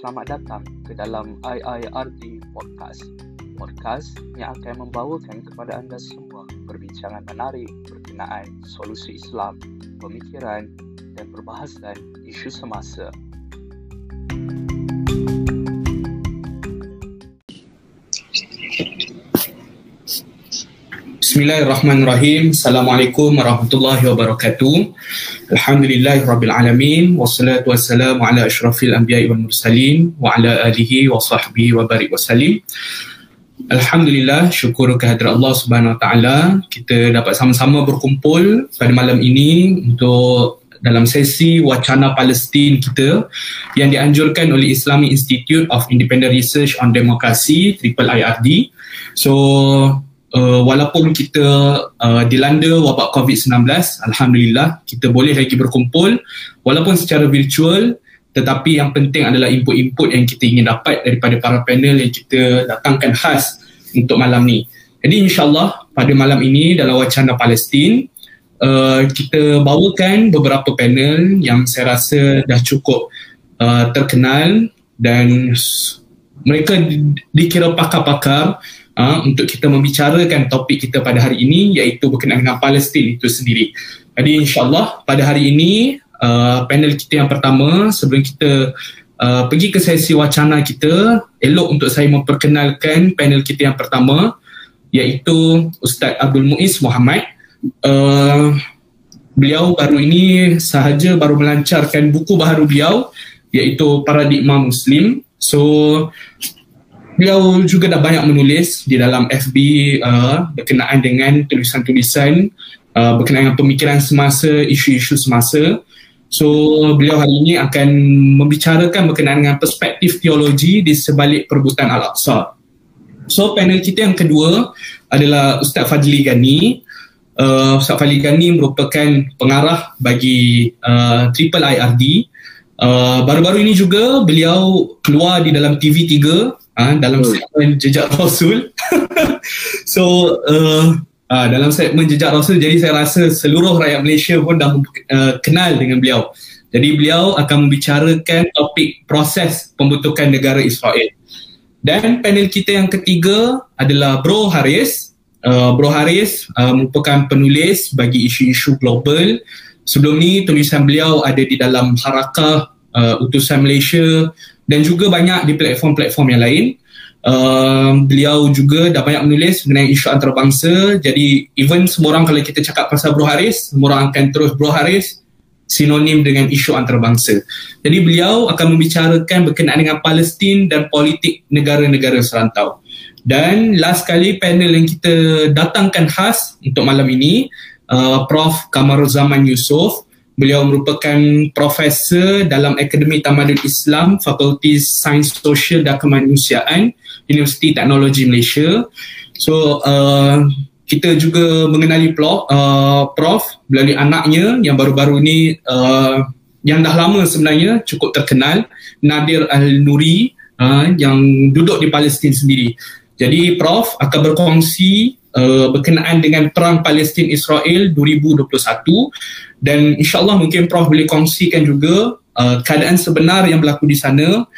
selamat datang ke dalam IIRD Podcast. Podcast yang akan membawakan kepada anda semua perbincangan menarik berkenaan solusi Islam, pemikiran dan perbahasan isu semasa. Bismillahirrahmanirrahim. Assalamualaikum warahmatullahi wabarakatuh. Alhamdulillahirabbil alamin wassalatu wassalamu ala asyrafil anbiya'i wal mursalin wa ala alihi wa sahbihi wa barik wasallim. Alhamdulillah syukur kehadrat Allah Subhanahu wa taala kita dapat sama-sama berkumpul pada malam ini untuk dalam sesi wacana Palestin kita yang dianjurkan oleh Islamic Institute of Independent Research on Democracy Triple IRD. So uh, walaupun kita uh, dilanda wabak COVID-19, Alhamdulillah kita boleh lagi berkumpul walaupun secara virtual tetapi yang penting adalah input-input yang kita ingin dapat daripada para panel yang kita datangkan khas untuk malam ni. Jadi insyaAllah pada malam ini dalam wacana Palestin uh, kita bawakan beberapa panel yang saya rasa dah cukup uh, terkenal dan mereka dikira pakar-pakar uh, untuk kita membicarakan topik kita pada hari ini iaitu berkenaan dengan Palestin itu sendiri. Jadi insyaAllah pada hari ini uh, panel kita yang pertama sebelum kita uh, pergi ke sesi wacana kita, elok untuk saya memperkenalkan panel kita yang pertama iaitu Ustaz Abdul Muiz Muhammad. Uh, beliau baru ini sahaja baru melancarkan buku baru beliau iaitu Paradigma Muslim. So beliau juga dah banyak menulis di dalam FB uh, berkenaan dengan tulisan-tulisan uh, berkenaan dengan pemikiran semasa, isu-isu semasa. So beliau hari ini akan membicarakan berkenaan dengan perspektif teologi di sebalik perebutan Al-Aqsa. So panel kita yang kedua adalah Ustaz Fadli Gani. Uh, Ustaz Fadli Gani merupakan pengarah bagi uh, Triple IRD. Uh, baru-baru ini juga beliau keluar di dalam TV3 uh, dalam segmen jejak Rasul. so uh, uh, dalam segmen jejak Rasul jadi saya rasa seluruh rakyat Malaysia pun dah uh, kenal dengan beliau. Jadi beliau akan membicarakan topik proses pembentukan negara Israel. Dan panel kita yang ketiga adalah Bro Haris. Uh, Bro Haris uh, merupakan penulis bagi isu-isu global. Sebelum ni tulisan beliau ada di dalam Harakah uh, Utusan Malaysia dan juga banyak di platform-platform yang lain. Uh, beliau juga dah banyak menulis mengenai isu antarabangsa. Jadi even semua orang kalau kita cakap pasal Bro Haris, semua orang akan terus Bro Haris sinonim dengan isu antarabangsa. Jadi beliau akan membicarakan berkenaan dengan Palestin dan politik negara-negara serantau. Dan last kali panel yang kita datangkan khas untuk malam ini uh, Prof. Kamaruzaman Yusof Beliau merupakan profesor dalam Akademi Tamadun Islam, Fakulti Sains Sosial dan Kemanusiaan, Universiti Teknologi Malaysia. So, uh, kita juga mengenali Prof, uh, Prof melalui anaknya yang baru-baru ini uh, yang dah lama sebenarnya cukup terkenal, Nadir Al-Nuri uh, yang duduk di Palestin sendiri. Jadi Prof akan berkongsi uh, berkenaan dengan perang Palestin Israel 2021 dan insyaallah mungkin Prof boleh kongsikan juga uh, keadaan sebenar yang berlaku di sana.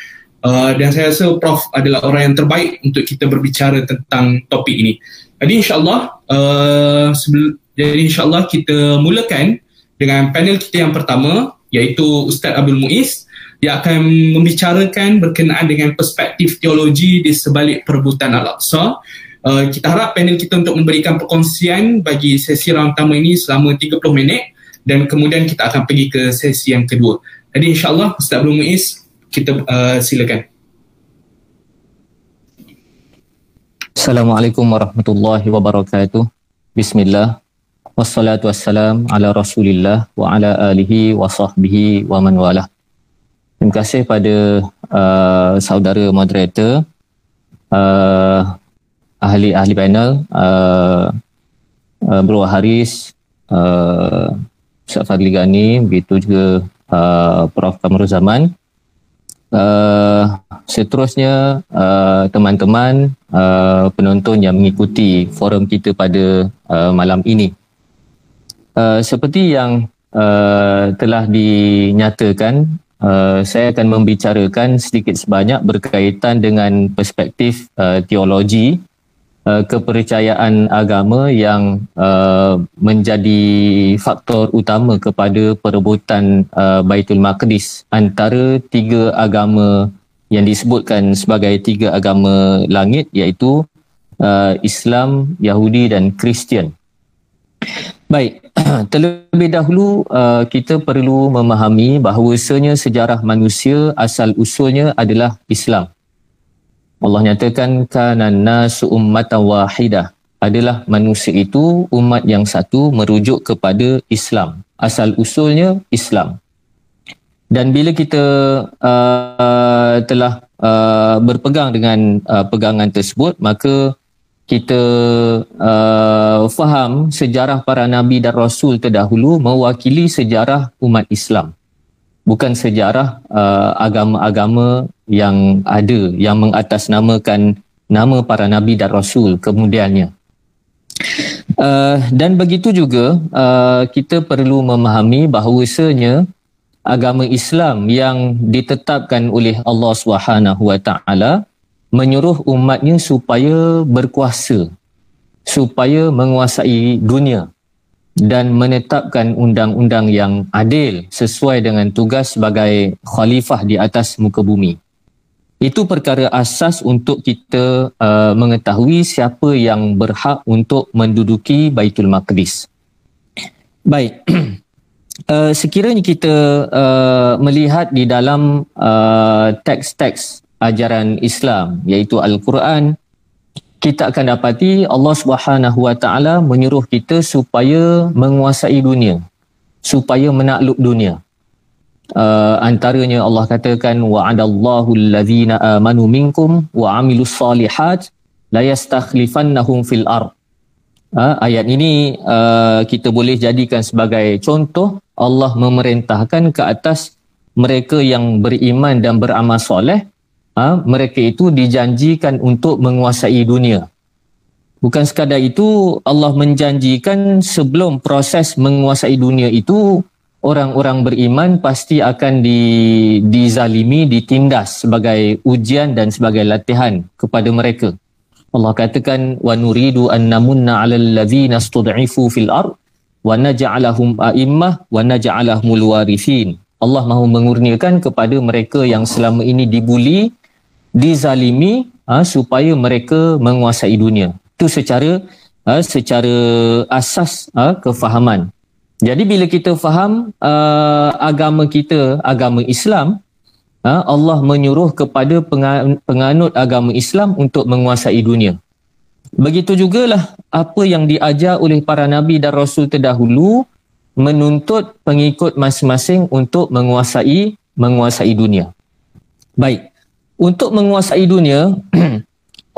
Uh, dan saya rasa Prof adalah orang yang terbaik untuk kita berbicara tentang topik ini. Jadi insyaallah uh, sebelum jadi insyaallah kita mulakan dengan panel kita yang pertama iaitu Ustaz Abdul Muiz. Yang akan membicarakan berkenaan dengan perspektif teologi di sebalik perebutan Al-Aqsa Uh, kita harap panel kita untuk memberikan perkongsian bagi sesi round pertama ini selama 30 minit dan kemudian kita akan pergi ke sesi yang kedua. Jadi insyaAllah Ustaz Abdul Muiz kita uh, silakan. Assalamualaikum warahmatullahi wabarakatuh. Bismillah. Wassalatu wassalam ala rasulillah wa ala alihi wa sahbihi wa man wala. Terima kasih pada uh, saudara moderator uh, ahli-ahli panel uh, uh, Bro Haris uh, Ustaz Fadli Ghani begitu juga uh, Prof. Kamarul Zaman. Uh, seterusnya uh, teman-teman uh, penonton yang mengikuti forum kita pada uh, malam ini. Uh, seperti yang uh, telah dinyatakan uh, saya akan membicarakan sedikit sebanyak berkaitan dengan perspektif uh, teologi uh, kepercayaan agama yang uh, menjadi faktor utama kepada perebutan uh, Baitul Maqdis antara tiga agama yang disebutkan sebagai tiga agama langit iaitu uh, Islam, Yahudi dan Kristian. Baik, terlebih dahulu uh, kita perlu memahami bahawasanya sejarah manusia asal usulnya adalah Islam. Allah nyatakan kana nasu ummatan wahidah adalah manusia itu umat yang satu merujuk kepada Islam. Asal usulnya Islam. Dan bila kita uh, telah uh, berpegang dengan uh, pegangan tersebut, maka kita uh, faham sejarah para nabi dan rasul terdahulu mewakili sejarah umat Islam bukan sejarah uh, agama-agama yang ada yang mengatasnamakan nama para nabi dan rasul kemudiannya. Uh, dan begitu juga uh, kita perlu memahami bahawasanya agama Islam yang ditetapkan oleh Allah Subhanahu wa taala menyuruh umatnya supaya berkuasa supaya menguasai dunia dan menetapkan undang-undang yang adil sesuai dengan tugas sebagai khalifah di atas muka bumi. Itu perkara asas untuk kita uh, mengetahui siapa yang berhak untuk menduduki Baitul Maqdis. Baik. Uh, sekiranya kita uh, melihat di dalam uh, teks-teks ajaran Islam iaitu Al-Quran kita akan dapati Allah Subhanahu Wa Taala menyuruh kita supaya menguasai dunia supaya menakluk dunia. Uh, antaranya Allah katakan wa'adallahu allazina amanu minkum wa amilus salihat la yastakhlifannahum fil ard. Uh, ayat ini uh, kita boleh jadikan sebagai contoh Allah memerintahkan ke atas mereka yang beriman dan beramal soleh ha, mereka itu dijanjikan untuk menguasai dunia. Bukan sekadar itu Allah menjanjikan sebelum proses menguasai dunia itu orang-orang beriman pasti akan di, dizalimi, ditindas sebagai ujian dan sebagai latihan kepada mereka. Allah katakan 'alal ladzina stud'ifu fil ard wa naj'alahum a'immah wa naj'alahumul warithin. Allah mahu mengurniakan kepada mereka yang selama ini dibuli, dizalimi ha, supaya mereka menguasai dunia. Itu secara ha, secara asas ha, kefahaman. Jadi bila kita faham uh, agama kita, agama Islam, ha, Allah menyuruh kepada penganut agama Islam untuk menguasai dunia. Begitu jugalah apa yang diajar oleh para nabi dan rasul terdahulu menuntut pengikut masing-masing untuk menguasai menguasai dunia. Baik untuk menguasai dunia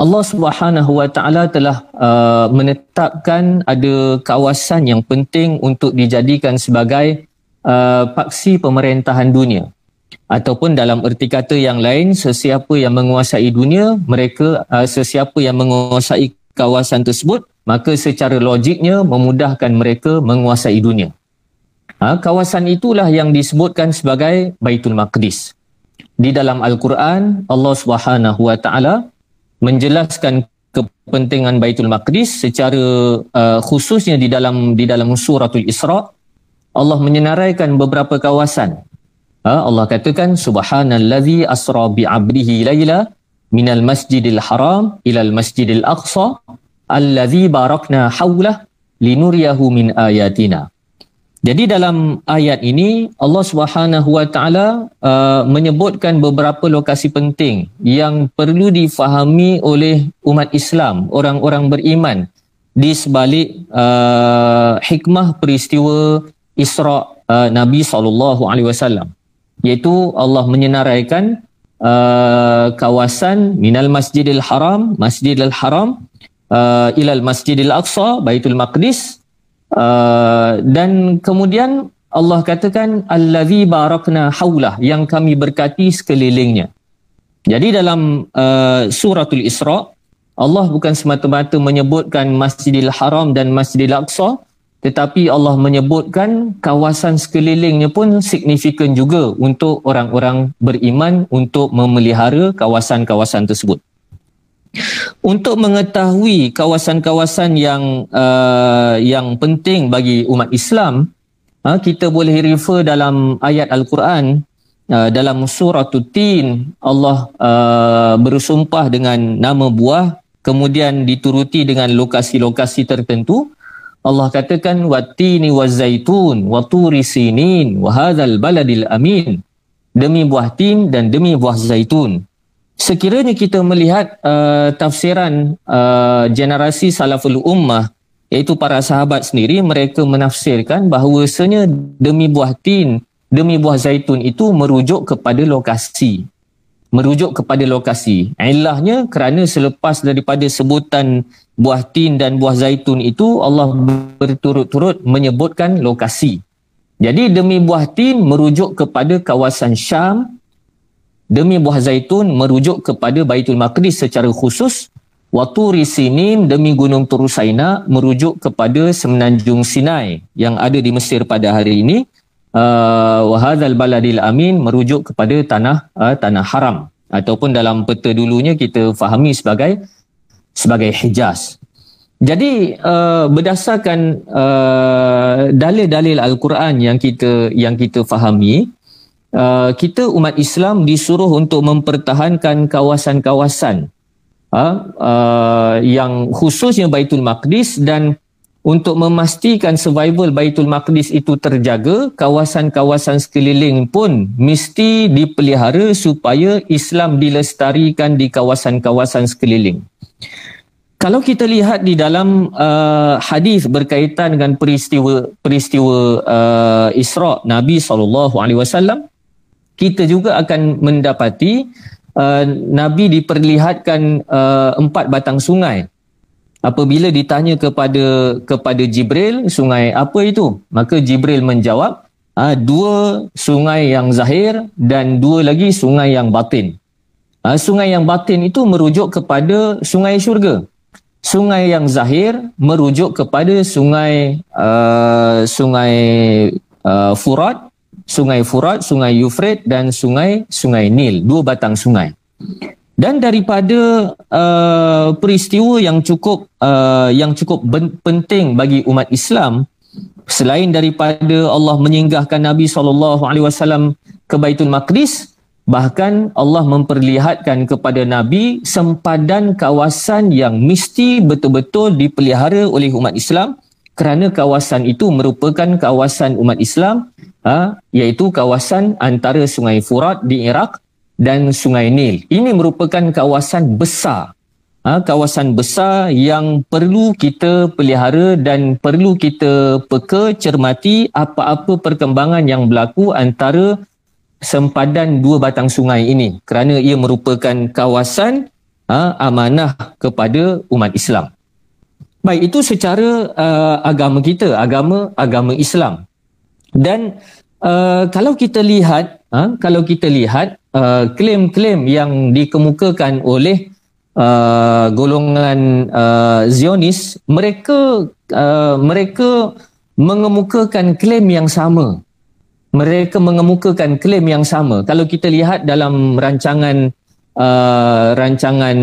Allah Subhanahu Wa Taala telah uh, menetapkan ada kawasan yang penting untuk dijadikan sebagai uh, paksi pemerintahan dunia. Ataupun dalam erti kata yang lain sesiapa yang menguasai dunia mereka uh, sesiapa yang menguasai kawasan tersebut maka secara logiknya memudahkan mereka menguasai dunia. Ha, kawasan itulah yang disebutkan sebagai Baitul Maqdis di dalam Al-Quran Allah Subhanahu Wa Taala menjelaskan kepentingan Baitul Maqdis secara uh, khususnya di dalam di dalam suratul Isra Allah menyenaraikan beberapa kawasan. Uh, Allah katakan subhanallazi asra bi 'abdihi laila minal masjidil haram ilal masjidil aqsa allazi barakna hawlah linuriyahu min ayatina. Jadi dalam ayat ini Allah Subhanahu Wa Taala uh, menyebutkan beberapa lokasi penting yang perlu difahami oleh umat Islam, orang-orang beriman di sebalik uh, hikmah peristiwa Isra uh, Nabi sallallahu alaihi wasallam. Iaitu Allah menyenaraikan uh, kawasan minal Masjidil Haram, Masjidil Haram uh, ilal Masjidil Aqsa, Baitul Maqdis Uh, dan kemudian Allah katakan allazi barakna haulah yang kami berkati sekelilingnya. Jadi dalam uh, suratul Isra Allah bukan semata-mata menyebutkan Masjidil Haram dan Masjidil Aqsa tetapi Allah menyebutkan kawasan sekelilingnya pun signifikan juga untuk orang-orang beriman untuk memelihara kawasan-kawasan tersebut. Untuk mengetahui kawasan-kawasan yang uh, yang penting bagi umat Islam, uh, kita boleh refer dalam ayat Al-Quran uh, dalam surah Tin. Allah uh, bersumpah dengan nama buah kemudian dituruti dengan lokasi-lokasi tertentu. Allah katakan watini wazaitun wa turi sinin wa hadzal baladil amin. Demi buah tin dan demi buah zaitun sekiranya kita melihat uh, tafsiran uh, generasi salaful ummah iaitu para sahabat sendiri mereka menafsirkan bahawasanya demi buah tin demi buah zaitun itu merujuk kepada lokasi merujuk kepada lokasi. Ilahnya kerana selepas daripada sebutan buah tin dan buah zaitun itu Allah berturut-turut menyebutkan lokasi. Jadi demi buah tin merujuk kepada kawasan Syam, demi buah zaitun merujuk kepada Baitul Maqdis secara khusus, Waturi Sinin demi Gunung Turusaina merujuk kepada Semenanjung Sinai yang ada di Mesir pada hari ini uh, wahadzal baladil amin merujuk kepada tanah uh, tanah haram ataupun dalam peta dulunya kita fahami sebagai sebagai Hijaz. Jadi uh, berdasarkan uh, dalil-dalil al-Quran yang kita yang kita fahami uh, kita umat Islam disuruh untuk mempertahankan kawasan-kawasan uh, uh, yang khususnya Baitul Maqdis dan untuk memastikan survival Baitul Maqdis itu terjaga, kawasan-kawasan sekeliling pun mesti dipelihara supaya Islam dilestarikan di kawasan-kawasan sekeliling. Kalau kita lihat di dalam uh, hadis berkaitan dengan peristiwa peristiwa uh, Isra Nabi saw, kita juga akan mendapati uh, Nabi diperlihatkan uh, empat batang sungai. Apabila ditanya kepada kepada Jibril sungai apa itu? Maka Jibril menjawab ha, dua sungai yang zahir dan dua lagi sungai yang batin. Ha, sungai yang batin itu merujuk kepada sungai syurga. Sungai yang zahir merujuk kepada sungai uh, sungai uh, Furat sungai Furat sungai Euphrates dan sungai sungai Nil. Dua batang sungai. Dan daripada uh, peristiwa yang cukup uh, yang cukup ben- penting bagi umat Islam selain daripada Allah menyinggahkan Nabi SAW ke Baitul Maqdis bahkan Allah memperlihatkan kepada Nabi sempadan kawasan yang mesti betul-betul dipelihara oleh umat Islam kerana kawasan itu merupakan kawasan umat Islam ha, iaitu kawasan antara Sungai Furat di Iraq dan Sungai Nil. Ini merupakan kawasan besar. Ha, kawasan besar yang perlu kita pelihara dan perlu kita peka cermati apa-apa perkembangan yang berlaku antara sempadan dua batang sungai ini kerana ia merupakan kawasan ha, amanah kepada umat Islam. Baik, itu secara uh, agama kita, agama agama Islam. Dan uh, kalau kita lihat, uh, kalau kita lihat Uh, klaim-klaim yang dikemukakan oleh uh, golongan uh, Zionis mereka uh, mereka mengemukakan klaim yang sama mereka mengemukakan klaim yang sama kalau kita lihat dalam rancangan uh, rancangan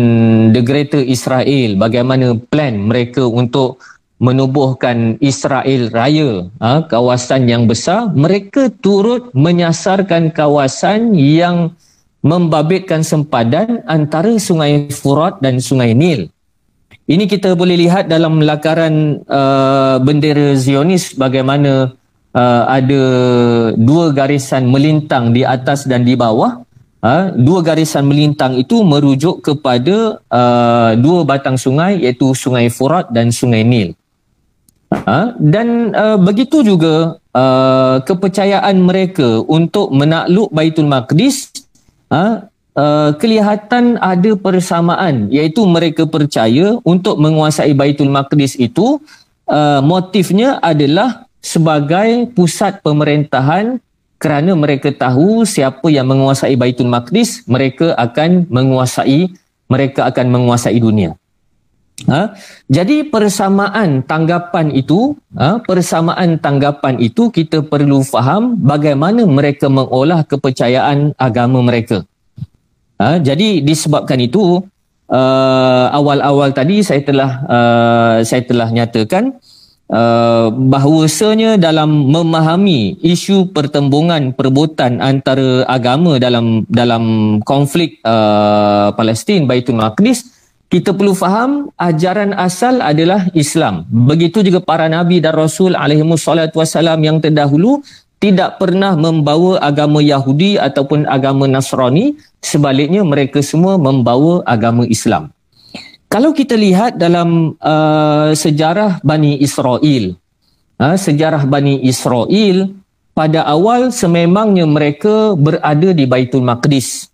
The Greater Israel bagaimana plan mereka untuk menubuhkan Israel Raya, ha, kawasan yang besar, mereka turut menyasarkan kawasan yang membabitkan sempadan antara Sungai Furat dan Sungai Nil. Ini kita boleh lihat dalam lakaran uh, bendera Zionis bagaimana uh, ada dua garisan melintang di atas dan di bawah. Uh, dua garisan melintang itu merujuk kepada uh, dua batang sungai iaitu Sungai Furat dan Sungai Nil. Uh, dan uh, begitu juga uh, kepercayaan mereka untuk menakluk Baitul Maqdis ha, uh, kelihatan ada persamaan iaitu mereka percaya untuk menguasai Baitul Maqdis itu uh, motifnya adalah sebagai pusat pemerintahan kerana mereka tahu siapa yang menguasai Baitul Maqdis mereka akan menguasai mereka akan menguasai dunia. Ha? Jadi persamaan tanggapan itu, ha? persamaan tanggapan itu kita perlu faham bagaimana mereka mengolah kepercayaan agama mereka. Ha? Jadi disebabkan itu uh, awal-awal tadi saya telah uh, saya telah nyatakan uh, bahawasanya dalam memahami isu pertembungan perebutan antara agama dalam dalam konflik uh, Palestin Baitul Maqdis kita perlu faham ajaran asal adalah Islam. Begitu juga para nabi dan rasul alaihi wasallam yang terdahulu tidak pernah membawa agama Yahudi ataupun agama Nasrani, sebaliknya mereka semua membawa agama Islam. Kalau kita lihat dalam uh, sejarah Bani Israel, uh, sejarah Bani Israel pada awal sememangnya mereka berada di Baitul Maqdis.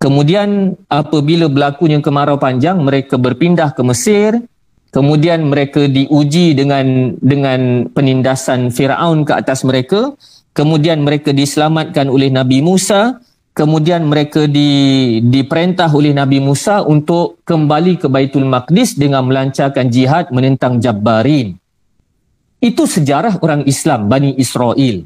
Kemudian apabila berlakunya kemarau panjang, mereka berpindah ke Mesir. Kemudian mereka diuji dengan dengan penindasan Firaun ke atas mereka. Kemudian mereka diselamatkan oleh Nabi Musa. Kemudian mereka di, diperintah oleh Nabi Musa untuk kembali ke Baitul Maqdis dengan melancarkan jihad menentang Jabbarin. Itu sejarah orang Islam, Bani Israel.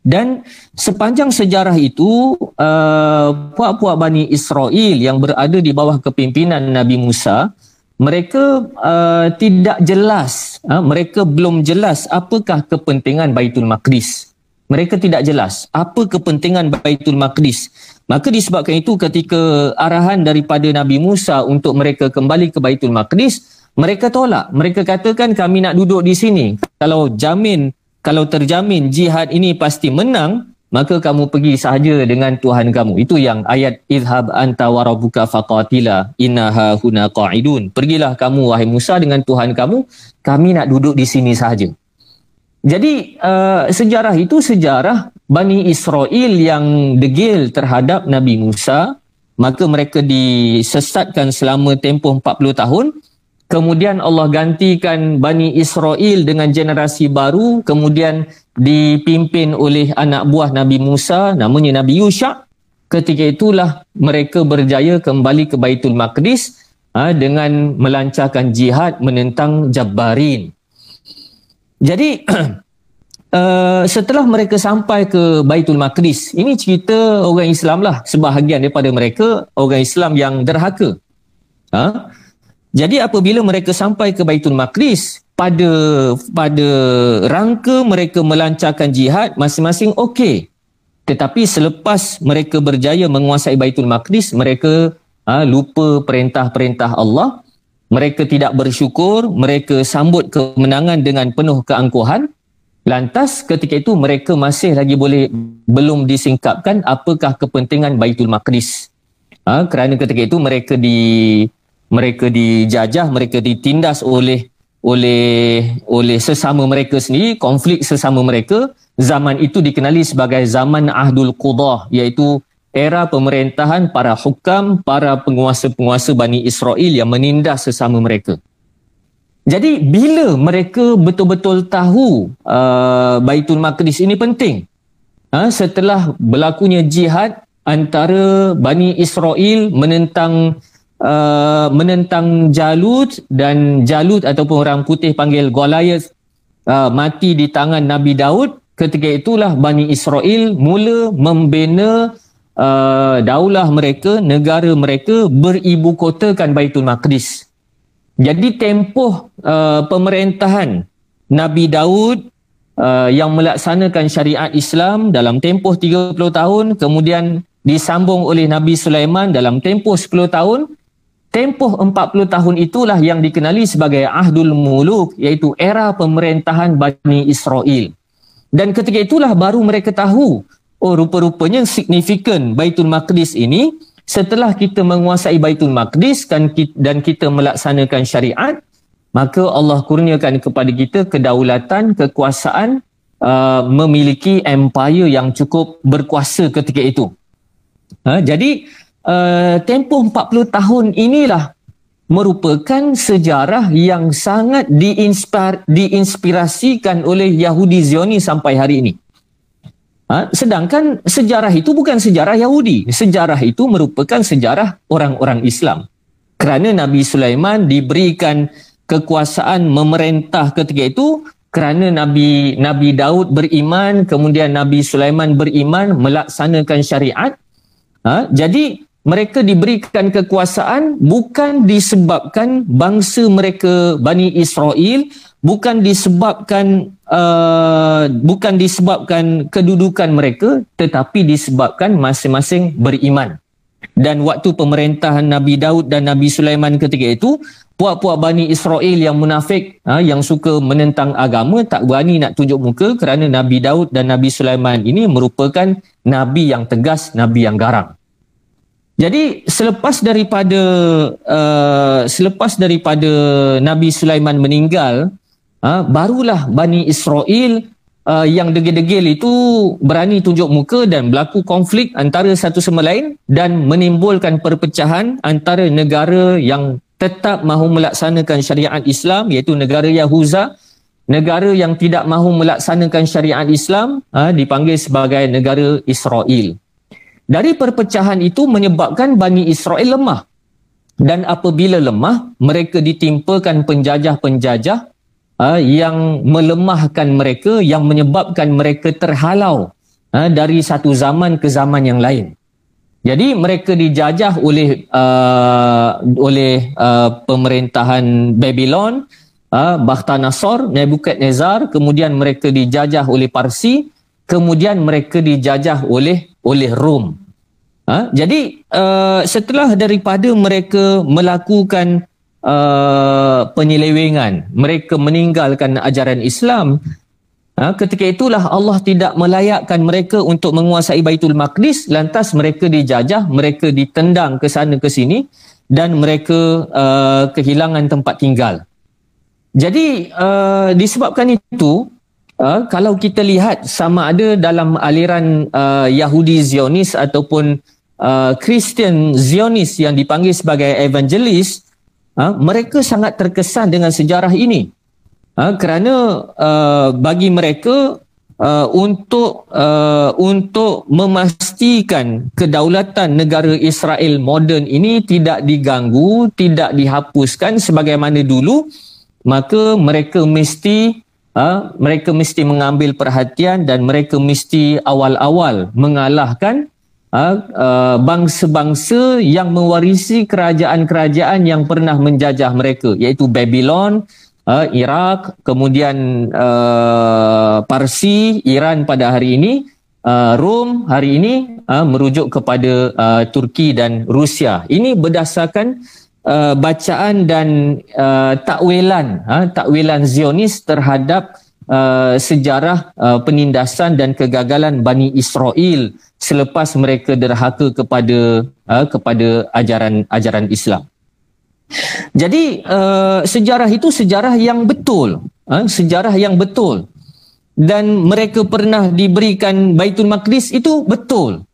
Dan sepanjang sejarah itu, uh, puak-puak Bani Israel yang berada di bawah kepimpinan Nabi Musa, mereka uh, tidak jelas, uh, mereka belum jelas apakah kepentingan Baitul Maqdis. Mereka tidak jelas apa kepentingan Baitul Maqdis. Maka disebabkan itu ketika arahan daripada Nabi Musa untuk mereka kembali ke Baitul Maqdis, mereka tolak. Mereka katakan kami nak duduk di sini. Kalau jamin kalau terjamin jihad ini pasti menang, maka kamu pergi sahaja dengan Tuhan kamu. Itu yang ayat izhab anta wa rabbuka faqatila innaha huna qa'idun. Pergilah kamu wahai Musa dengan Tuhan kamu, kami nak duduk di sini sahaja. Jadi uh, sejarah itu sejarah Bani Israel yang degil terhadap Nabi Musa, maka mereka disesatkan selama tempoh 40 tahun. Kemudian Allah gantikan Bani Israel dengan generasi baru. Kemudian dipimpin oleh anak buah Nabi Musa. Namanya Nabi Yusha ketika itulah mereka berjaya kembali ke Baitul Maqdis ha, dengan melancarkan jihad menentang Jabbarin jadi uh, setelah mereka sampai ke Baitul Maqdis ini cerita orang Islam lah sebahagian daripada mereka orang Islam yang derhaka ha? Jadi apabila mereka sampai ke Baitul Maqdis pada pada rangka mereka melancarkan jihad masing-masing okey. Tetapi selepas mereka berjaya menguasai Baitul Maqdis mereka ha, lupa perintah-perintah Allah. Mereka tidak bersyukur, mereka sambut kemenangan dengan penuh keangkuhan. Lantas ketika itu mereka masih lagi boleh belum disingkapkan apakah kepentingan Baitul Maqdis. Ha, kerana ketika itu mereka di mereka dijajah, mereka ditindas oleh oleh oleh sesama mereka sendiri, konflik sesama mereka. Zaman itu dikenali sebagai zaman Ahdul Qudah iaitu era pemerintahan para hukam, para penguasa-penguasa Bani Israel yang menindas sesama mereka. Jadi bila mereka betul-betul tahu uh, Baitul Maqdis ini penting, uh, setelah berlakunya jihad antara Bani Israel menentang uh, menentang Jalut dan Jalut ataupun orang putih panggil Goliath uh, mati di tangan Nabi Daud ketika itulah Bani Israel mula membina uh, daulah mereka negara mereka beribu kotakan Baitul Maqdis jadi tempoh uh, pemerintahan Nabi Daud uh, yang melaksanakan syariat Islam dalam tempoh 30 tahun kemudian disambung oleh Nabi Sulaiman dalam tempoh 10 tahun Tempoh 40 tahun itulah yang dikenali sebagai Ahdul Muluk iaitu era pemerintahan Bani Israel. Dan ketika itulah baru mereka tahu oh rupa-rupanya signifikan Baitul Maqdis ini setelah kita menguasai Baitul Maqdis dan kita melaksanakan syariat maka Allah kurniakan kepada kita kedaulatan, kekuasaan uh, memiliki empire yang cukup berkuasa ketika itu. Ha, jadi uh, tempoh 40 tahun inilah merupakan sejarah yang sangat diinspir, diinspirasikan oleh Yahudi Zioni sampai hari ini. Ha? Sedangkan sejarah itu bukan sejarah Yahudi. Sejarah itu merupakan sejarah orang-orang Islam. kerana Nabi Sulaiman diberikan kekuasaan memerintah ketika itu kerana Nabi Nabi Daud beriman kemudian Nabi Sulaiman beriman melaksanakan syariat ha? jadi mereka diberikan kekuasaan bukan disebabkan bangsa mereka Bani Israel bukan disebabkan uh, bukan disebabkan kedudukan mereka tetapi disebabkan masing-masing beriman dan waktu pemerintahan Nabi Daud dan Nabi Sulaiman ketika itu puak-puak Bani Israel yang munafik ha, yang suka menentang agama tak berani nak tunjuk muka kerana Nabi Daud dan Nabi Sulaiman ini merupakan Nabi yang tegas, Nabi yang garang. Jadi selepas daripada uh, selepas daripada Nabi Sulaiman meninggal, uh, barulah Bani Israel uh, yang degil-degil itu berani tunjuk muka dan berlaku konflik antara satu sama lain dan menimbulkan perpecahan antara negara yang tetap mahu melaksanakan syariat Islam iaitu negara Yahuza. Negara yang tidak mahu melaksanakan syariat Islam ha, dipanggil sebagai negara Israel dari perpecahan itu menyebabkan Bani Israel lemah. Dan apabila lemah mereka ditimpakan penjajah-penjajah ha, yang melemahkan mereka yang menyebabkan mereka terhalau ha, dari satu zaman ke zaman yang lain. Jadi mereka dijajah oleh uh, oleh uh, pemerintahan Babylon, uh, Bakhtanasor, Nebuchadnezzar, kemudian mereka dijajah oleh Parsi, kemudian mereka dijajah oleh oleh Rom. Uh, jadi uh, setelah daripada mereka melakukan uh, penyelewengan, mereka meninggalkan ajaran Islam, Ha, ketika itulah Allah tidak melayakkan mereka untuk menguasai Baitul Maqdis lantas mereka dijajah, mereka ditendang ke sana ke sini dan mereka uh, kehilangan tempat tinggal. Jadi uh, disebabkan itu uh, kalau kita lihat sama ada dalam aliran uh, Yahudi Zionis ataupun uh, Christian Zionis yang dipanggil sebagai evangelis uh, mereka sangat terkesan dengan sejarah ini. Uh, kerana uh, bagi mereka uh, untuk uh, untuk memastikan kedaulatan negara Israel moden ini tidak diganggu, tidak dihapuskan sebagaimana dulu, maka mereka mesti uh, mereka mesti mengambil perhatian dan mereka mesti awal-awal mengalahkan uh, uh, bangsa-bangsa yang mewarisi kerajaan-kerajaan yang pernah menjajah mereka iaitu Babylon, uh, Iraq, kemudian uh, Parsi, Iran pada hari ini, uh, Rom hari ini uh, merujuk kepada uh, Turki dan Rusia. Ini berdasarkan uh, bacaan dan uh, takwilan, uh, takwilan Zionis terhadap uh, sejarah uh, penindasan dan kegagalan Bani Israel selepas mereka derhaka kepada uh, kepada ajaran ajaran Islam. Jadi uh, sejarah itu sejarah yang betul, uh, sejarah yang betul. Dan mereka pernah diberikan Baitul Maqdis itu betul.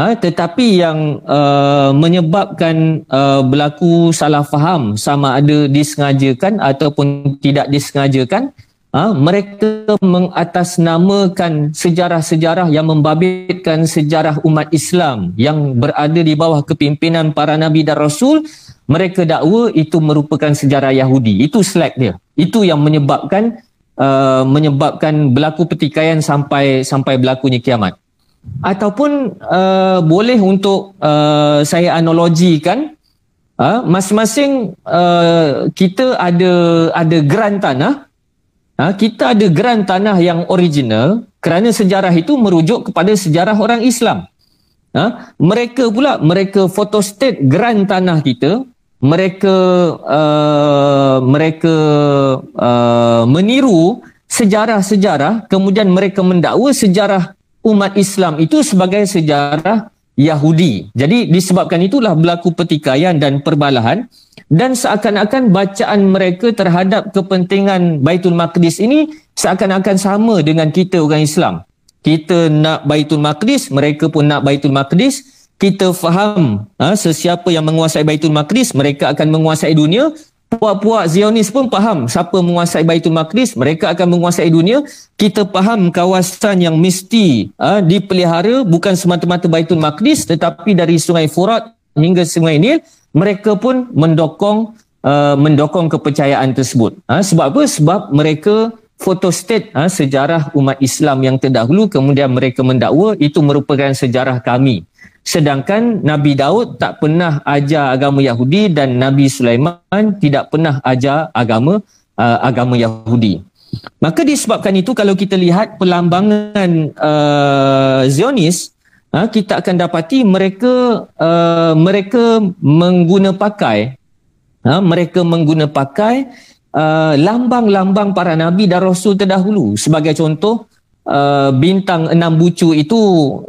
Uh, tetapi yang uh, menyebabkan uh, berlaku salah faham sama ada disengajakan ataupun tidak disengajakan Ha, mereka mengatasnamakan sejarah-sejarah yang membabitkan sejarah umat Islam yang berada di bawah kepimpinan para nabi dan rasul mereka dakwa itu merupakan sejarah Yahudi. Itu slack dia. Itu yang menyebabkan uh, menyebabkan berlaku pertikaian sampai sampai berlakunya kiamat. Ataupun uh, boleh untuk uh, saya analogikan uh, masing-masing uh, kita ada ada geran tanah. Uh, kita ada geran tanah yang original kerana sejarah itu merujuk kepada sejarah orang Islam. Ha? Mereka pula, mereka photostate geran tanah kita mereka uh, mereka uh, meniru sejarah-sejarah kemudian mereka mendakwa sejarah umat Islam itu sebagai sejarah Yahudi. Jadi disebabkan itulah berlaku pertikaian dan perbalahan dan seakan-akan bacaan mereka terhadap kepentingan Baitul Maqdis ini seakan-akan sama dengan kita orang Islam. Kita nak Baitul Maqdis, mereka pun nak Baitul Maqdis kita faham ha, sesiapa yang menguasai Baitul Maqdis mereka akan menguasai dunia puak-puak Zionis pun faham siapa menguasai Baitul Maqdis mereka akan menguasai dunia kita faham kawasan yang mesti ha, dipelihara bukan semata-mata Baitul Maqdis tetapi dari Sungai Furat hingga Sungai Nil mereka pun mendokong uh, mendokong kepercayaan tersebut. Ha, sebab apa? Sebab mereka photostate ha, sejarah umat Islam yang terdahulu kemudian mereka mendakwa itu merupakan sejarah kami. Sedangkan Nabi Daud tak pernah ajar agama Yahudi dan Nabi Sulaiman tidak pernah ajar agama uh, agama Yahudi. Maka disebabkan itu kalau kita lihat perlambangan uh, Zionis uh, kita akan dapati mereka uh, mereka mengguna pakai uh, mereka mengguna pakai uh, lambang-lambang para nabi dan rasul terdahulu sebagai contoh Uh, bintang enam bucu itu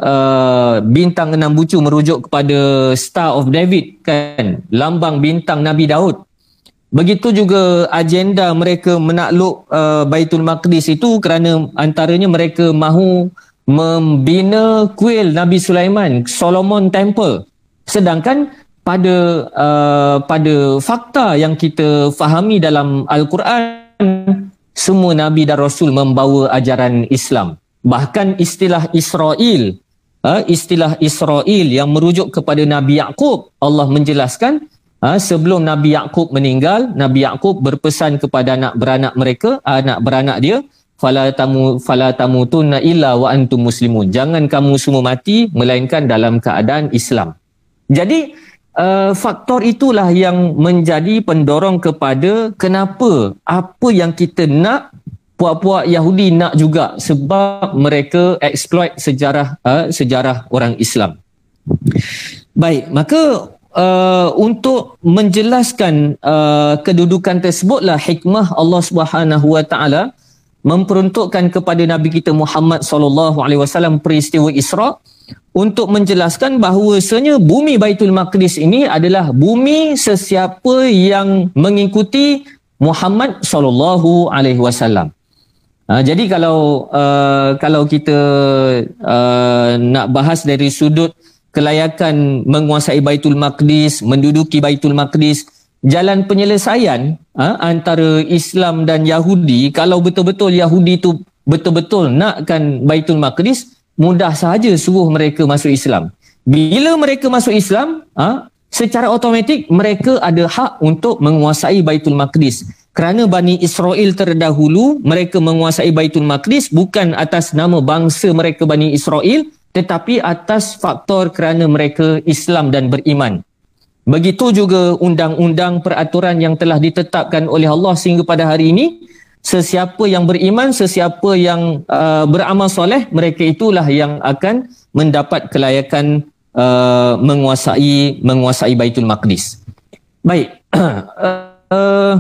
uh, bintang enam bucu merujuk kepada Star of David kan? Lambang bintang Nabi Daud. Begitu juga agenda mereka menakluk uh, Baitul Maqdis itu kerana antaranya mereka mahu membina kuil Nabi Sulaiman Solomon Temple. Sedangkan pada uh, pada fakta yang kita fahami dalam al-Quran semua nabi dan rasul membawa ajaran Islam. Bahkan istilah Israel, uh, istilah Israel yang merujuk kepada Nabi Yaqub, Allah menjelaskan uh, sebelum Nabi Yaqub meninggal, Nabi Yaqub berpesan kepada anak beranak mereka, anak beranak dia, fala tamu fala tamutunna illa wa antum muslimun. Jangan kamu semua mati melainkan dalam keadaan Islam. Jadi uh, faktor itulah yang menjadi pendorong kepada kenapa apa yang kita nak puak-puak Yahudi nak juga sebab mereka exploit sejarah uh, sejarah orang Islam. Baik, maka uh, untuk menjelaskan uh, kedudukan tersebutlah hikmah Allah Subhanahu Wa Taala memperuntukkan kepada Nabi kita Muhammad sallallahu alaihi wasallam peristiwa Isra untuk menjelaskan bahawasanya bumi Baitul Maqdis ini adalah bumi sesiapa yang mengikuti Muhammad sallallahu alaihi wasallam. Ha, jadi kalau uh, kalau kita uh, nak bahas dari sudut kelayakan menguasai Baitul Maqdis, menduduki Baitul Maqdis, jalan penyelesaian uh, antara Islam dan Yahudi, kalau betul-betul Yahudi itu betul-betul nakkan Baitul Maqdis, mudah sahaja suruh mereka masuk Islam. Bila mereka masuk Islam, ha, secara automatik mereka ada hak untuk menguasai Baitul Maqdis. Kerana Bani Israel terdahulu, mereka menguasai Baitul Maqdis bukan atas nama bangsa mereka Bani Israel, tetapi atas faktor kerana mereka Islam dan beriman. Begitu juga undang-undang peraturan yang telah ditetapkan oleh Allah sehingga pada hari ini, sesiapa yang beriman, sesiapa yang uh, beramal soleh, mereka itulah yang akan mendapat kelayakan uh, menguasai menguasai Baitul Maqdis. Baik. uh,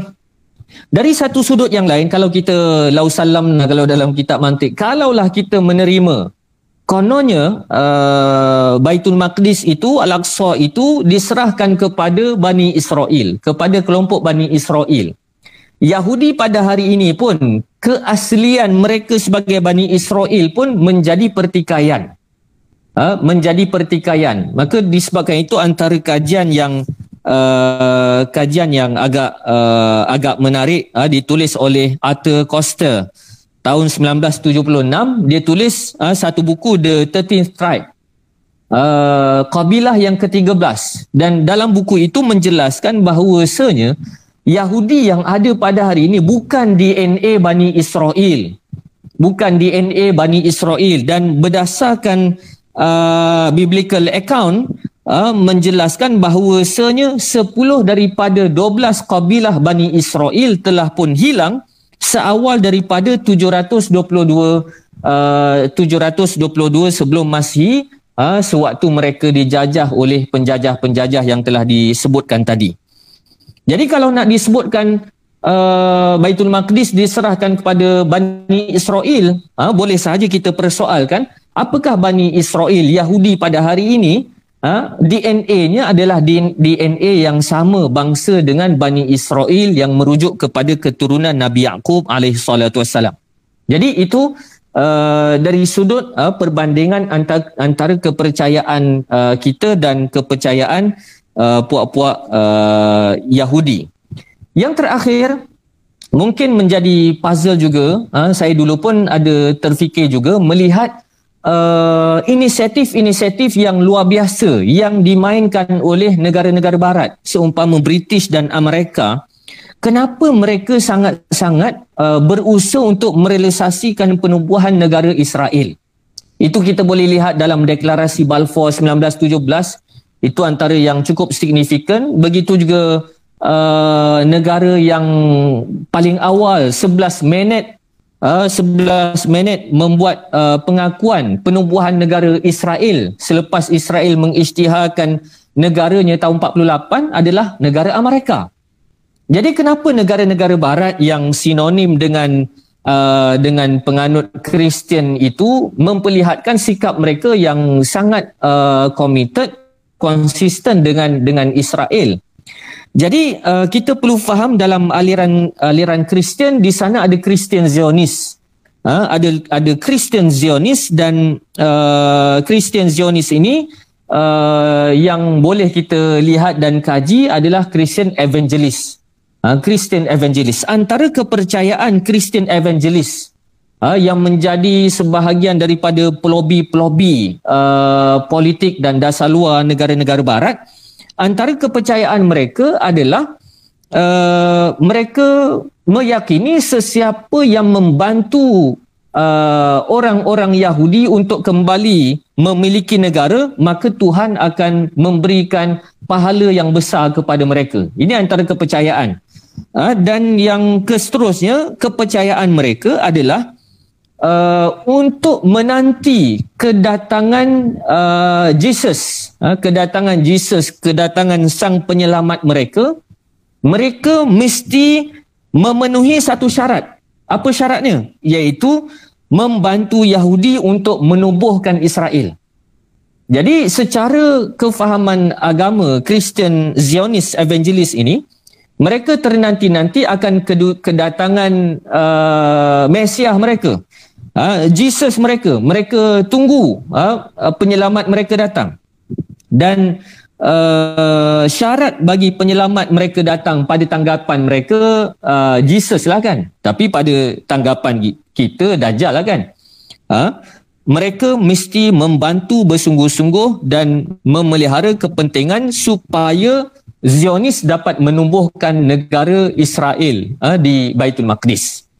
dari satu sudut yang lain, kalau kita lau salam kalau dalam kitab mantik, kalaulah kita menerima kononnya uh, Baitul Maqdis itu, Al-Aqsa itu diserahkan kepada Bani Israel, kepada kelompok Bani Israel. Yahudi pada hari ini pun keaslian mereka sebagai Bani Israel pun menjadi pertikaian. Ha, menjadi pertikaian. Maka disebabkan itu antara kajian yang uh, kajian yang agak uh, agak menarik uh, ditulis oleh Arthur Costa tahun 1976 dia tulis uh, satu buku The 13th Tribe. Uh, kabilah yang ke-13 dan dalam buku itu menjelaskan bahawasanya Yahudi yang ada pada hari ini bukan DNA Bani Israel. Bukan DNA Bani Israel dan berdasarkan uh, biblical account uh, menjelaskan bahawasanya 10 daripada 12 kabilah Bani Israel telah pun hilang seawal daripada 722 uh, 722 sebelum Masihi uh, sewaktu mereka dijajah oleh penjajah-penjajah yang telah disebutkan tadi. Jadi kalau nak disebutkan uh, Baitul Maqdis diserahkan kepada Bani Israel, uh, boleh sahaja kita persoalkan apakah Bani Israel Yahudi pada hari ini uh, DNA-nya adalah DNA yang sama bangsa dengan Bani Israel yang merujuk kepada keturunan Nabi salatu wassalam. Jadi itu uh, dari sudut uh, perbandingan antara, antara kepercayaan uh, kita dan kepercayaan Uh, puak-puak uh, Yahudi. Yang terakhir mungkin menjadi puzzle juga, uh, saya dulu pun ada terfikir juga melihat uh, inisiatif-inisiatif yang luar biasa yang dimainkan oleh negara-negara barat seumpama British dan Amerika kenapa mereka sangat-sangat uh, berusaha untuk merealisasikan penubuhan negara Israel itu kita boleh lihat dalam deklarasi Balfour 1917 itu antara yang cukup signifikan begitu juga uh, negara yang paling awal 11 minit uh, 11 minit membuat uh, pengakuan penubuhan negara Israel selepas Israel mengisytiharkan negaranya tahun 48 adalah negara Amerika. Jadi kenapa negara-negara barat yang sinonim dengan uh, dengan penganut Kristian itu memperlihatkan sikap mereka yang sangat uh, committed konsisten dengan dengan Israel. Jadi uh, kita perlu faham dalam aliran aliran Kristian di sana ada Kristian Zionis. Uh, ada ada Kristian Zionis dan Kristian uh, Zionis ini uh, yang boleh kita lihat dan kaji adalah Kristian Evangelist. Kristian uh, Evangelist antara kepercayaan Kristian Evangelist uh, yang menjadi sebahagian daripada pelobi-pelobi uh, politik dan dasar luar negara-negara barat antara kepercayaan mereka adalah uh, mereka meyakini sesiapa yang membantu uh, orang-orang Yahudi untuk kembali memiliki negara maka Tuhan akan memberikan pahala yang besar kepada mereka. Ini antara kepercayaan. Uh, dan yang keseterusnya kepercayaan mereka adalah uh, untuk menanti kedatangan uh, Jesus, uh, kedatangan Jesus, kedatangan sang penyelamat mereka, mereka mesti memenuhi satu syarat. Apa syaratnya? Iaitu membantu Yahudi untuk menubuhkan Israel. Jadi secara kefahaman agama Christian Zionist Evangelist ini, mereka ternanti-nanti akan kedatangan uh, Mesiah mereka ha, Jesus mereka mereka tunggu ha, penyelamat mereka datang. Dan uh, syarat bagi penyelamat mereka datang pada tanggapan mereka uh, Jesus lah kan. Tapi pada tanggapan kita Dajjal lah kan. Ha, mereka mesti membantu bersungguh-sungguh dan memelihara kepentingan supaya Zionis dapat menumbuhkan negara Israel uh, di Baitul Maqdis.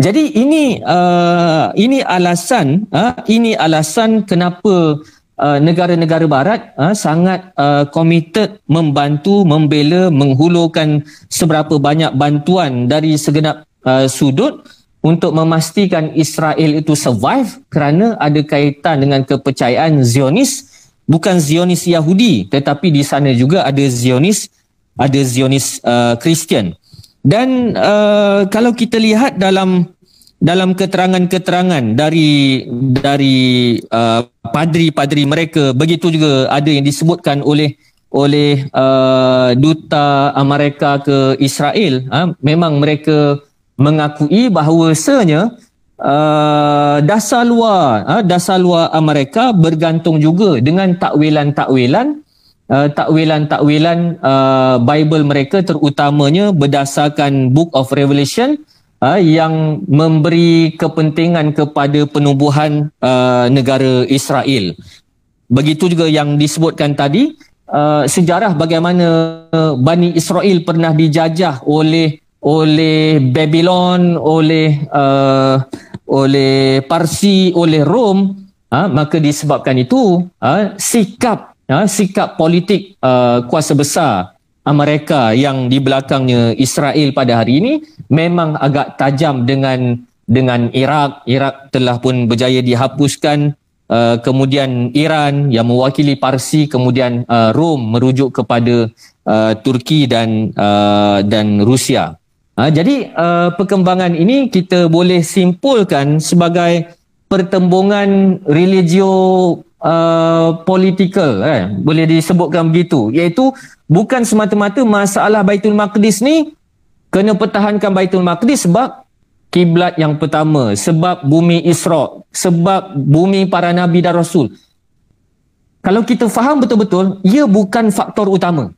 Jadi ini uh, ini alasan uh, ini alasan kenapa uh, negara-negara barat uh, sangat uh, committed membantu membela menghulurkan seberapa banyak bantuan dari segenap uh, sudut untuk memastikan Israel itu survive kerana ada kaitan dengan kepercayaan Zionis. Bukan Zionis Yahudi tetapi di sana juga ada Zionis ada Zionis uh, Christian dan uh, kalau kita lihat dalam dalam keterangan-keterangan dari dari uh, padri-padri mereka begitu juga ada yang disebutkan oleh oleh uh, duta Amerika ke Israel uh, memang mereka mengakui bahawasanya uh, dasar luar uh, dasar luar Amerika bergantung juga dengan takwilan-takwilan uh, takwilan-takwilan uh, Bible mereka terutamanya berdasarkan Book of Revelation uh, yang memberi kepentingan kepada penubuhan uh, negara Israel. Begitu juga yang disebutkan tadi uh, sejarah bagaimana Bani Israel pernah dijajah oleh oleh Babylon, oleh uh, oleh Parsi, oleh Rom, uh, maka disebabkan itu uh, sikap uh, sikap politik uh, kuasa besar Amerika yang di belakangnya Israel pada hari ini memang agak tajam dengan dengan Iraq. Iraq telah pun berjaya dihapuskan. Uh, kemudian Iran yang mewakili Parsi, kemudian uh, Rom merujuk kepada uh, Turki dan uh, dan Rusia. Uh, jadi uh, perkembangan ini kita boleh simpulkan sebagai pertembungan religio uh, political eh boleh disebutkan begitu. Iaitu bukan semata-mata masalah Baitul Maqdis ni kena pertahankan Baitul Maqdis sebab kiblat yang pertama sebab bumi Isra sebab bumi para nabi dan rasul. Kalau kita faham betul-betul ia bukan faktor utama.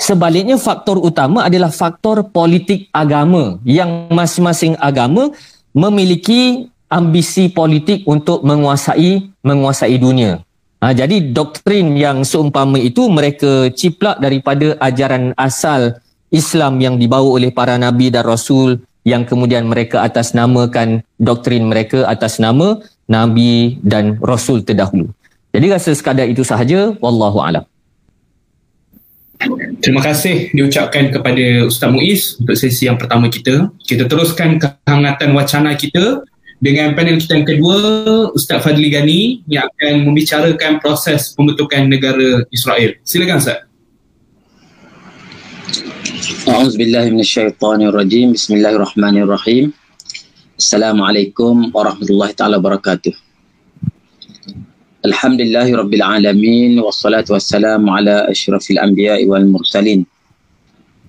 Sebaliknya faktor utama adalah faktor politik agama yang masing-masing agama memiliki ambisi politik untuk menguasai menguasai dunia. Ha, jadi doktrin yang seumpama itu mereka ciplak daripada ajaran asal Islam yang dibawa oleh para nabi dan rasul yang kemudian mereka atas namakan doktrin mereka atas nama nabi dan rasul terdahulu. Jadi rasa sekadar itu sahaja wallahu alam. Terima kasih diucapkan kepada Ustaz Muiz untuk sesi yang pertama kita. Kita teruskan kehangatan wacana kita dengan panel kita yang kedua Ustaz Fadli Gani yang akan membicarakan proses pembentukan negara Israel. Silakan Ustaz. A'udzubillahi. Bismillahirrahmanirrahim. Assalamualaikum warahmatullahi taala wabarakatuh. Alhamdulillahi alamin wassalatu wassalamu ala asyrafil anbiya'i wal mursalin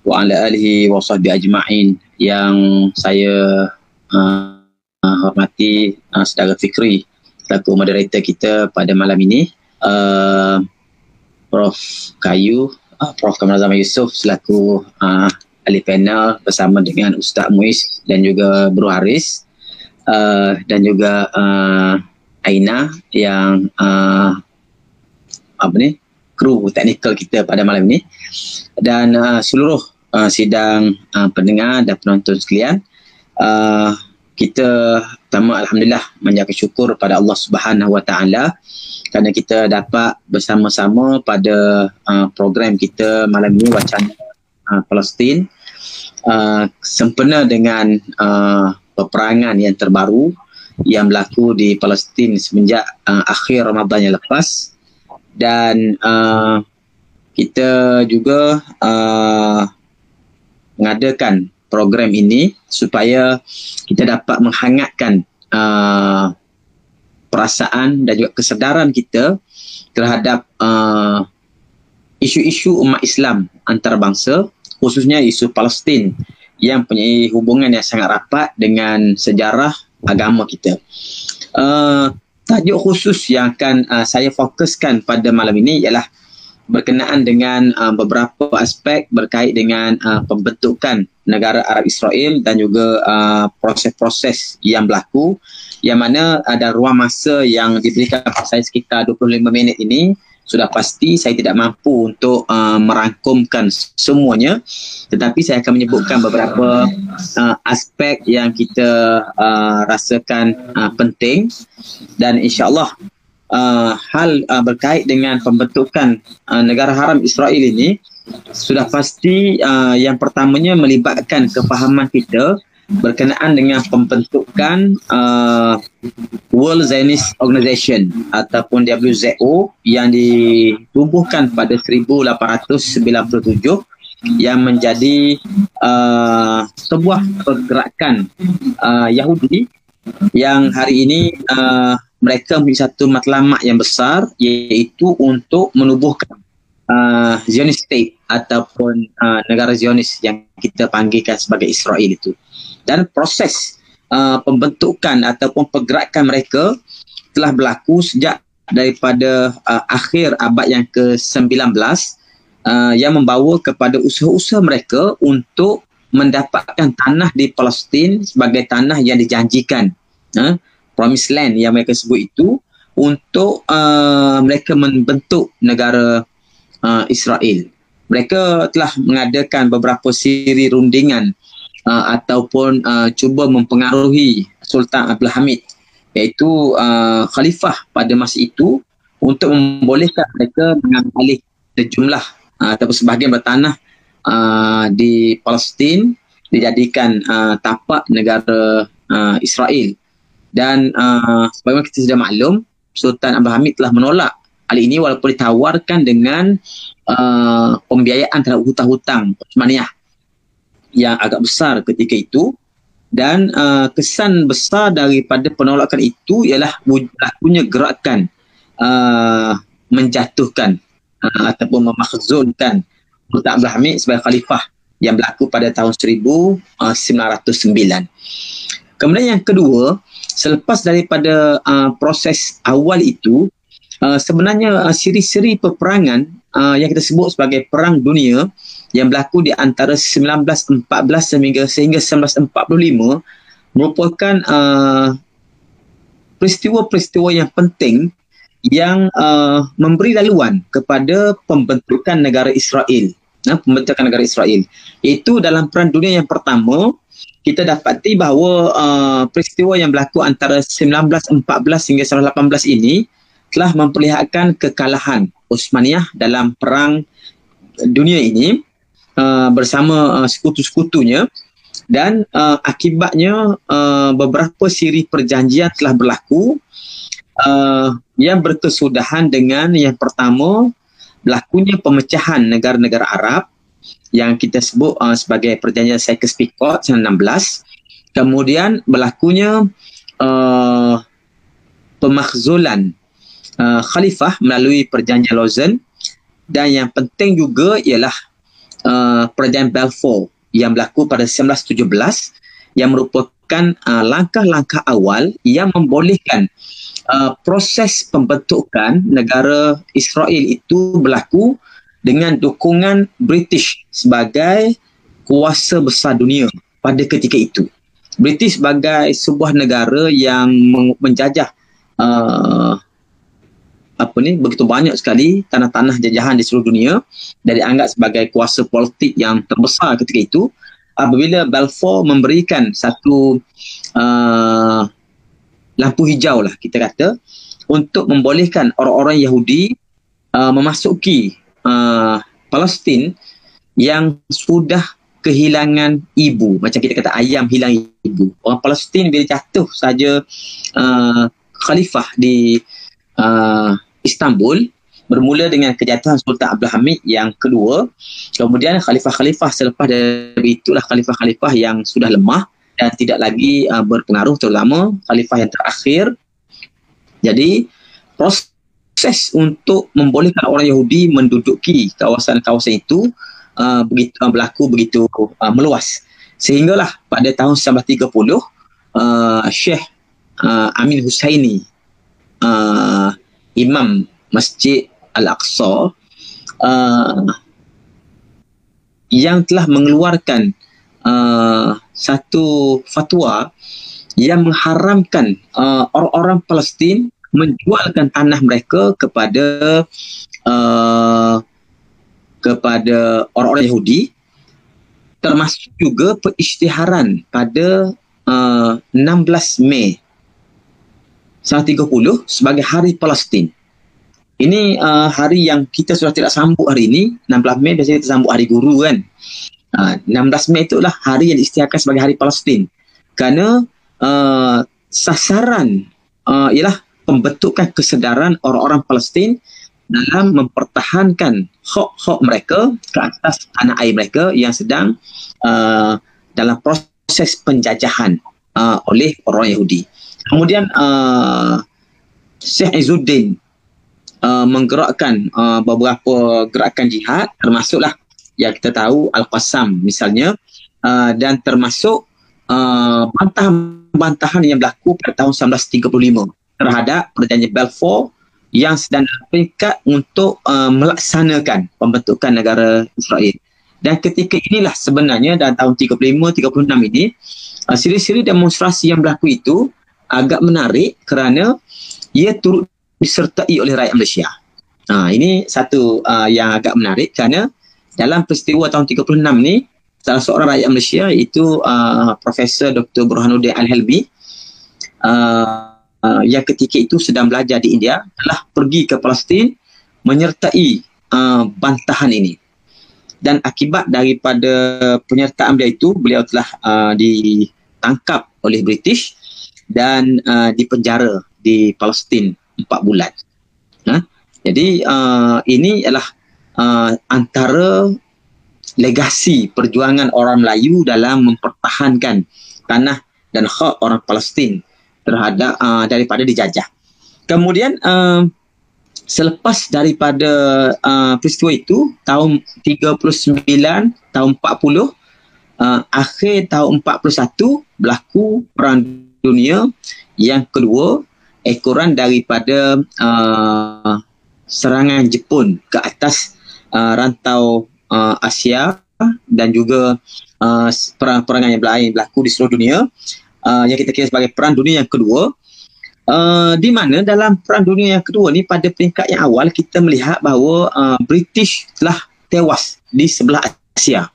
wa ala alihi wa ajma'in yang saya uh, hormati uh, saudara Fikri selaku moderator kita pada malam ini. Uh, Prof. Kayu uh, Prof. Kamal Zaman Yusof selaku uh, ahli panel bersama dengan Ustaz Muiz dan juga Bro Haris. Uh, dan juga uh, Aina yang uh, apa ni kru teknikal kita pada malam ini. Dan uh, seluruh uh, sidang uh, pendengar dan penonton sekalian uh, kita pertama alhamdulillah menjaga syukur pada Allah Subhanahu Wa Taala kerana kita dapat bersama-sama pada uh, program kita malam ini wacana uh, Palestin. Uh, sempena dengan uh, peperangan yang terbaru yang berlaku di Palestin semenjak uh, akhir Ramadan yang lepas. Dan uh, kita juga uh, mengadakan program ini supaya kita dapat menghangatkan uh, perasaan dan juga kesedaran kita terhadap uh, isu-isu umat Islam antarabangsa khususnya isu Palestin yang punya hubungan yang sangat rapat dengan sejarah agama kita. Uh, tajuk khusus yang akan uh, saya fokuskan pada malam ini ialah berkenaan dengan uh, beberapa aspek berkait dengan uh, pembentukan negara Arab Israel dan juga uh, proses-proses yang berlaku yang mana ada ruang masa yang diberikan kepada saya sekitar 25 minit ini. Sudah pasti saya tidak mampu untuk uh, merangkumkan semuanya tetapi saya akan menyebutkan beberapa uh, aspek yang kita uh, rasakan uh, penting. Dan insyaallah uh, hal uh, berkait dengan pembentukan uh, negara haram Israel ini sudah pasti uh, yang pertamanya melibatkan kefahaman kita berkenaan dengan pembentukan uh, World Zionist Organization ataupun WZO yang ditubuhkan pada 1897 yang menjadi uh, sebuah pergerakan uh, Yahudi yang hari ini uh, mereka mempunyai satu matlamat yang besar iaitu untuk menubuhkan uh, Zionist state ataupun uh, negara Zionis yang kita panggilkan sebagai Israel itu. Dan proses uh, pembentukan ataupun pergerakan mereka telah berlaku sejak daripada uh, akhir abad yang ke-19 uh, yang membawa kepada usaha-usaha mereka untuk mendapatkan tanah di Palestin sebagai tanah yang dijanjikan. Uh, promised land yang mereka sebut itu untuk uh, mereka membentuk negara uh, Israel. Mereka telah mengadakan beberapa siri rundingan uh, ataupun uh, cuba mempengaruhi Sultan Abdul Hamid iaitu uh, khalifah pada masa itu untuk membolehkan mereka mengambil sejumlah uh, ataupun sebahagian bertanah uh, di Palestin dijadikan uh, tapak negara uh, Israel dan uh, sebagaimana kita sudah maklum Sultan Abdul Hamid telah menolak hal ini walaupun ditawarkan dengan uh, pembiayaan terhadap hutang-hutang Osmaniyah yang agak besar ketika itu dan uh, kesan besar daripada penolakan itu ialah berlakunya gerakan uh, menjatuhkan uh, ataupun memakhzulkan Sultan Abdul Hamid sebagai khalifah yang berlaku pada tahun 1909. Uh, Kemudian yang kedua, selepas daripada uh, proses awal itu uh, sebenarnya uh, siri-siri peperangan uh, yang kita sebut sebagai perang dunia yang berlaku di antara 1914 sehingga sehingga 1945 merupakan uh, peristiwa-peristiwa yang penting yang uh, memberi laluan kepada pembentukan negara Israel. Nah, pembentukan negara Israel. Itu dalam Perang Dunia yang pertama, kita dapati bahawa uh, peristiwa yang berlaku antara 1914 hingga 1918 ini telah memperlihatkan kekalahan Uthmaniyah dalam Perang Dunia ini uh, bersama uh, sekutu-sekutunya dan uh, akibatnya uh, beberapa siri perjanjian telah berlaku uh, yang berkesudahan dengan yang pertama berlakunya pemecahan negara-negara Arab yang kita sebut uh, sebagai perjanjian Sykes-Picot 1916 kemudian berlakunya uh, pemakzulan uh, khalifah melalui perjanjian Lausanne dan yang penting juga ialah uh, perjanjian Balfour yang berlaku pada 1917 yang merupakan uh, langkah-langkah awal yang membolehkan uh, proses pembentukan negara Israel itu berlaku dengan dukungan British sebagai kuasa besar dunia pada ketika itu. British sebagai sebuah negara yang menjajah uh, apa ni begitu banyak sekali tanah-tanah jajahan di seluruh dunia dan dianggap sebagai kuasa politik yang terbesar ketika itu apabila Balfour memberikan satu uh, lampu hijau lah kita kata untuk membolehkan orang-orang Yahudi uh, memasuki uh, Palestin yang sudah kehilangan ibu. Macam kita kata ayam hilang ibu. Orang Palestin bila jatuh saja uh, khalifah di uh, Istanbul bermula dengan kejatuhan Sultan Abdul Hamid yang kedua. Kemudian khalifah-khalifah selepas dari itulah khalifah-khalifah yang sudah lemah dan tidak lagi uh, berpengaruh terutama khalifah yang terakhir. Jadi proses sukses untuk membolehkan orang Yahudi menduduki kawasan-kawasan itu uh, begitu uh, berlaku begitu uh, meluas. Sehinggalah pada tahun 1930 uh, Syekh uh, Amin Husaini uh, imam Masjid Al-Aqsa uh, yang telah mengeluarkan uh, satu fatwa yang mengharamkan uh, orang-orang Palestin menjualkan tanah mereka kepada uh, kepada orang-orang Yahudi termasuk juga perisytiharan pada uh, 16 Mei 1930 sebagai Hari Palestin. Ini uh, hari yang kita sudah tidak sambut hari ini. 16 Mei biasanya kita sambut Hari Guru kan. Uh, 16 Mei itulah hari yang diisytiharkan sebagai Hari Palestin. Kerana uh, sasaran uh, ialah pembentukan kesedaran orang-orang Palestin dalam mempertahankan hak-hak mereka ke atas tanah air mereka yang sedang uh, dalam proses penjajahan uh, oleh orang Yahudi. Kemudian uh, Syekh Izzuddin uh, menggerakkan uh, beberapa gerakan jihad termasuklah yang kita tahu Al-Qassam misalnya uh, dan termasuk uh, bantahan-bantahan yang berlaku pada tahun 1935 terhadap perjanjian Balfour yang sedang peringkat untuk uh, melaksanakan pembentukan negara Israel. Dan ketika inilah sebenarnya dalam tahun 35-36 ini, uh, siri-siri demonstrasi yang berlaku itu agak menarik kerana ia turut disertai oleh rakyat Malaysia. Uh, ini satu uh, yang agak menarik kerana dalam peristiwa tahun 36 ni, salah seorang rakyat Malaysia itu uh, Profesor Dr. Burhanuddin Al-Helbi uh, uh, yang ketika itu sedang belajar di India telah pergi ke Palestin menyertai uh, bantahan ini. Dan akibat daripada penyertaan beliau itu, beliau telah uh, ditangkap oleh British dan uh, dipenjara di Palestin empat bulan. Ha? Jadi uh, ini adalah uh, antara legasi perjuangan orang Melayu dalam mempertahankan tanah dan hak orang Palestin terhadap uh, daripada dijajah. Kemudian uh, selepas daripada uh, peristiwa itu tahun 39 tahun 40 uh, akhir tahun 41 berlaku perang dunia yang kedua ekoran daripada uh, serangan Jepun ke atas uh, rantau uh, Asia dan juga uh, perang-perangan yang lain berlaku di seluruh dunia uh, yang kita kira sebagai perang dunia yang kedua uh, di mana dalam perang dunia yang kedua ni pada peringkat yang awal kita melihat bahawa uh, British telah tewas di sebelah Asia.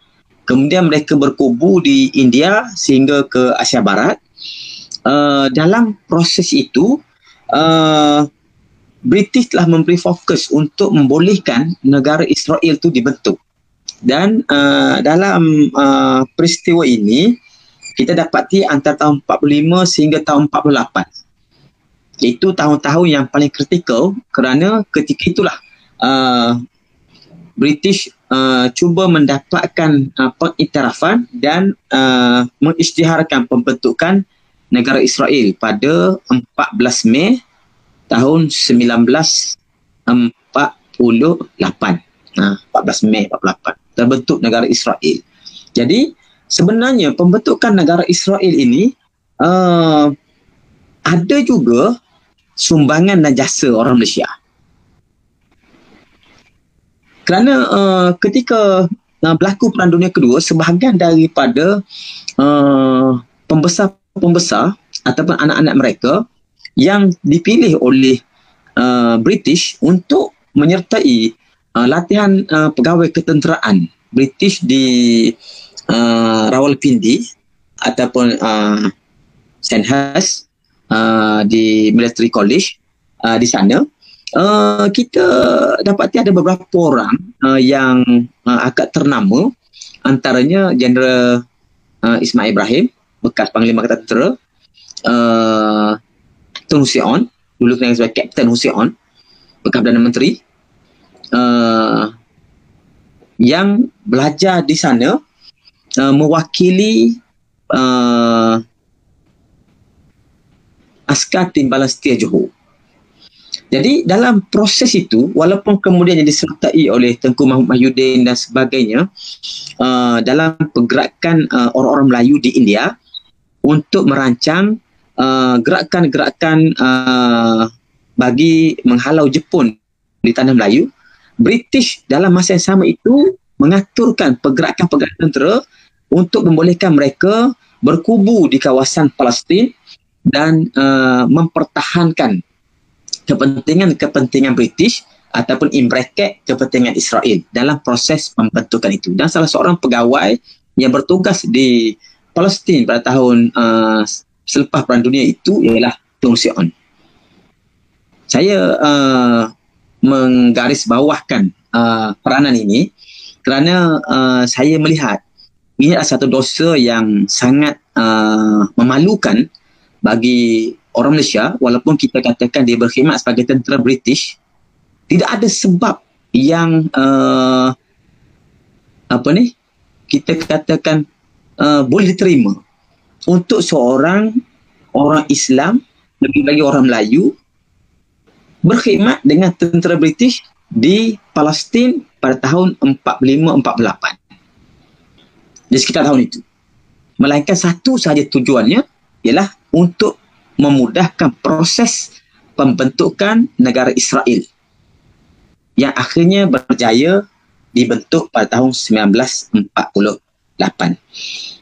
Kemudian mereka berkubu di India sehingga ke Asia Barat. Uh, dalam proses itu uh, British telah memberi fokus untuk membolehkan negara Israel itu dibentuk. Dan uh, dalam uh, peristiwa ini kita dapati antara tahun 45 sehingga tahun 48. Itu tahun-tahun yang paling kritikal kerana ketika itulah uh, British uh, cuba mendapatkan uh, pengiktirafan dan uh, mengisytiharkan pembentukan negara Israel pada 14 Mei tahun 1948. Nah, 14 Mei 48 terbentuk negara Israel. Jadi sebenarnya pembentukan negara Israel ini uh, ada juga sumbangan dan jasa orang Malaysia. Kerana uh, ketika uh, berlaku Perang Dunia Kedua, sebahagian daripada uh, pembesar-pembesar ataupun anak-anak mereka yang dipilih oleh uh, British untuk menyertai uh, latihan uh, pegawai ketenteraan British di uh, Rawalpindi ataupun uh, Sandhurst uh, di Military College uh, di sana. Uh, kita dapati ada beberapa orang uh, yang uh, agak ternama antaranya Jeneral uh, Ismail Ibrahim bekas Panglima Angkatan Tentera uh, Tun Husion dulu kenal sebagai Captain Husion bekas Perdana Menteri uh, yang belajar di sana uh, mewakili uh, askar timbalan setia Johor. Jadi dalam proses itu walaupun kemudian disertai oleh Tengku Mahmud Mahyudin dan sebagainya uh, dalam pergerakan uh, orang-orang Melayu di India untuk merancang uh, gerakan-gerakan uh, bagi menghalau Jepun di tanah Melayu British dalam masa yang sama itu mengaturkan pergerakan-pergerakan tentera untuk membolehkan mereka berkubu di kawasan Palestin dan uh, mempertahankan kepentingan-kepentingan British ataupun in bracket kepentingan Israel dalam proses pembentukan itu. Dan salah seorang pegawai yang bertugas di Palestin pada tahun uh, selepas Perang Dunia itu ialah Tung Sion. Saya uh, menggarisbawahkan uh, peranan ini kerana uh, saya melihat ini adalah satu dosa yang sangat uh, memalukan bagi orang Malaysia. Walaupun kita katakan dia berkhidmat sebagai tentera British tidak ada sebab yang uh, apa ni kita katakan uh, boleh diterima. Untuk seorang orang Islam lebih lagi orang Melayu berkhidmat dengan tentera British di Palestin pada tahun 45-48 di sekitar tahun itu melainkan satu sahaja tujuannya ialah untuk memudahkan proses pembentukan negara Israel yang akhirnya berjaya dibentuk pada tahun 1948.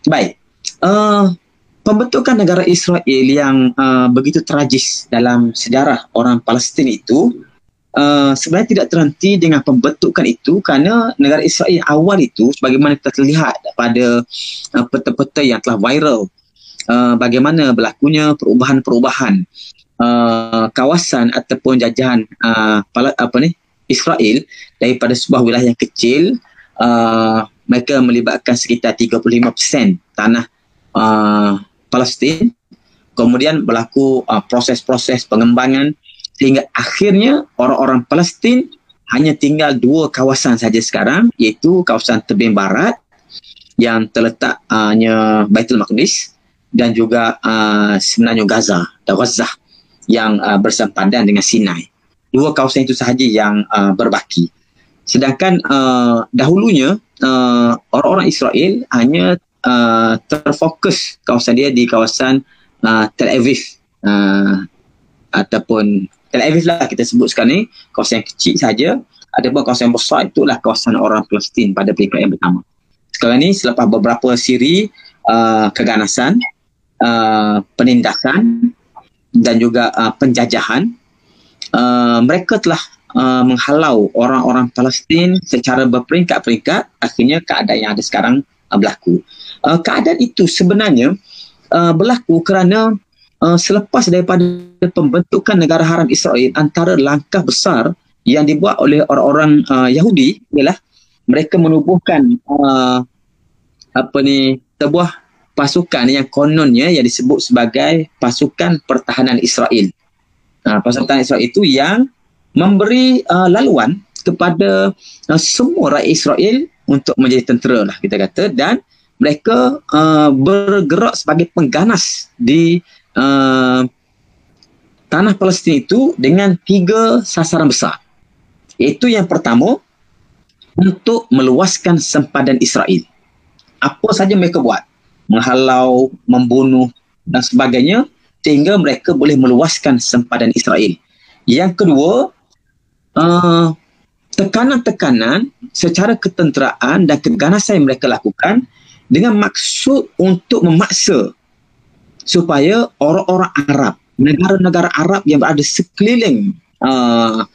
Baik, uh, pembentukan negara Israel yang uh, begitu tragis dalam sejarah orang Palestin itu uh, sebenarnya tidak terhenti dengan pembentukan itu kerana negara Israel awal itu sebagaimana kita terlihat pada uh, peta-peta yang telah viral Uh, bagaimana berlakunya perubahan-perubahan uh, kawasan ataupun jajahan uh, apa ni Israel daripada sebuah wilayah yang kecil uh, mereka melibatkan sekitar 35% tanah uh, Palestin. Kemudian berlaku uh, proses-proses pengembangan sehingga akhirnya orang-orang Palestin hanya tinggal dua kawasan saja sekarang iaitu kawasan tebing barat yang terletak uh, Baitul Maqdis dan juga uh, sebenarnya Gaza dan Gaza yang uh, bersempadan dengan Sinai. Dua kawasan itu sahaja yang uh, berbaki. Sedangkan uh, dahulunya uh, orang-orang Israel hanya uh, terfokus kawasan dia di kawasan uh, Tel Aviv uh, ataupun Tel Aviv lah kita sebut sekarang ni kawasan yang kecil saja. Adapun kawasan yang besar itulah kawasan orang Palestin pada peringkat yang pertama. Sekarang ni selepas beberapa siri uh, keganasan uh, penindasan dan juga uh, penjajahan uh, mereka telah uh, menghalau orang-orang Palestin secara berperingkat-peringkat akhirnya keadaan yang ada sekarang uh, berlaku uh, keadaan itu sebenarnya uh, berlaku kerana uh, selepas daripada pembentukan negara haram Israel antara langkah besar yang dibuat oleh orang-orang uh, Yahudi ialah mereka menubuhkan uh, apa ni sebuah pasukan yang kononnya yang disebut sebagai pasukan pertahanan Israel. Uh, pasukan Israel itu yang memberi uh, laluan kepada uh, semua rakyat Israel untuk menjadi tentera lah kita kata dan mereka uh, bergerak sebagai pengganas di uh, tanah Palestin itu dengan tiga sasaran besar. Itu yang pertama untuk meluaskan sempadan Israel apa saja mereka buat menghalau, membunuh dan sebagainya sehingga mereka boleh meluaskan sempadan Israel. Yang kedua, uh, tekanan-tekanan secara ketenteraan dan keganasan yang mereka lakukan dengan maksud untuk memaksa supaya orang-orang Arab, negara-negara Arab yang berada sekeliling uh,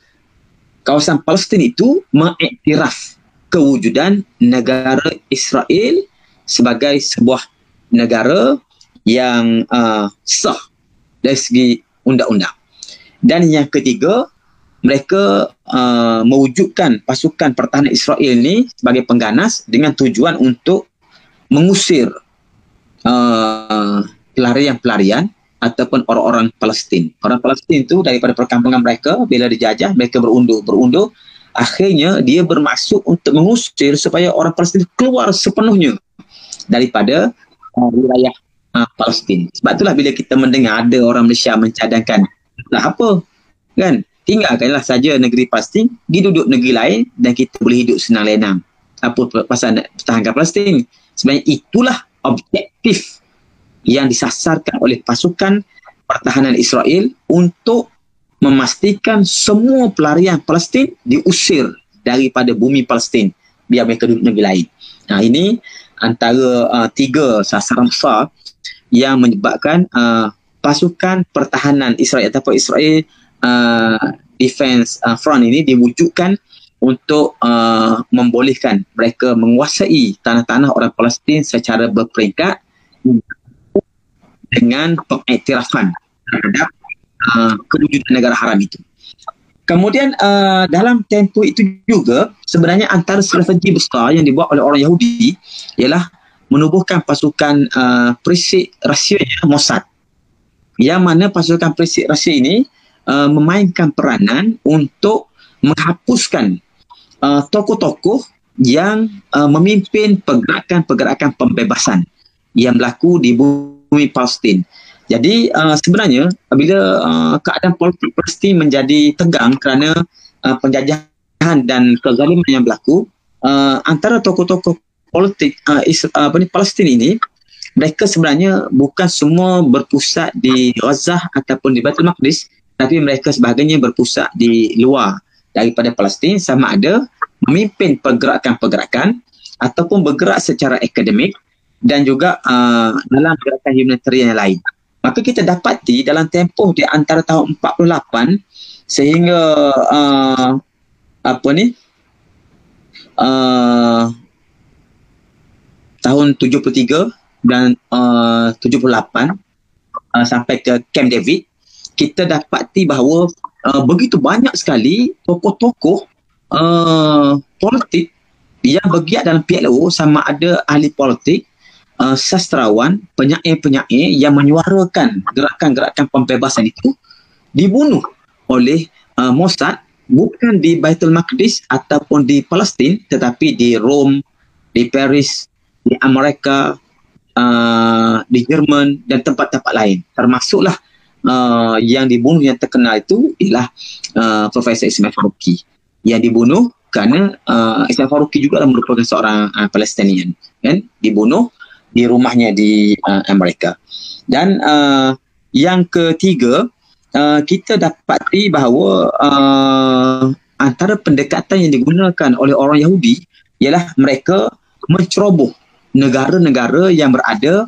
kawasan Palestin itu mengiktiraf kewujudan negara Israel sebagai sebuah negara yang uh, sah dari segi undang-undang. Dan yang ketiga, mereka uh, mewujudkan pasukan pertahanan Israel ini sebagai pengganas dengan tujuan untuk mengusir uh, pelarian-pelarian ataupun orang-orang Palestin. Orang Palestin itu daripada perkampungan mereka bila dijajah mereka berundur berundur akhirnya dia bermaksud untuk mengusir supaya orang Palestin keluar sepenuhnya daripada uh, wilayah uh, Palestin. Sebab itulah bila kita mendengar ada orang Malaysia mencadangkan lah apa kan tinggalkanlah saja negeri Palestin pergi duduk negeri lain dan kita boleh hidup senang lenang. Apa pasal nak pertahankan Palestin? Sebenarnya itulah objektif yang disasarkan oleh pasukan pertahanan Israel untuk memastikan semua pelarian Palestin diusir daripada bumi Palestin biar mereka duduk negeri lain. Nah ini antara uh, tiga sasaran besar yang menyebabkan uh, pasukan pertahanan Israel ataupun Israel uh, Defense uh, Front ini diwujudkan untuk uh, membolehkan mereka menguasai tanah-tanah orang Palestin secara berperingkat dengan pengiktirafan terhadap uh, kewujudan negara haram itu. Kemudian uh, dalam tempoh itu juga sebenarnya antara strategi besar yang dibuat oleh orang Yahudi ialah menubuhkan pasukan uh, perisik rahsia Mossad. Yang mana pasukan perisik rahsia ini uh, memainkan peranan untuk menghapuskan uh, tokoh-tokoh yang uh, memimpin pergerakan-pergerakan pembebasan yang berlaku di bumi Palestin. Jadi uh, sebenarnya bila uh, keadaan politik Palestin menjadi tegang kerana uh, penjajahan dan kezaliman yang berlaku, uh, antara tokoh-tokoh politik uh, uh, Palestin ini mereka sebenarnya bukan semua berpusat di Gaza ataupun di Baitul Maqdis tapi mereka sebagainya berpusat di luar daripada Palestin sama ada memimpin pergerakan-pergerakan ataupun bergerak secara akademik dan juga uh, dalam gerakan humanitarian yang lain. Maka kita dapati dalam tempoh di antara tahun 48 sehingga uh, apa ni uh, tahun 73 dan uh, 78 uh, sampai ke Camp David kita dapati bahawa uh, begitu banyak sekali tokoh-tokoh uh, politik yang bergiat dalam PLO sama ada ahli politik uh, sastrawan, penyair-penyair yang menyuarakan gerakan-gerakan pembebasan itu dibunuh oleh uh, Mossad bukan di Baitul Maqdis ataupun di Palestin tetapi di Rom, di Paris, di Amerika, uh, di Jerman dan tempat-tempat lain. Termasuklah uh, yang dibunuh yang terkenal itu ialah uh, Profesor Ismail Faruqi yang dibunuh kerana uh, Ismail Faruqi juga merupakan seorang uh, Palestinian kan dibunuh di rumahnya di uh, Amerika. Dan uh, yang ketiga, uh, kita dapati bahawa uh, antara pendekatan yang digunakan oleh orang Yahudi ialah mereka menceroboh negara-negara yang berada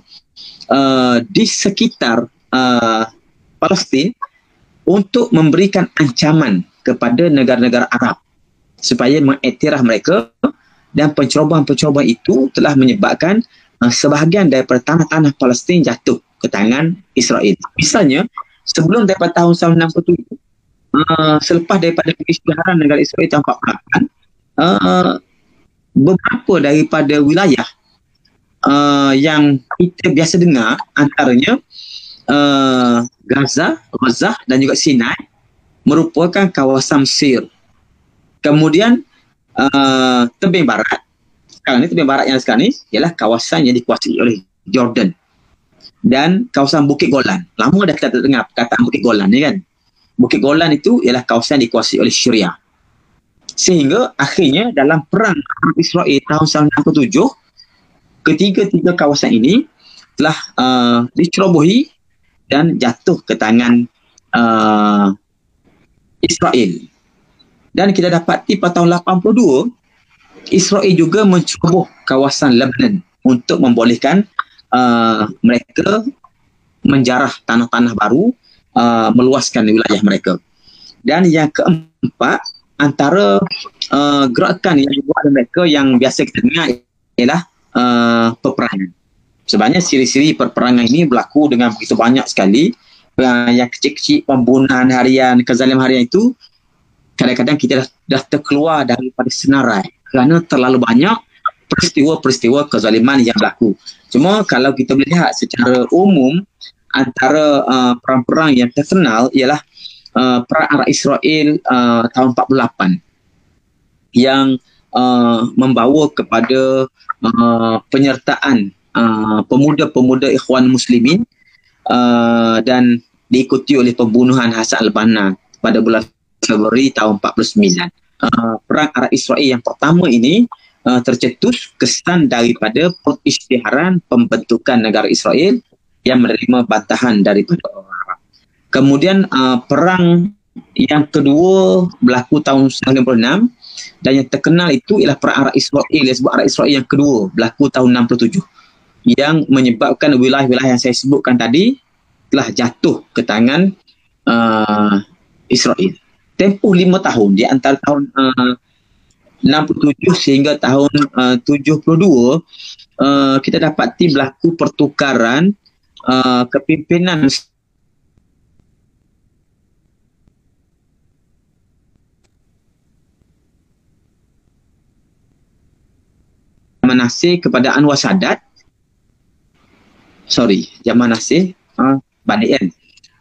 uh, di sekitar uh, Palestin untuk memberikan ancaman kepada negara-negara Arab supaya mengiktiraf mereka dan pencerobohan-pencerobohan itu telah menyebabkan sebahagian daripada tanah-tanah Palestin jatuh ke tangan Israel. Misalnya, sebelum daripada tahun 1967, uh, selepas daripada keisytiharan negara Israel tahun 48, uh, beberapa daripada wilayah uh, yang kita biasa dengar antaranya uh, Gaza, Gaza dan juga Sinai merupakan kawasan Mesir. Kemudian uh, tebing barat, sekarang ni tebing barat yang sekarang ni ialah kawasan yang dikuasai oleh Jordan dan kawasan Bukit Golan. Lama dah kita dengar perkataan Bukit Golan ni kan. Bukit Golan itu ialah kawasan yang dikuasai oleh Syria. Sehingga akhirnya dalam perang Israel tahun 1967, ketiga-tiga kawasan ini telah uh, dicerobohi dan jatuh ke tangan uh, Israel. Dan kita dapati pada tahun 82, Israel juga menceroboh kawasan Lebanon untuk membolehkan uh, mereka menjarah tanah-tanah baru uh, meluaskan wilayah mereka. Dan yang keempat antara uh, gerakan yang dibuat mereka yang biasa kita dengar ialah uh, peperangan. Sebenarnya siri-siri perperangan ini berlaku dengan begitu banyak sekali uh, yang kecil-kecil pembunuhan harian, kezaliman harian itu kadang-kadang kita dah, dah terkeluar daripada senarai kerana terlalu banyak peristiwa-peristiwa kezaliman yang berlaku. Cuma kalau kita melihat secara umum antara uh, perang-perang yang terkenal ialah uh, perang Arab Israel uh, tahun 48 yang uh, membawa kepada uh, penyertaan uh, pemuda-pemuda ikhwan muslimin uh, dan diikuti oleh pembunuhan Hasan al-Banna pada bulan Februari tahun 49. Uh, perang Arab Israel yang pertama ini uh, tercetus kesan daripada pengisytiharan pembentukan negara Israel yang menerima bantahan daripada orang Arab. Kemudian uh, perang yang kedua berlaku tahun 1996 dan yang terkenal itu ialah perang Arab Israel yang sebut Arab Israel yang kedua berlaku tahun 67 yang menyebabkan wilayah-wilayah yang saya sebutkan tadi telah jatuh ke tangan uh, Israel. Tempoh lima tahun di antara tahun uh, 67 sehingga tahun uh, 72 uh, kita dapati berlaku pertukaran uh, kepimpinan. Nasir kepada Anwar Sadat. Sorry zaman Nasir uh, Bani uh,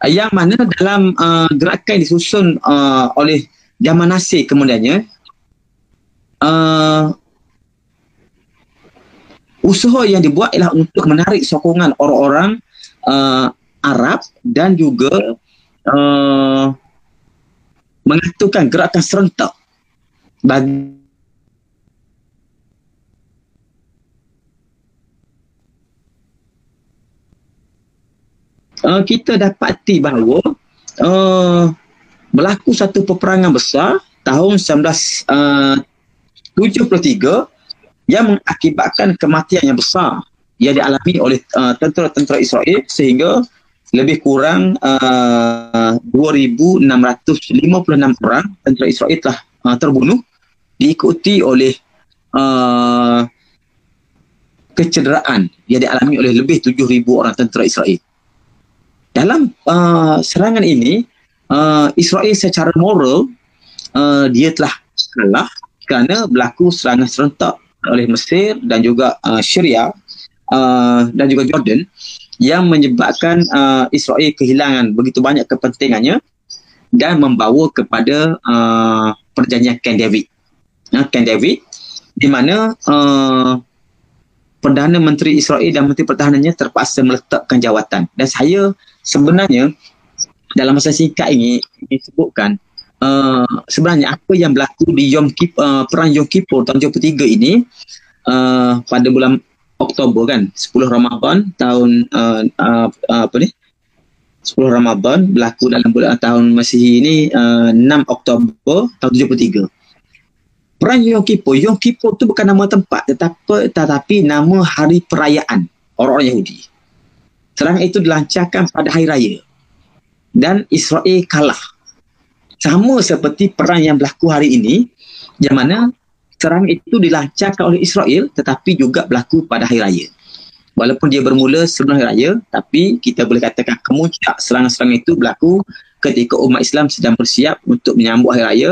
yang mana dalam uh, gerakan disusun uh, oleh Zaman Nasir kemudiannya uh, usaha yang dibuat ialah untuk menarik sokongan orang-orang uh, Arab dan juga uh, mengatukan gerakan serentak bagi uh, kita dapati bahawa uh, berlaku satu peperangan besar tahun 19 uh, 73 yang mengakibatkan kematian yang besar yang dialami oleh uh, tentera-tentera Israel sehingga lebih kurang uh, 2,656 orang tentera Israel telah uh, terbunuh diikuti oleh uh, kecederaan yang dialami oleh lebih 7,000 orang tentera Israel. Dalam uh, serangan ini, uh, Israel secara moral uh, dia telah kalah kerana berlaku serangan serentak oleh Mesir dan juga uh, Syria uh, dan juga Jordan yang menyebabkan uh, Israel kehilangan begitu banyak kepentingannya dan membawa kepada uh, perjanjian Camp David. Uh, Camp David di mana uh, Perdana Menteri Israel dan Menteri Pertahanannya terpaksa meletakkan jawatan. Dan saya sebenarnya dalam masa singkat ini disebutkan uh, sebenarnya apa yang berlaku di Yom Kippur, uh, perang Yom Kippur tahun 73 ini uh, pada bulan Oktober kan 10 Ramadan tahun uh, uh, apa ni 10 Ramadan berlaku dalam bulan tahun Masihi ini uh, 6 Oktober tahun 73 Perang Yom Kippur, Yom Kippur tu bukan nama tempat tetapi, tetapi nama hari perayaan orang-orang Yahudi. Serangan itu dilancarkan pada hari raya. dan Israel kalah. Sama seperti perang yang berlaku hari ini yang mana serang itu dilancarkan oleh Israel tetapi juga berlaku pada hari raya. Walaupun dia bermula sebelum hari raya tapi kita boleh katakan kemuncak serangan-serangan itu berlaku ketika umat Islam sedang bersiap untuk menyambut hari raya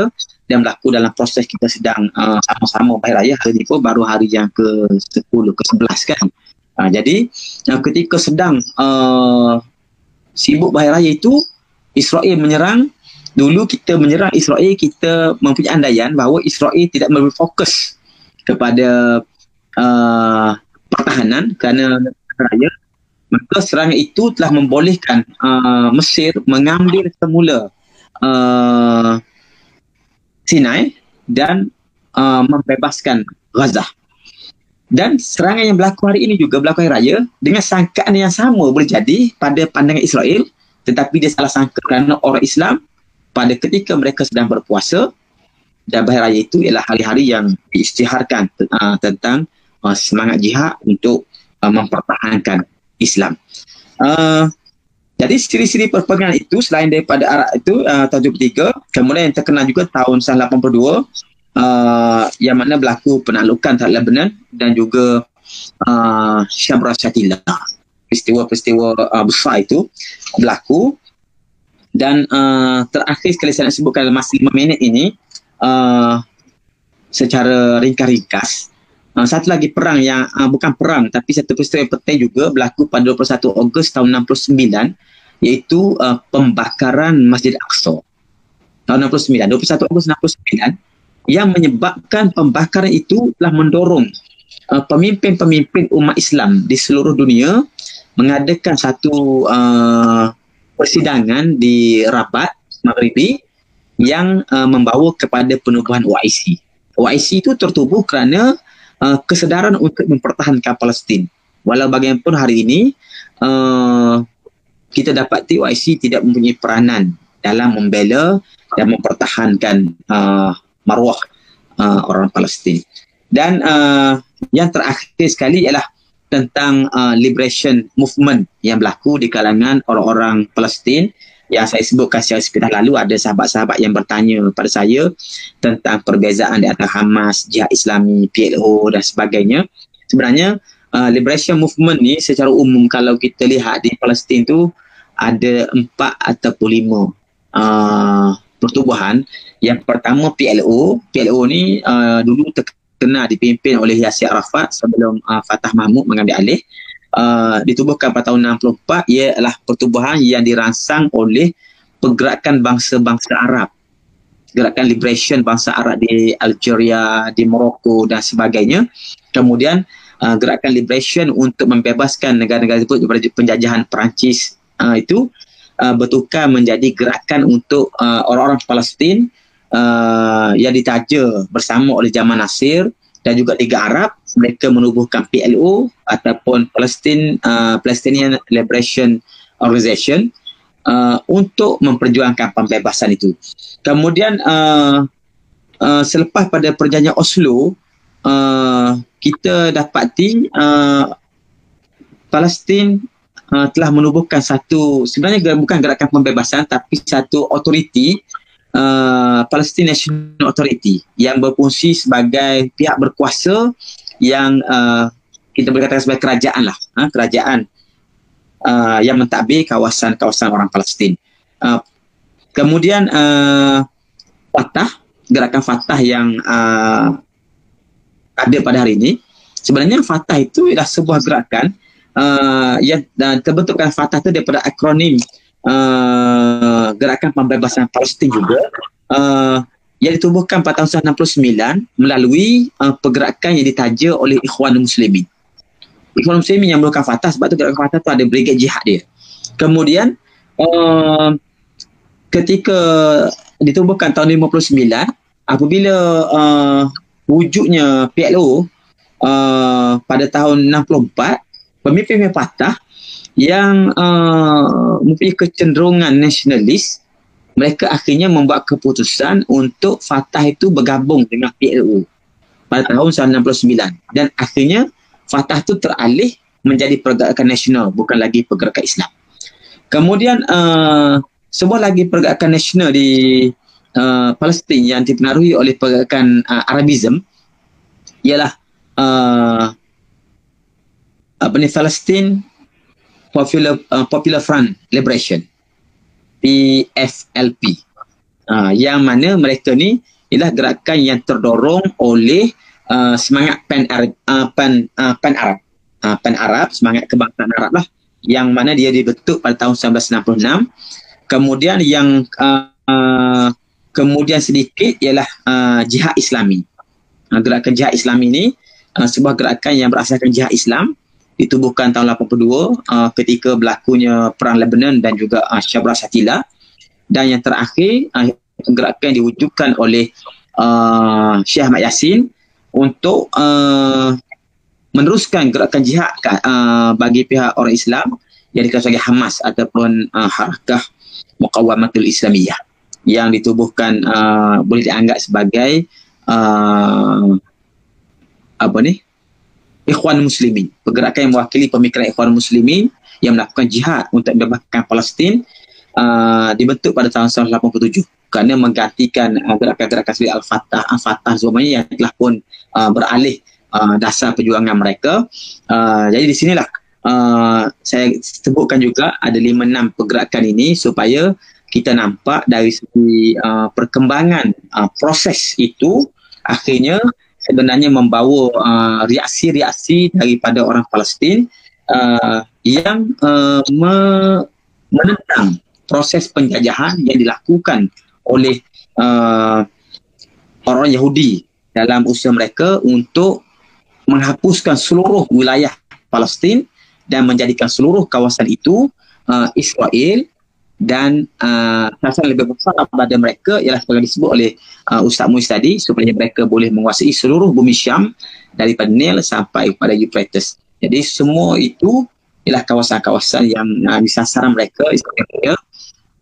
dan berlaku dalam proses kita sedang uh, sama-sama hari raya hari ini pun baru hari yang ke-10 ke-11 kan. Uh, jadi uh, ketika sedang uh, sibuk hari raya itu Israel menyerang dulu kita menyerang Israel kita mempunyai andaian bahawa Israel tidak berfokus kepada uh, pertahanan kerana raya maka serangan itu telah membolehkan uh, Mesir mengambil semula uh, Sinai dan uh, membebaskan Gaza. Dan serangan yang berlaku hari ini juga berlaku hari raya dengan sangkaan yang sama boleh jadi pada pandangan Israel tetapi dia salah sangka kerana orang Islam pada ketika mereka sedang berpuasa dan bahaya raya itu ialah hari-hari yang diisytiharkan uh, tentang uh, semangat jihad untuk uh, mempertahankan Islam. Uh, jadi siri-siri perpegangan itu selain daripada Arab itu uh, tahun 73, kemudian yang terkenal juga tahun 1982 uh, yang mana berlaku penaklukan terhadap Lebanon dan juga uh, Syam Rasyatilah. Peristiwa-peristiwa uh, besar itu berlaku. Dan uh, terakhir sekali saya nak sebutkan dalam masa 5 minit ini uh, secara ringkas-ringkas. Uh, satu lagi perang yang uh, bukan perang tapi satu peristiwa yang penting juga berlaku pada 21 Ogos tahun 69 iaitu uh, pembakaran Masjid Aqsa. Tahun 69 21 Ogos 69 yang menyebabkan pembakaran itu telah mendorong uh, pemimpin-pemimpin umat Islam di seluruh dunia mengadakan satu uh, persidangan di Rabat Maghribi yang uh, membawa kepada penubuhan OIC. OIC itu tertubuh kerana uh, kesedaran untuk mempertahankan Palestin. Walau bagaimanapun hari ini uh, kita dapati OIC tidak mempunyai peranan dalam membela dan mempertahankan uh, maruah uh, orang Palestin. Dan uh, yang terakhir sekali ialah tentang uh, liberation movement yang berlaku di kalangan orang-orang Palestin yang saya sebutkan secara sepintas lalu ada sahabat-sahabat yang bertanya pada saya tentang perbezaan di antara Hamas, Jihad Islami, PLO dan sebagainya. Sebenarnya uh, liberation movement ni secara umum kalau kita lihat di Palestin tu ada empat ataupun lima uh, pertubuhan. Yang pertama PLO. PLO ni uh, dulu ter- kena dipimpin oleh Yasir Arafat sebelum uh, Fatah Mahmud mengambil alih. Uh, ditubuhkan pada tahun 64 ia adalah pertubuhan yang dirangsang oleh pergerakan bangsa-bangsa Arab. Gerakan liberation bangsa Arab di Algeria, di Morocco dan sebagainya. Kemudian uh, gerakan liberation untuk membebaskan negara-negara tersebut daripada penjajahan Perancis uh, itu uh, bertukar menjadi gerakan untuk uh, orang-orang Palestin uh, yang ditaja bersama oleh Jamal Nasir dan juga Liga Arab mereka menubuhkan PLO ataupun Palestine uh, Palestinian Liberation Organization uh, untuk memperjuangkan pembebasan itu. Kemudian uh, uh, selepas pada perjanjian Oslo uh, kita dapati uh, Palestin uh, telah menubuhkan satu sebenarnya bukan gerakan pembebasan tapi satu autoriti uh, Palestine National Authority yang berfungsi sebagai pihak berkuasa yang uh, kita boleh katakan sebagai kerajaan lah, ha, kerajaan uh, yang mentadbir kawasan-kawasan orang Palestin. Uh, kemudian uh, Fatah, gerakan Fatah yang uh, ada pada hari ini, sebenarnya Fatah itu adalah sebuah gerakan uh, yang uh, terbentukkan Fatah itu daripada akronim uh, gerakan pembebasan Palestin juga uh, yang ditubuhkan pada tahun 1969 melalui uh, pergerakan yang ditaja oleh Ikhwan Muslimin. Ikhwan Muslimin yang merupakan Fatah sebab tu gerakan Fatah tu ada brigade jihad dia. Kemudian uh, ketika ditubuhkan tahun 59 apabila uh, wujudnya PLO uh, pada tahun 64 pemimpin Fatah yang uh, mempunyai kecenderungan nasionalis mereka akhirnya membuat keputusan untuk Fatah itu bergabung dengan PLO pada tahun 1999 dan akhirnya Fatah itu teralih menjadi pergerakan nasional bukan lagi pergerakan Islam. Kemudian uh, sebuah lagi pergerakan nasional di uh, Palestin yang dipengaruhi oleh pergerakan uh, Arabism ialah uh, apa ni Palestine Popular uh, Popular Front Liberation PFLP uh, yang mana mereka ni ialah gerakan yang terdorong oleh uh, semangat pan Arab uh, pan uh, pan Arab. Uh, pan Arab semangat kebangsaan Arab lah yang mana dia dibentuk pada tahun 1966 kemudian yang uh, uh, kemudian sedikit ialah uh, jihad Islami. Uh, gerakan jihad Islami ni uh, sebuah gerakan yang berasaskan jihad Islam ditubuhkan tahun 82 uh, ketika berlakunya perang Lebanon dan juga uh, Syabra Satila dan yang terakhir uh, gerakan diwujudkan oleh uh, Syekh Ahmad Yassin untuk uh, meneruskan gerakan jihad uh, bagi pihak orang Islam yang dikenal sebagai Hamas ataupun uh, Harakah Muqawamatul Islamiyah yang ditubuhkan uh, boleh dianggap sebagai uh, apa ni Ikhwan Muslimin, pergerakan yang mewakili pemikiran Ikhwan Muslimin yang melakukan jihad untuk membebaskan Palestin uh, dibentuk pada tahun 1987 kerana menggantikan uh, gerakan-gerakan seperti Al-Fatah, Al-Fatah semuanya yang telah pun uh, beralih uh, dasar perjuangan mereka. Uh, jadi di sinilah uh, saya sebutkan juga ada 5-6 pergerakan ini supaya kita nampak dari segi uh, perkembangan uh, proses itu akhirnya sebenarnya membawa uh, reaksi-reaksi daripada orang Palestin uh, yang uh, me- menentang proses penjajahan yang dilakukan oleh uh, orang Yahudi dalam usaha mereka untuk menghapuskan seluruh wilayah Palestin dan menjadikan seluruh kawasan itu uh, Israel dan uh, sasaran lebih besar pada mereka ialah seperti disebut oleh uh, Ustaz Muiz tadi supaya mereka boleh menguasai seluruh bumi Syam daripada Nil sampai pada Euphrates. Jadi semua itu ialah kawasan-kawasan yang uh, disasaran mereka Israel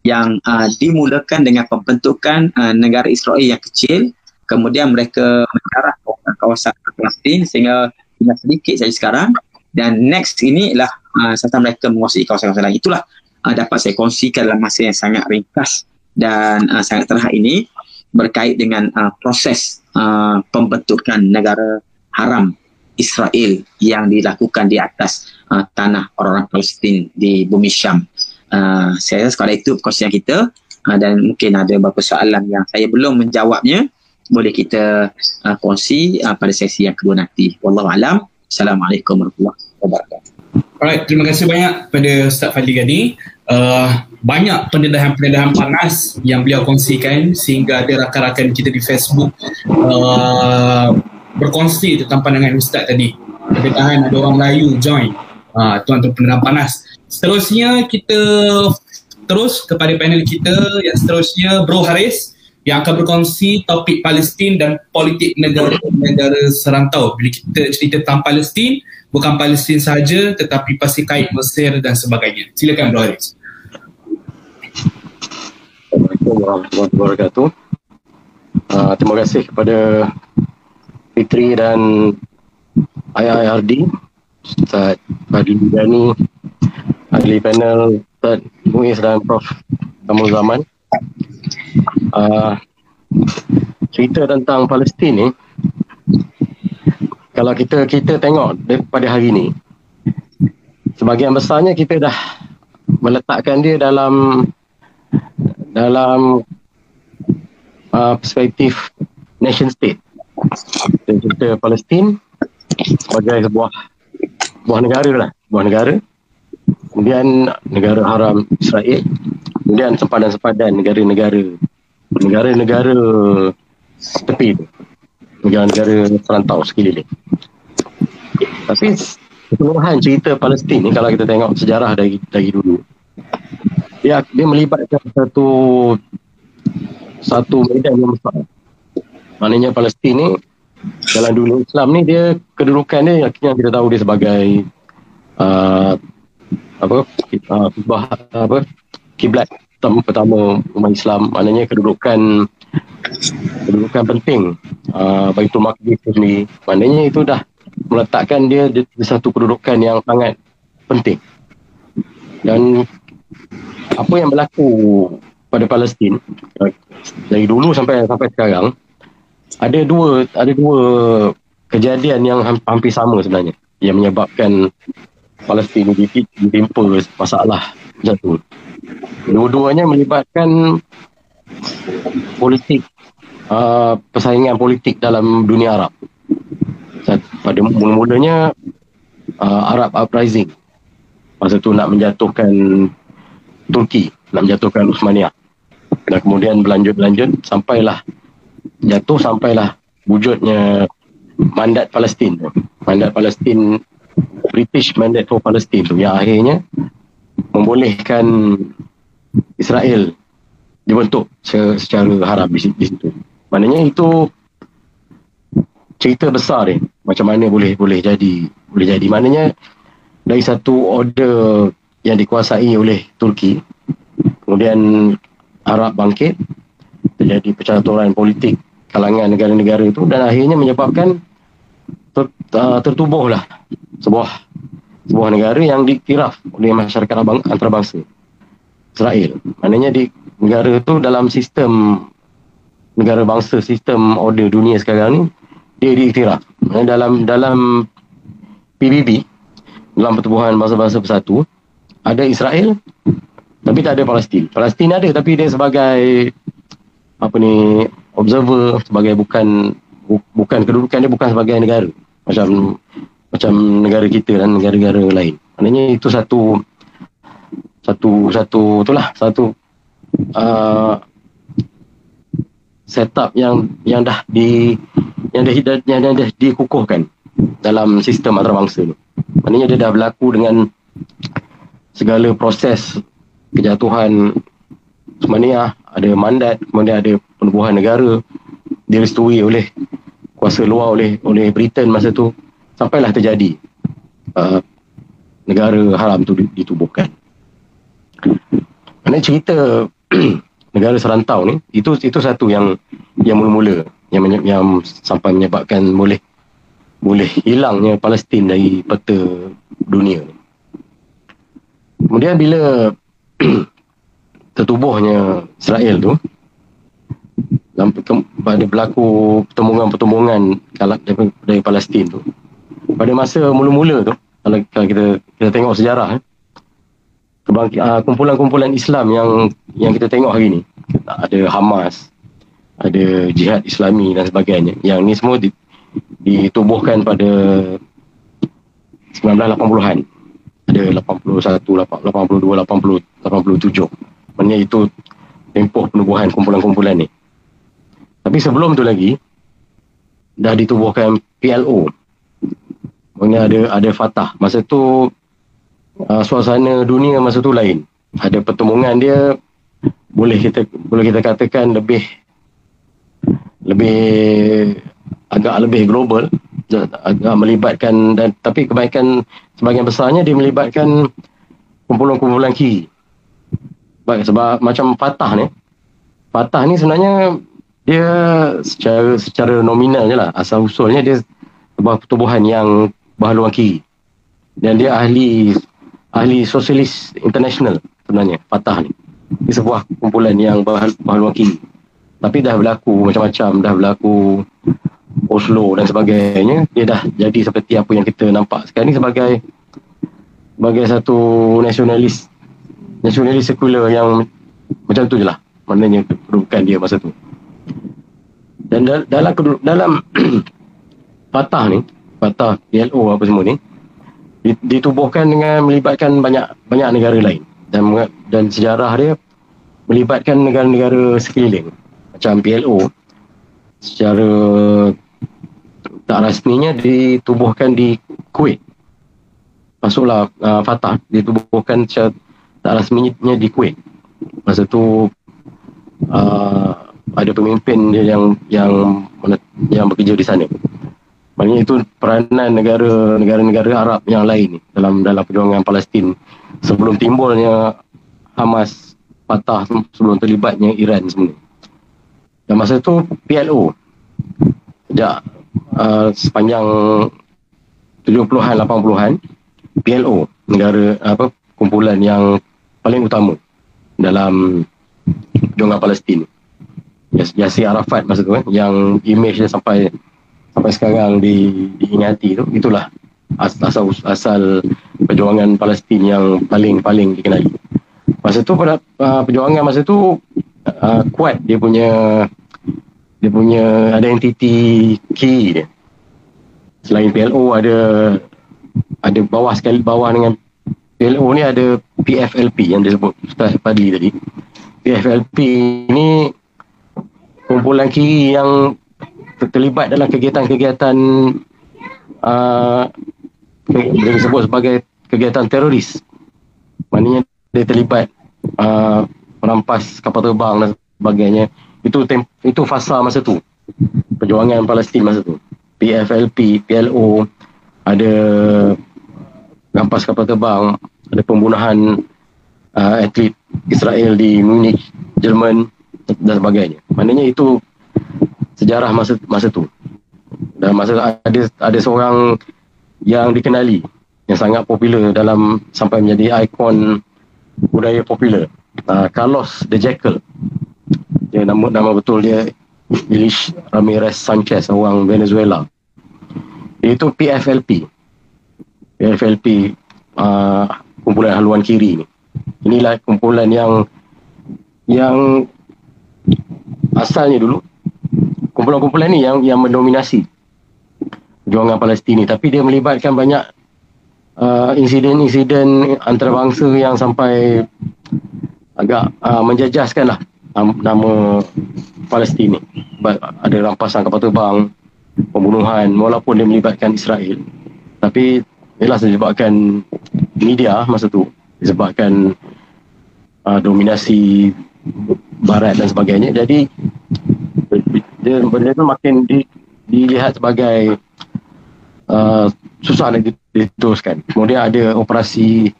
yang uh, dimulakan dengan pembentukan uh, negara Israel yang kecil kemudian mereka menjarah kawasan Palestin sehingga tinggal sedikit saja sekarang dan next ini ialah uh, sasaran mereka menguasai kawasan-kawasan lain. Itulah uh, dapat saya kongsikan dalam masa yang sangat ringkas dan uh, sangat terhad ini berkait dengan uh, proses uh, pembentukan negara haram Israel yang dilakukan di atas uh, tanah orang-orang Palestin di bumi Syam. Uh, saya rasa sekadar itu perkongsian kita uh, dan mungkin ada beberapa soalan yang saya belum menjawabnya boleh kita uh, kongsi uh, pada sesi yang kedua nanti. Wallahualam. Assalamualaikum warahmatullahi wabarakatuh. Alright, terima kasih banyak pada Ustaz Fadli Gani uh, banyak pendedahan-pendedahan panas yang beliau kongsikan sehingga ada rakan-rakan kita di Facebook uh, berkongsi tentang pandangan Ustaz tadi. Pendedahan ada orang Melayu join. Uh, tuan-tuan pendedahan panas. Seterusnya kita terus kepada panel kita yang seterusnya Bro Haris yang akan berkongsi topik Palestin dan politik negara-negara serantau. Bila kita cerita tentang Palestin, bukan Palestin sahaja tetapi pasti kait Mesir dan sebagainya. Silakan Bro Haris. Assalamualaikum warahmatullahi wabarakatuh. Uh, terima kasih kepada Fitri dan IIRD, Ustaz Fadli Gani, ahli panel Ustaz Muiz dan Prof. Kamu Zaman. Uh, cerita tentang Palestin ni, kalau kita kita tengok pada hari ni, sebahagian besarnya kita dah meletakkan dia dalam dalam uh, perspektif nation state. Kita Palestin sebagai sebuah sebuah negara lah sebuah negara. Kemudian negara haram Israel. Kemudian sempadan-sempadan negara-negara negara-negara tepi negara-negara serantau sekeliling. Tapi keseluruhan cerita Palestin ni kalau kita tengok sejarah dari dari dulu dia dia melibatkan satu satu medan yang besar. Maknanya Palestin ni dalam dunia Islam ni dia kedudukan dia yang kita tahu dia sebagai uh, apa uh, apa kiblat pertama umat Islam maknanya kedudukan kedudukan penting. Uh, Baitul Maqdis ni maknanya itu dah meletakkan dia di satu kedudukan yang sangat penting. Dan apa yang berlaku pada Palestin uh, dari dulu sampai sampai sekarang ada dua ada dua kejadian yang hampir sama sebenarnya yang menyebabkan Palestin ditimpa masalah jatuh. Dua-duanya melibatkan politik uh, persaingan politik dalam dunia Arab. Pada mula-mulanya uh, Arab Uprising. Masa tu nak menjatuhkan Turki, nak menjatuhkan Uthmaniyah. Dan kemudian berlanjut-lanjut sampailah jatuh sampailah wujudnya mandat Palestin. Mandat Palestin British Mandate for Palestine tu yang akhirnya membolehkan Israel dibentuk secara haram di, situ. Maknanya itu cerita besar ni macam mana boleh boleh jadi boleh jadi maknanya dari satu order yang dikuasai oleh Turki kemudian Arab bangkit terjadi percaturan politik kalangan negara-negara itu dan akhirnya menyebabkan ter, uh, tertubuhlah sebuah sebuah negara yang dikiraf oleh masyarakat antarabangsa Israel. Maknanya di negara itu dalam sistem negara bangsa sistem order dunia sekarang ni dia diiktiraf. Dalam dalam PBB dalam pertubuhan bangsa-bangsa bersatu ada Israel tapi tak ada Palestin. Palestin ada tapi dia sebagai apa ni observer sebagai bukan bukan kedudukan dia bukan sebagai negara macam macam negara kita dan negara-negara lain. Maknanya itu satu satu satu itulah satu uh, setup yang yang dah di yang dah yang, yang dah dikukuhkan dalam sistem antarabangsa ni. Maknanya dia dah berlaku dengan segala proses kejatuhan Semania ada mandat, kemudian ada penubuhan negara direstui oleh kuasa luar oleh oleh Britain masa tu sampailah terjadi uh, negara haram tu ditubuhkan. Mana cerita negara serantau ni itu itu satu yang yang mula-mula yang yang sampai menyebabkan boleh boleh hilangnya Palestin dari peta dunia ni. Kemudian bila tertubuhnya Israel tu pada berlaku pertembungan-pertembungan dari, dari Palestin tu pada masa mula-mula tu kalau, kita kita tengok sejarah eh, uh, kumpulan-kumpulan Islam yang yang kita tengok hari ni. Ada Hamas ada Jihad Islami dan sebagainya. Yang ni semua di, ditubuhkan pada 1980-an ada 81, 82, 80, 87 maknanya itu tempoh penubuhan kumpulan-kumpulan ni. Tapi sebelum tu lagi dah ditubuhkan PLO Maksudnya ada ada Fatah. Masa tu uh, suasana dunia masa tu lain. Ada pertemuan dia boleh kita boleh kita katakan lebih lebih agak lebih global agak melibatkan dan tapi kebaikan sebagian besarnya dia melibatkan kumpulan-kumpulan kiri baik sebab macam Fatah ni Fatah ni sebenarnya dia secara secara nominal je lah asal usulnya dia sebuah pertubuhan yang berhaluan kiri. Dan dia ahli ahli sosialis international sebenarnya Fatah ni. Ini sebuah kumpulan yang berhaluan kiri. Tapi dah berlaku macam-macam dah berlaku Oslo dan sebagainya dia dah jadi seperti apa yang kita nampak sekarang ni sebagai sebagai satu nasionalis nasionalis sekular yang macam tu je lah maknanya kedudukan dia masa tu. Dan dalam dalam Fatah ni Fatah, PLO apa semua ni ditubuhkan dengan melibatkan banyak banyak negara lain. Dan dan sejarah dia melibatkan negara-negara sekeliling. Macam PLO secara tak rasminya ditubuhkan di Kuwait. Masuklah uh, Fatah ditubuhkan secara tak rasminya di Kuwait. Masa tu uh, ada pemimpin yang yang yang bekerja di sana Maknanya itu peranan negara negara-negara Arab yang lain dalam dalam perjuangan Palestin sebelum timbulnya Hamas, Fatah sebelum terlibatnya Iran semua. Dan masa itu PLO sejak uh, sepanjang 70-an 80-an PLO negara apa kumpulan yang paling utama dalam perjuangan Palestin. Yas, Yasir Arafat masa tu kan yang image dia sampai sampai sekarang di, diingati tu itulah asal asal perjuangan Palestin yang paling-paling dikenali. Masa tu pada uh, perjuangan masa tu uh, kuat dia punya dia punya identiti key dia. Selain PLO ada ada bawah sekali bawah dengan PLO ni ada PFLP yang disebut Ustaz Fadli tadi. PFLP ni kumpulan kiri yang terlibat dalam kegiatan-kegiatan uh, disebut sebagai kegiatan teroris. Maknanya dia terlibat uh, merampas kapal terbang dan sebagainya. Itu tem- itu fasa masa tu. Perjuangan Palestin masa tu. PFLP, PLO ada rampas kapal terbang, ada pembunuhan uh, atlet Israel di Munich, Jerman dan sebagainya. Maknanya itu sejarah masa masa tu. Dan masa ada ada seorang yang dikenali yang sangat popular dalam sampai menjadi ikon budaya popular. Uh, Carlos the Jackal. Dia nama nama betul dia Ilich Ramirez Sanchez orang Venezuela. Itu PFLP. PFLP uh, kumpulan haluan kiri ni. Inilah kumpulan yang yang asalnya dulu kumpulan-kumpulan ni yang yang mendominasi perjuangan Palestin ni. Tapi dia melibatkan banyak uh, insiden-insiden antarabangsa yang sampai agak uh, menjajaskan lah nama Palestin ni. Ada rampasan kapal terbang pembunuhan walaupun dia melibatkan Israel. Tapi ialah disebabkan media masa tu disebabkan uh, dominasi barat dan sebagainya. Jadi dia benda tu makin di, dilihat sebagai uh, susah nak diteruskan. Kemudian ada operasi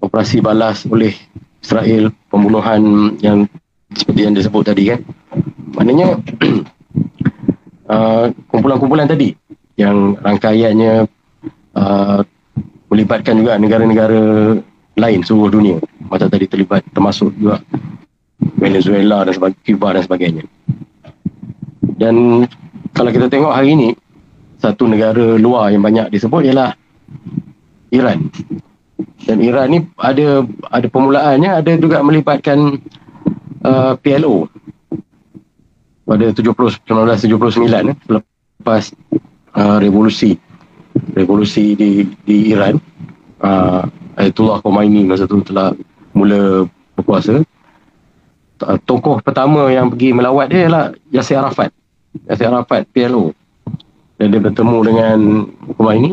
operasi balas oleh Israel pembunuhan yang seperti yang disebut tadi kan? Maknanya uh, kumpulan-kumpulan tadi yang rangkaiannya uh, melibatkan juga negara-negara lain seluruh dunia. Macam tadi terlibat termasuk juga Venezuela dan sebagainya, Cuba dan sebagainya. Dan kalau kita tengok hari ini, satu negara luar yang banyak disebut ialah Iran. Dan Iran ni ada ada permulaannya ada juga melibatkan uh, PLO pada 70 1979 eh, selepas uh, revolusi. Revolusi di di Iran. Uh, Ayatollah Khomeini masa tu telah mula berkuasa. Uh, tokoh pertama yang pergi melawat dia ialah Yasir Arafat Yasir Arafat PLO dan dia bertemu dengan Khomeini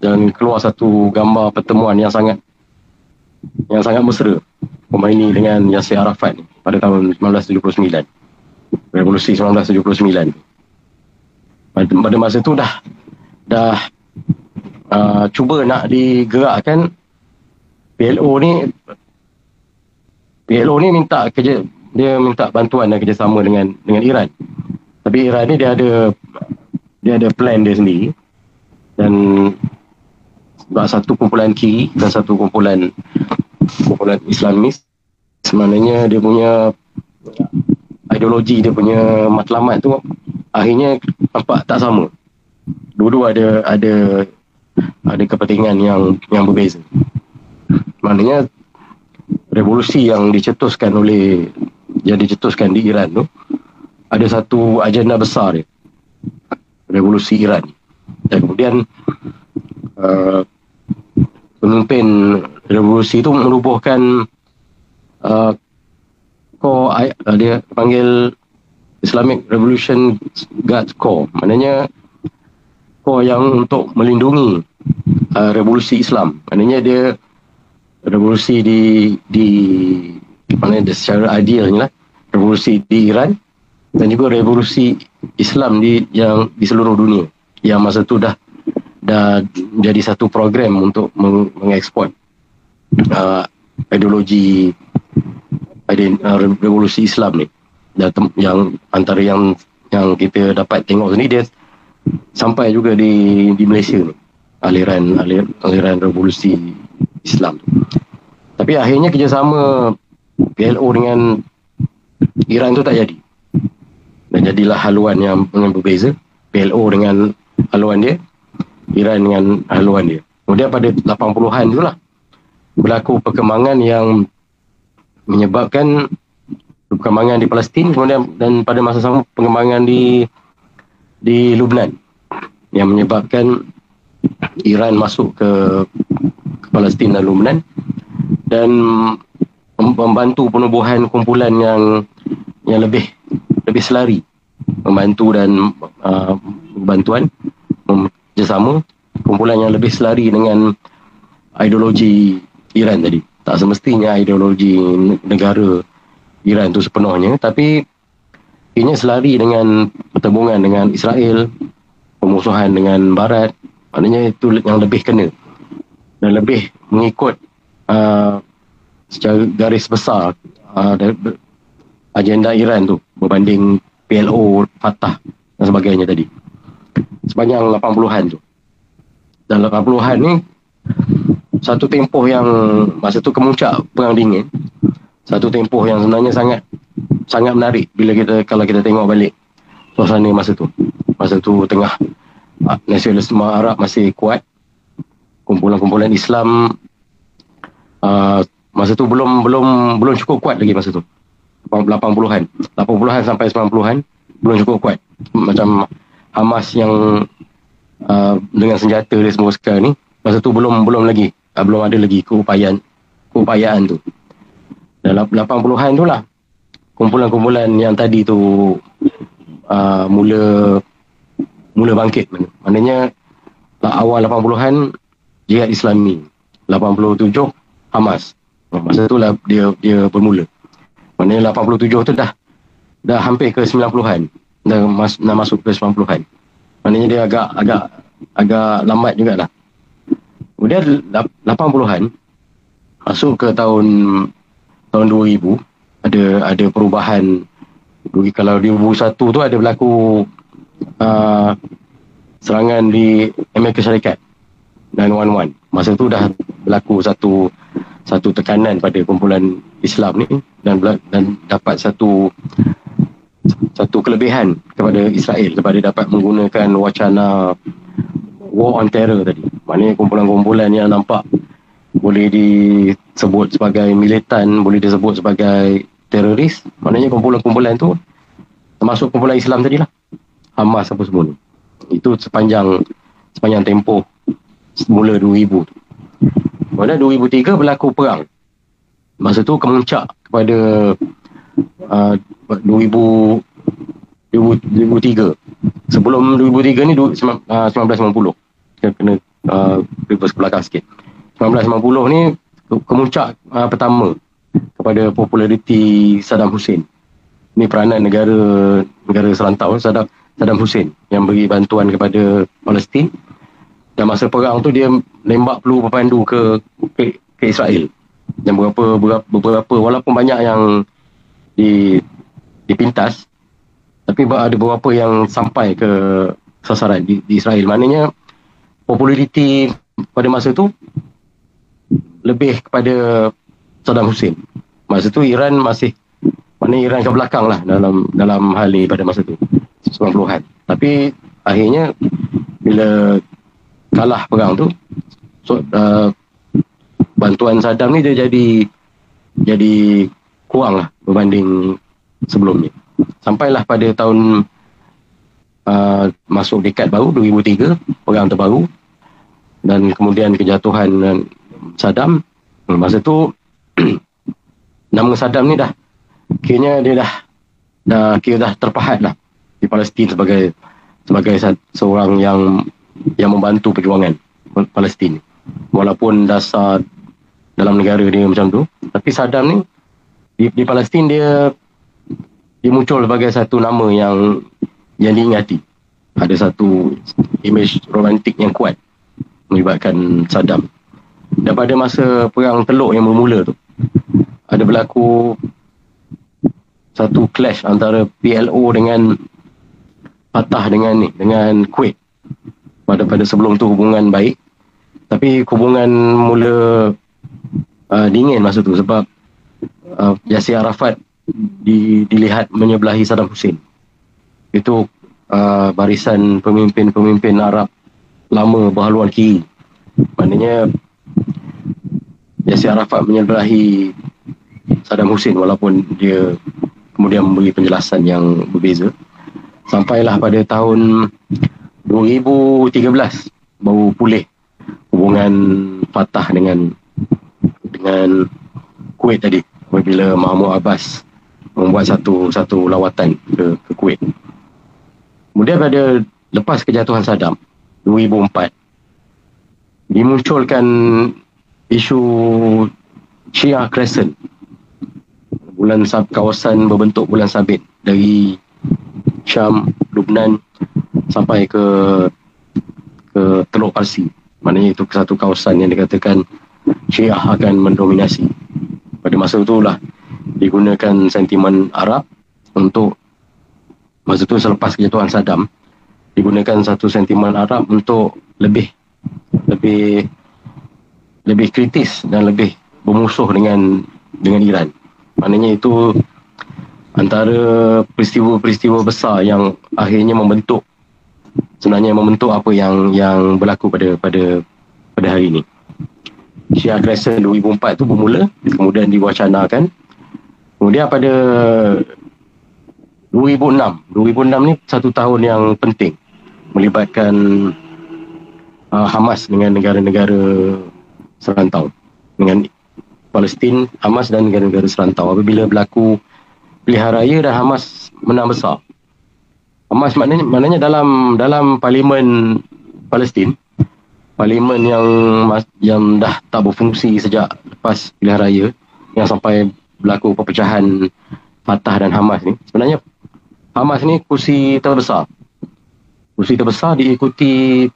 dan keluar satu gambar pertemuan yang sangat yang sangat mesra Khomeini dengan Yasir Arafat pada tahun 1979 revolusi 1979 pada, pada masa tu dah dah uh, cuba nak digerakkan PLO ni. PLO ni minta kerja dia minta bantuan dan kerjasama dengan dengan Iran. Tapi Iran ni dia ada dia ada plan dia sendiri dan satu kumpulan kiri dan satu kumpulan kumpulan Islamis sebenarnya dia punya ideologi dia punya matlamat tu akhirnya nampak tak sama. Dua-dua ada ada ada kepentingan yang yang berbeza. Maknanya revolusi yang dicetuskan oleh yang dicetuskan di Iran tu ada satu agenda besar dia. Revolusi Iran. Dan kemudian uh, pemimpin revolusi itu menubuhkan uh, core uh, dia panggil Islamic Revolution Guard Corps. Maknanya core yang untuk melindungi uh, revolusi Islam. Maknanya dia revolusi di di mana secara idealnya lah revolusi di Iran dan juga revolusi Islam di yang di seluruh dunia. Yang masa tu dah dah jadi satu program untuk meng, mengeksport uh, ideologi ide, uh, revolusi Islam ni. Dan yang antara yang yang kita dapat tengok ni dia sampai juga di di Malaysia ni. Aliran aliran, aliran revolusi Islam Tapi akhirnya kerjasama PLO dengan Iran tu tak jadi. Dan jadilah haluan yang, yang berbeza. PLO dengan haluan dia, Iran dengan haluan dia. Kemudian pada 80-an tu lah berlaku perkembangan yang menyebabkan perkembangan di Palestin kemudian dan pada masa sama perkembangan di di Lubnan yang menyebabkan Iran masuk ke, ke Palestin dan Lubnan dan membantu penubuhan kumpulan yang yang lebih lebih selari. Membantu dan uh, bantuan kerjasama kumpulan yang lebih selari dengan ideologi Iran tadi. Tak semestinya ideologi negara Iran tu sepenuhnya tapi ini selari dengan pertembungan dengan Israel pemusuhan dengan Barat. Maknanya itu yang lebih kena. Dan lebih mengikut uh, secara garis besar uh, agenda Iran tu berbanding PLO, Fatah dan sebagainya tadi. Sepanjang 80-an tu. Dan 80-an ni satu tempoh yang masa tu kemuncak perang dingin. Satu tempoh yang sebenarnya sangat sangat menarik bila kita kalau kita tengok balik suasana masa tu. Masa tu tengah ah, nasionalisme Arab masih kuat. Kumpulan-kumpulan Islam uh, masa tu belum belum belum cukup kuat lagi masa tu 80-an 80-an sampai 90-an belum cukup kuat. Macam Hamas yang uh, dengan senjata dia semua sekarang ni masa tu belum belum lagi. Uh, belum ada lagi keupayaan keupayaan tu. Dalam 80-an tu lah kumpulan-kumpulan yang tadi tu uh, mula mula bangkit maknanya awal 80-an jihad islami. 87 Hamas. Masa tu lah dia dia bermula maknanya 87 tu dah dah hampir ke 90-an dah, mas, dah masuk ke 90-an maknanya dia agak agak agak lambat jugalah. Kemudian 80-an masuk ke tahun tahun 2000 ada ada perubahan. Kalau di 2001 tu ada berlaku uh, serangan di Amerika Syarikat 911 masa tu dah berlaku satu satu tekanan pada kumpulan Islam ni dan dan dapat satu satu kelebihan kepada Israel kepada dapat menggunakan wacana war on terror tadi. Maknanya kumpulan-kumpulan yang nampak boleh disebut sebagai militan boleh disebut sebagai teroris maknanya kumpulan-kumpulan tu termasuk kumpulan Islam tadi lah Hamas apa semua ni. Itu sepanjang sepanjang tempoh semula 2000 tu. Kemudian 2003 berlaku perang. Masa tu kemuncak kepada uh, 2000, 2003. Sebelum 2003 ni uh, 1990. Kita kena uh, reverse ke belakang sikit. 1990 ni kemuncak uh, pertama kepada populariti Saddam Hussein. Ini peranan negara negara serantau Saddam Saddam Hussein yang beri bantuan kepada Palestin dan masa perang tu dia lembak peluru berpandu ke, ke ke Israel. Dan beberapa beberapa, beberapa walaupun banyak yang di dipintas tapi ada beberapa yang sampai ke sasaran di, di Israel. Maknanya populariti pada masa tu lebih kepada Saddam Hussein. Masa tu Iran masih mana Iran ke belakang lah dalam dalam hal ni pada masa tu. 90-an tapi akhirnya bila kalah perang tu. So, uh, bantuan Saddam ni dia jadi jadi kurang lah berbanding sebelumnya sampailah pada tahun uh, masuk dekad baru 2003 perang terbaru. Dan kemudian kejatuhan Saddam. Masa tu nama Saddam ni dah kira dia dah dah kira dah terpahat lah di Palestin sebagai sebagai seorang yang yang membantu perjuangan Palestin walaupun dasar dalam negara dia macam tu tapi Saddam ni di, di Palestin dia dia muncul sebagai satu nama yang yang diingati. Ada satu image romantik yang kuat melibatkan Saddam. Dan pada masa perang teluk yang bermula tu ada berlaku satu clash antara PLO dengan Fatah dengan ni dengan Kuwait pada pada sebelum tu hubungan baik tapi hubungan mula uh, dingin masa tu sebab uh, Yasir Arafat di, dilihat menyebelahi Saddam Hussein. Itu uh, barisan pemimpin-pemimpin Arab lama berhaluan kiri. Maknanya Yasir Arafat menyebelahi Saddam Hussein walaupun dia kemudian memberi penjelasan yang berbeza. Sampailah pada tahun 2013 baru pulih hubungan Fatah dengan dengan Kuwait tadi apabila Mahmud Abbas membuat satu satu lawatan ke, ke Kuwait. Kemudian pada lepas kejatuhan Saddam 2004 dimunculkan isu Shia Crescent bulan kawasan berbentuk bulan sabit dari Syam, Lubnan sampai ke ke Teluk Parsi. Maknanya itu satu kawasan yang dikatakan Syiah akan mendominasi. Pada masa itulah digunakan sentimen Arab untuk masa itu selepas kejatuhan Saddam digunakan satu sentimen Arab untuk lebih lebih lebih kritis dan lebih bermusuh dengan dengan Iran. Maknanya itu antara peristiwa-peristiwa besar yang akhirnya membentuk sebenarnya membentuk apa yang yang berlaku pada pada pada hari ini. Syia Crescent 2004 tu bermula kemudian diwacanakan kemudian pada 2006 2006 ni satu tahun yang penting melibatkan uh, Hamas dengan negara-negara serantau dengan Palestin, Hamas dan negara-negara serantau apabila berlaku pilihan raya dan Hamas menang besar Hamas maknanya, maknanya dalam dalam parlimen Palestin parlimen yang yang dah tak berfungsi sejak lepas pilihan raya yang sampai berlaku perpecahan Fatah dan Hamas ni sebenarnya Hamas ni kursi terbesar. Kursi terbesar diikuti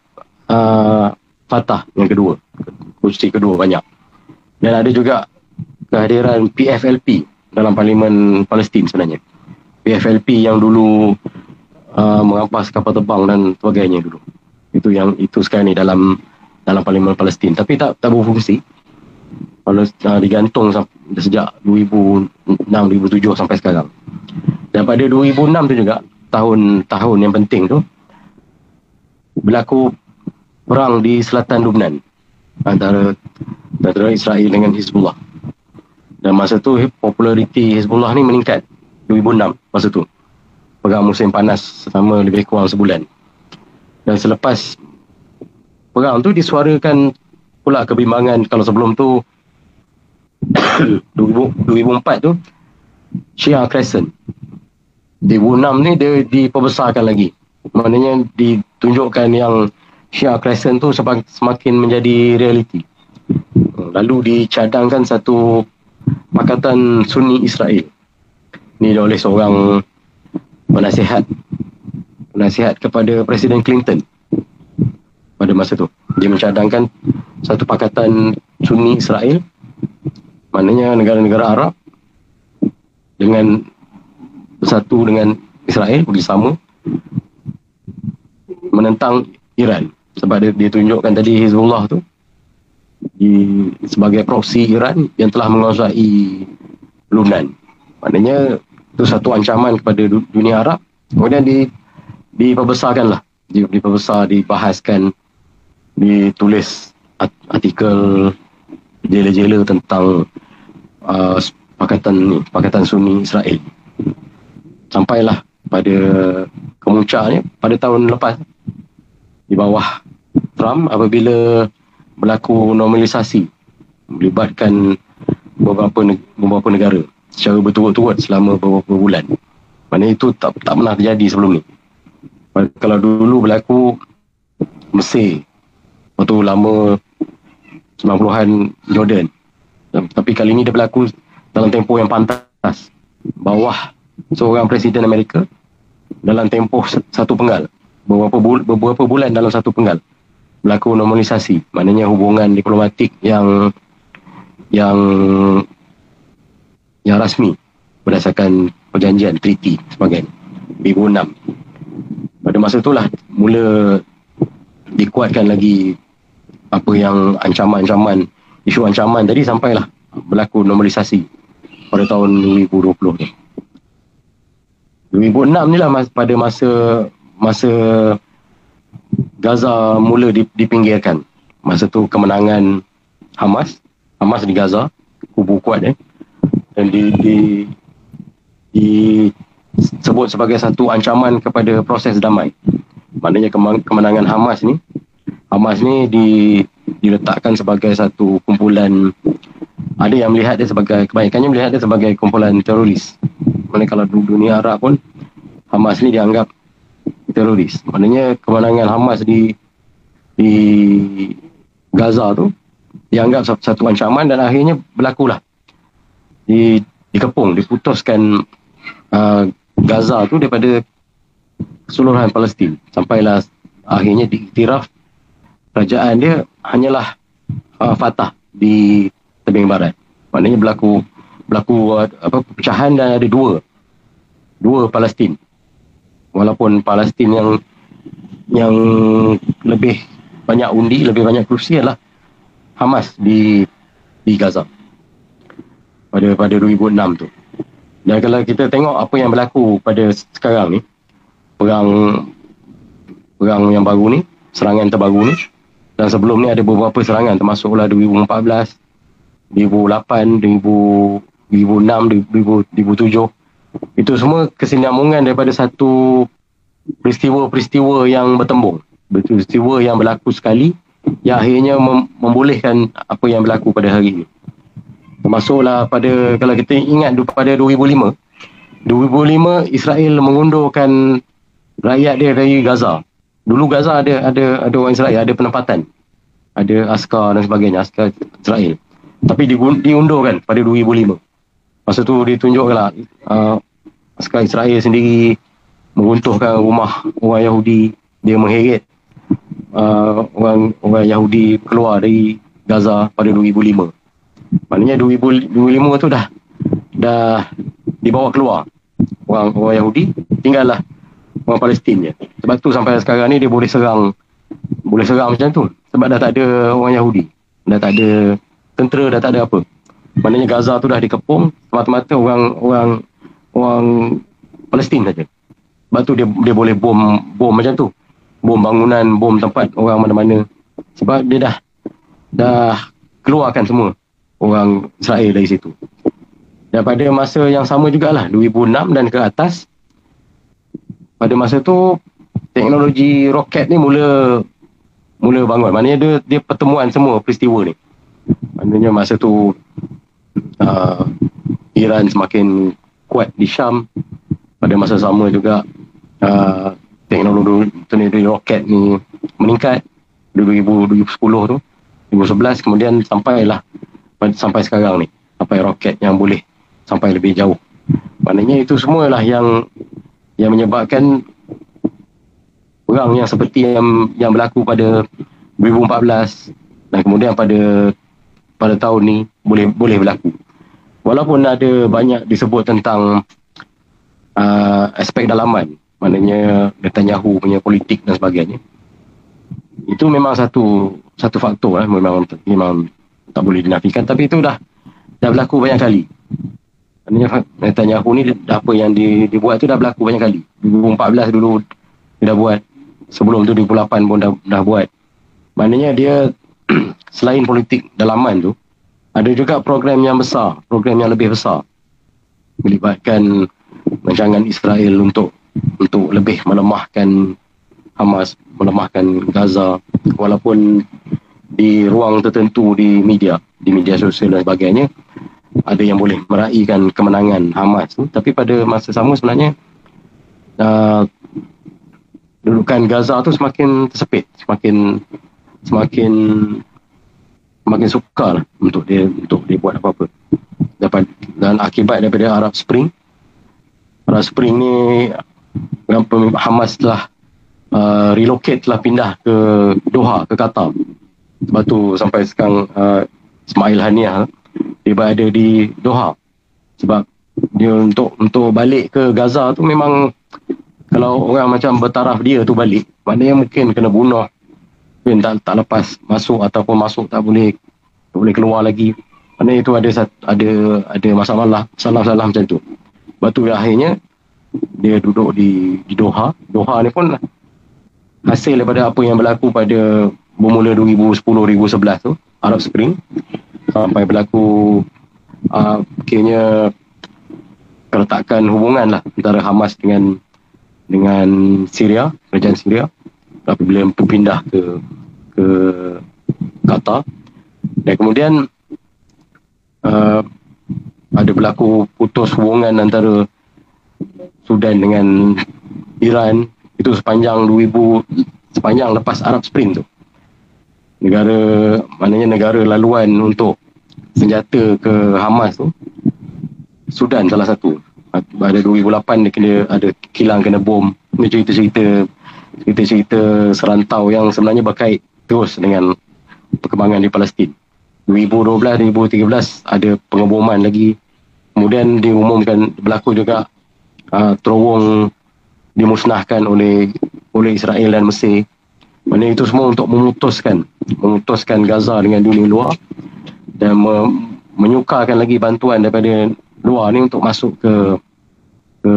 uh, Fatah yang kedua. Kursi kedua banyak. Dan ada juga kehadiran PFLP dalam parlimen Palestin sebenarnya. PFLP yang dulu uh, merampas kapal terbang dan sebagainya dulu. Itu yang itu sekarang ni dalam dalam parlimen Palestin tapi tak tak berfungsi. Kalau uh, digantung sejak 2006 2007 sampai sekarang. Dan pada 2006 tu juga tahun-tahun yang penting tu berlaku perang di selatan Lubnan antara antara Israel dengan Hezbollah. Dan masa tu populariti Hezbollah ni meningkat 2006 masa tu perang musim panas selama lebih kurang sebulan. Dan selepas perang tu disuarakan pula kebimbangan. Kalau sebelum tu 2004 tu Shia Crescent. 2006 ni dia diperbesarkan lagi. Maknanya ditunjukkan yang Shia Crescent tu semakin menjadi realiti. Lalu dicadangkan satu Pakatan Sunni Israel. Ni oleh seorang penasihat penasihat kepada Presiden Clinton. Pada masa tu. Dia mencadangkan satu pakatan Sunni Israel. Maknanya negara-negara Arab dengan bersatu dengan Israel bersama menentang Iran. Sebab dia, dia tunjukkan tadi Hezbollah tu di, sebagai proksi Iran yang telah menguasai Lubnan maknanya itu satu ancaman kepada dunia Arab. Kemudian di diperbesarkan lah. Diperbesar dibahaskan ditulis artikel jela-jela tentang uh, pakatan ni pakatan Sunni Israel. Sampailah pada kemuncaknya pada tahun lepas. Di bawah Trump apabila berlaku normalisasi melibatkan beberapa beberapa negara secara berturut-turut selama beberapa bulan. Mana itu tak tak pernah terjadi sebelum ni. Kalau dulu berlaku Mesir, waktu lama 90-an Jordan. Tapi kali ini dia berlaku dalam tempoh yang pantas. Bawah seorang Presiden Amerika dalam tempoh satu penggal. Beberapa, bul- beberapa bulan dalam satu penggal. Berlaku normalisasi. Maknanya hubungan diplomatik yang yang yang rasmi berdasarkan perjanjian treaty sebagainya 2006 pada masa itulah mula dikuatkan lagi apa yang ancaman-ancaman isu ancaman tadi sampailah berlaku normalisasi pada tahun 2020 tu. 2006 ni lah pada masa masa Gaza mula dipinggirkan. Masa tu kemenangan Hamas, Hamas di Gaza, kubu kuat eh. Dan di, di, disebut sebagai satu ancaman kepada proses damai. Maknanya kemenangan Hamas ni, Hamas ni di, diletakkan sebagai satu kumpulan ada yang melihat dia sebagai kebaikannya melihat dia sebagai kumpulan teroris mana kalau dunia Arab pun Hamas ni dianggap teroris. Maknanya kemenangan Hamas di di Gaza tu dianggap satu, satu ancaman dan akhirnya berlakulah. Di dikepung, diputuskan uh, Gaza tu daripada keseluruhan Palestin. Sampailah akhirnya diiktiraf kerajaan dia hanyalah uh, Fatah di tebing barat. Maknanya berlaku berlaku uh, apa pecahan dan ada dua dua Palestin. Walaupun Palestin yang yang lebih banyak undi lebih banyak kursi adalah Hamas di di Gaza pada pada 2006 tu. Dan kalau kita tengok apa yang berlaku pada sekarang ni perang perang yang baru ni serangan terbaru ni dan sebelum ni ada beberapa serangan termasuklah 2014 2008 2000 2006 2007 itu semua kesinambungan daripada satu peristiwa-peristiwa yang bertembung. Peristiwa yang berlaku sekali yang akhirnya mem- membolehkan apa yang berlaku pada hari ini termasuklah pada kalau kita ingat pada 2005 2005 Israel mengundurkan rakyat dia dari Gaza. Dulu Gaza ada ada ada orang Israel ada penempatan. Ada askar dan sebagainya askar Israel. Tapi diundurkan pada 2005 Masa tu ditunjukkanlah uh, askar Israel sendiri meruntuhkan rumah orang Yahudi. Dia mengheret uh, orang orang Yahudi keluar dari Gaza pada 2005. Maknanya 2005 tu dah dah dibawa keluar orang orang Yahudi tinggallah orang Palestin je. Sebab tu sampai sekarang ni dia boleh serang boleh serang macam tu sebab dah tak ada orang Yahudi. Dah tak ada tentera, dah tak ada apa. Maknanya Gaza tu dah dikepung semata-mata orang orang orang Palestin saja. Sebab tu dia dia boleh bom bom macam tu. Bom bangunan, bom tempat orang mana-mana. Sebab dia dah dah keluarkan semua orang Israel dari situ. Dan pada masa yang sama jugalah 2006 dan ke atas pada masa tu teknologi roket ni mula mula bangun. Maknanya dia dia pertemuan semua peristiwa ni. Maknanya masa tu uh, Iran semakin kuat di Syam pada masa sama juga uh, teknologi teknologi roket ni meningkat 2010 tu 2011 kemudian sampailah sampai sekarang ni sampai roket yang boleh sampai lebih jauh maknanya itu semualah yang yang menyebabkan perang yang seperti yang yang berlaku pada 2014 dan kemudian pada pada tahun ni boleh boleh berlaku. Walaupun ada banyak disebut tentang uh, aspek dalaman, maknanya Netanyahu punya politik dan sebagainya. Itu memang satu satu faktor eh, memang memang tak boleh dinafikan tapi itu dah dah berlaku banyak kali. Maknanya Netanyahu ni apa yang di, dibuat tu dah berlaku banyak kali. 2014 dulu dia dah buat. Sebelum tu 2008 pun dah dah buat. Maknanya dia selain politik dalaman tu ada juga program yang besar program yang lebih besar melibatkan rancangan Israel untuk untuk lebih melemahkan Hamas melemahkan Gaza walaupun di ruang tertentu di media di media sosial dan sebagainya ada yang boleh meraihkan kemenangan Hamas tapi pada masa sama sebenarnya uh, dudukan Gaza tu semakin tersepit semakin semakin semakin suka lah untuk dia untuk dia buat apa-apa. Dapat dan akibat daripada Arab Spring Arab Spring ni Hamas telah uh, relocate telah pindah ke Doha ke Qatar sebab tu sampai sekarang uh, Ismail Haniah dia berada di Doha sebab dia untuk untuk balik ke Gaza tu memang kalau orang macam bertaraf dia tu balik maknanya mungkin kena bunuh mungkin tak, tak lepas masuk ataupun masuk tak boleh tak boleh keluar lagi Mana itu ada ada ada masalah salah-salah macam tu. Lepas tu akhirnya dia duduk di di Doha. Doha ni pun hasil daripada apa yang berlaku pada bermula 2010-2011 tu, Arab Spring sampai berlaku uh, akhirnya keretakan hubungan lah antara Hamas dengan dengan Syria, kerajaan Syria apabila berpindah ke ke Qatar. Dan kemudian uh, ada berlaku putus hubungan antara Sudan dengan Iran itu sepanjang 2000 sepanjang lepas Arab Spring tu negara maknanya negara laluan untuk senjata ke Hamas tu Sudan salah satu. Pada 2008 dia kena ada kilang kena bom. Ni cerita-cerita cerita-cerita serantau yang sebenarnya berkait terus dengan perkembangan di Palestin. 2012 2013 ada pengeboman lagi. Kemudian diumumkan berlaku juga uh, terowong dimusnahkan oleh oleh Israel dan Mesir mana itu semua untuk memutuskan memutuskan Gaza dengan dunia luar dan me- menyukarkan lagi bantuan daripada luar ni untuk masuk ke ke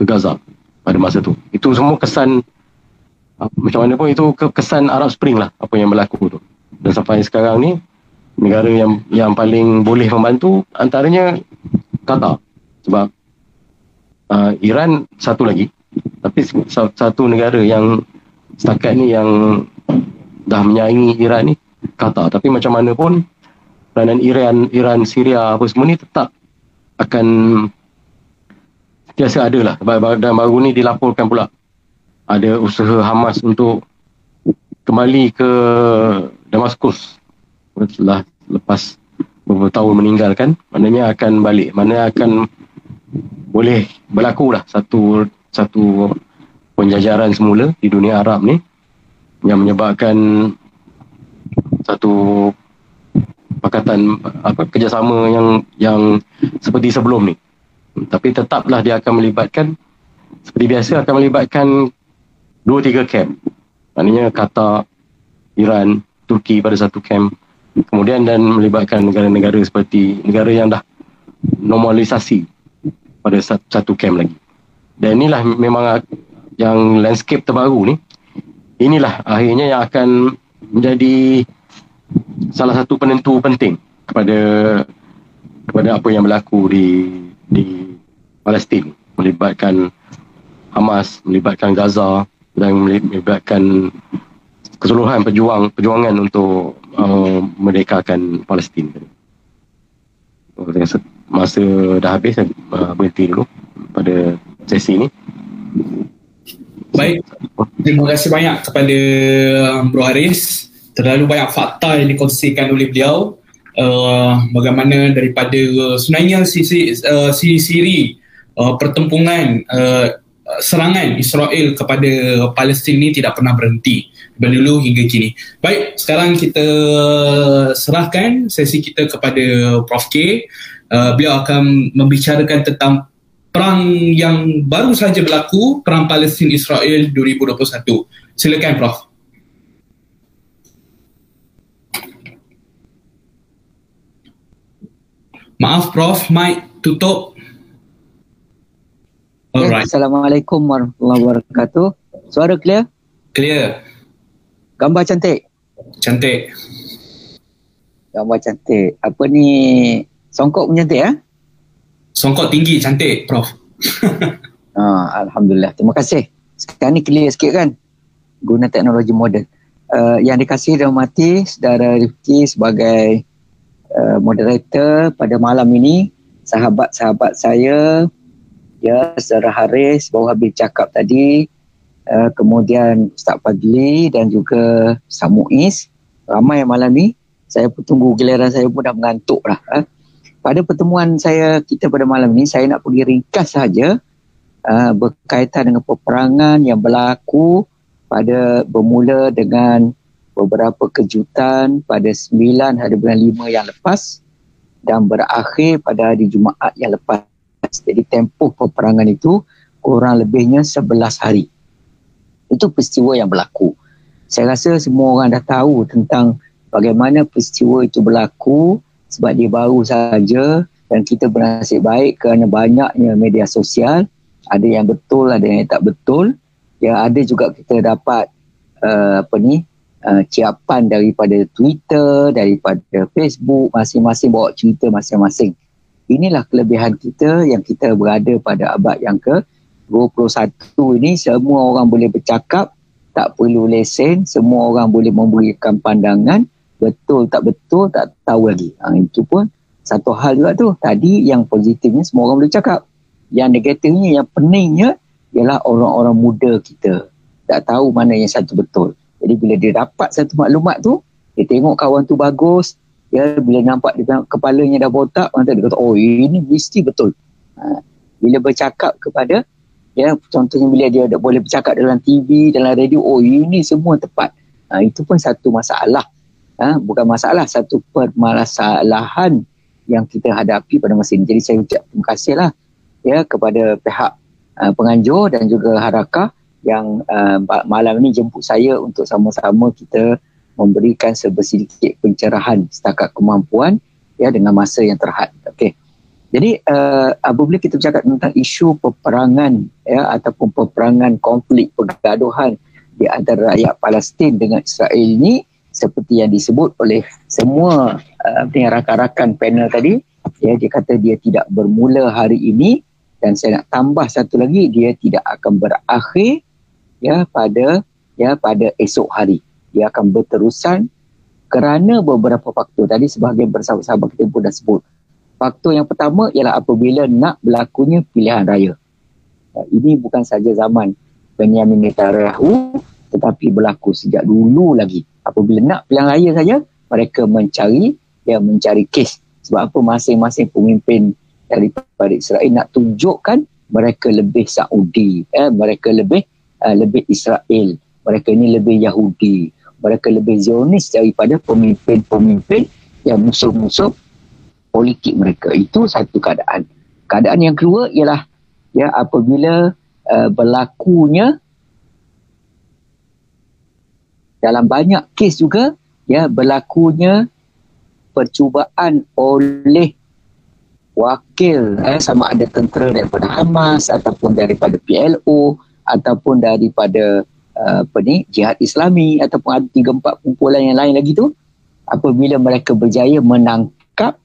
ke Gaza pada masa tu. Itu semua kesan ah, macam mana pun itu kesan Arab Spring lah apa yang berlaku tu. Dan sampai sekarang ni negara yang yang paling boleh membantu antaranya Qatar sebab uh, Iran satu lagi tapi satu negara yang setakat ni yang dah menyaingi Iran ni Qatar tapi macam mana pun peranan Iran, Iran, Syria apa semua ni tetap akan biasa ada lah. Dan baru ni dilaporkan pula ada usaha Hamas untuk kembali ke Damaskus. Setelah lepas beberapa tahun meninggalkan maknanya akan balik. Mana akan boleh berlaku lah satu satu penjajaran semula di dunia Arab ni yang menyebabkan satu pakatan apa kerjasama yang yang seperti sebelum ni. Tapi tetaplah dia akan melibatkan seperti biasa akan melibatkan dua tiga camp. Maknanya kata Iran, Turki pada satu camp. Kemudian dan melibatkan negara-negara seperti negara yang dah normalisasi pada satu camp lagi. Dan inilah memang yang landscape terbaru ni. Inilah akhirnya yang akan menjadi salah satu penentu penting kepada kepada apa yang berlaku di di Palestin melibatkan Hamas, melibatkan Gaza dan melibatkan keseluruhan pejuang perjuangan untuk uh, merdekakan Palestin. Masa dah habis saya uh, berhenti dulu pada sesi ini. Baik, terima kasih banyak kepada um, Bro Haris terlalu banyak fakta yang dikongsikan oleh beliau uh, bagaimana daripada uh, sebenarnya sisi uh, siri uh, pertempungan uh, serangan Israel kepada Palestin ini tidak pernah berhenti dari dulu hingga kini. Baik, sekarang kita serahkan sesi kita kepada Prof K. Uh, beliau akan membicarakan tentang perang yang baru saja berlaku, perang Palestin Israel 2021. Silakan Prof. Maaf Prof, mic tutup. Alright. Assalamualaikum warahmatullahi wabarakatuh. Suara clear? Clear. Gambar cantik? Cantik. Gambar cantik. Apa ni? Songkok pun cantik ya? Songkok tinggi cantik Prof. ah, Alhamdulillah. Terima kasih. Sekarang ni clear sikit kan? Guna teknologi moden. Uh, yang dikasih dan mati saudara Rifki sebagai uh, moderator pada malam ini sahabat-sahabat saya ya Saudara Haris baru habis cakap tadi uh, kemudian Ustaz Fadli dan juga Samuis ramai malam ni saya pun tunggu giliran saya pun dah mengantuk lah uh. Pada pertemuan saya kita pada malam ini saya nak pergi ringkas saja uh, berkaitan dengan peperangan yang berlaku pada bermula dengan beberapa kejutan pada 9 hari bulan 5 yang lepas dan berakhir pada hari Jumaat yang lepas. Jadi tempoh peperangan itu kurang lebihnya 11 hari. Itu peristiwa yang berlaku. Saya rasa semua orang dah tahu tentang bagaimana peristiwa itu berlaku sebab dia baru saja dan kita bernasib baik kerana banyaknya media sosial. Ada yang betul ada yang tak betul. Ya ada juga kita dapat uh, apa ni uh, ciapan daripada Twitter daripada Facebook masing-masing bawa cerita masing-masing. Inilah kelebihan kita yang kita berada pada abad yang ke 21 ini. Semua orang boleh bercakap tak perlu lesen. Semua orang boleh memberikan pandangan betul tak betul tak tahu lagi. Ha, itu pun satu hal juga tu. Tadi yang positifnya semua orang boleh cakap. Yang negatifnya, yang peningnya ialah orang-orang muda kita. Tak tahu mana yang satu betul. Jadi bila dia dapat satu maklumat tu, dia tengok kawan tu bagus, ya bila nampak dia kepalanya dah botak, nanti dia kata, oh ini mesti betul. Ha, bila bercakap kepada, ya contohnya bila dia boleh bercakap dalam TV, dalam radio, oh ini semua tepat. Ha, itu pun satu masalah ha, bukan masalah satu permasalahan yang kita hadapi pada masa ini. Jadi saya ucap terima kasihlah ya kepada pihak uh, penganjur dan juga Harakah yang uh, malam ini jemput saya untuk sama-sama kita memberikan sebesedikit pencerahan setakat kemampuan ya dengan masa yang terhad. Okey. Jadi uh, apabila kita bercakap tentang isu peperangan ya ataupun peperangan konflik pergaduhan di antara rakyat Palestin dengan Israel ini seperti yang disebut oleh semua uh, rakan-rakan panel tadi ya dia kata dia tidak bermula hari ini dan saya nak tambah satu lagi dia tidak akan berakhir ya pada ya pada esok hari. Dia akan berterusan kerana beberapa faktor tadi sebahagian bersama-sama kita pun dah sebut. Faktor yang pertama ialah apabila nak berlakunya pilihan raya. Ya, ini bukan saja zaman Benyamin Netanyahu tetapi berlaku sejak dulu lagi apabila nak pilihan raya saja mereka mencari ya mencari kes. Sebab apa? Masing-masing pemimpin daripada Israel nak tunjukkan mereka lebih Saudi eh, mereka lebih uh, lebih Israel. Mereka ini lebih Yahudi. Mereka lebih Zionis daripada pemimpin-pemimpin yang musuh-musuh politik mereka. Itu satu keadaan. Keadaan yang kedua ialah ya apabila uh, berlakunya dalam banyak kes juga ya berlakunya percubaan oleh wakil eh, sama ada tentera daripada Hamas ataupun daripada PLO ataupun daripada uh, apa ni jihad Islami ataupun ada tiga empat kumpulan yang lain lagi tu apabila mereka berjaya menangkap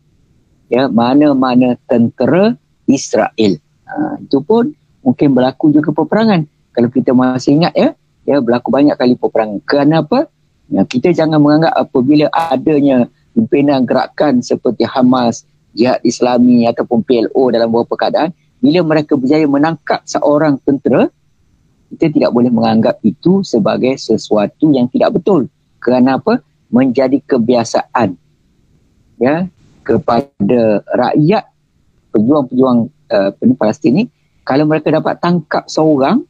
ya mana-mana tentera Israel. Ha, itu pun mungkin berlaku juga peperangan. Kalau kita masih ingat ya ya berlaku banyak kali peperangan. Kenapa? Ya, kita jangan menganggap apabila adanya pimpinan gerakan seperti Hamas, Jihad Islami ataupun PLO dalam beberapa keadaan, bila mereka berjaya menangkap seorang tentera, kita tidak boleh menganggap itu sebagai sesuatu yang tidak betul. Kenapa? Menjadi kebiasaan ya kepada rakyat pejuang-pejuang uh, Palestin ini kalau mereka dapat tangkap seorang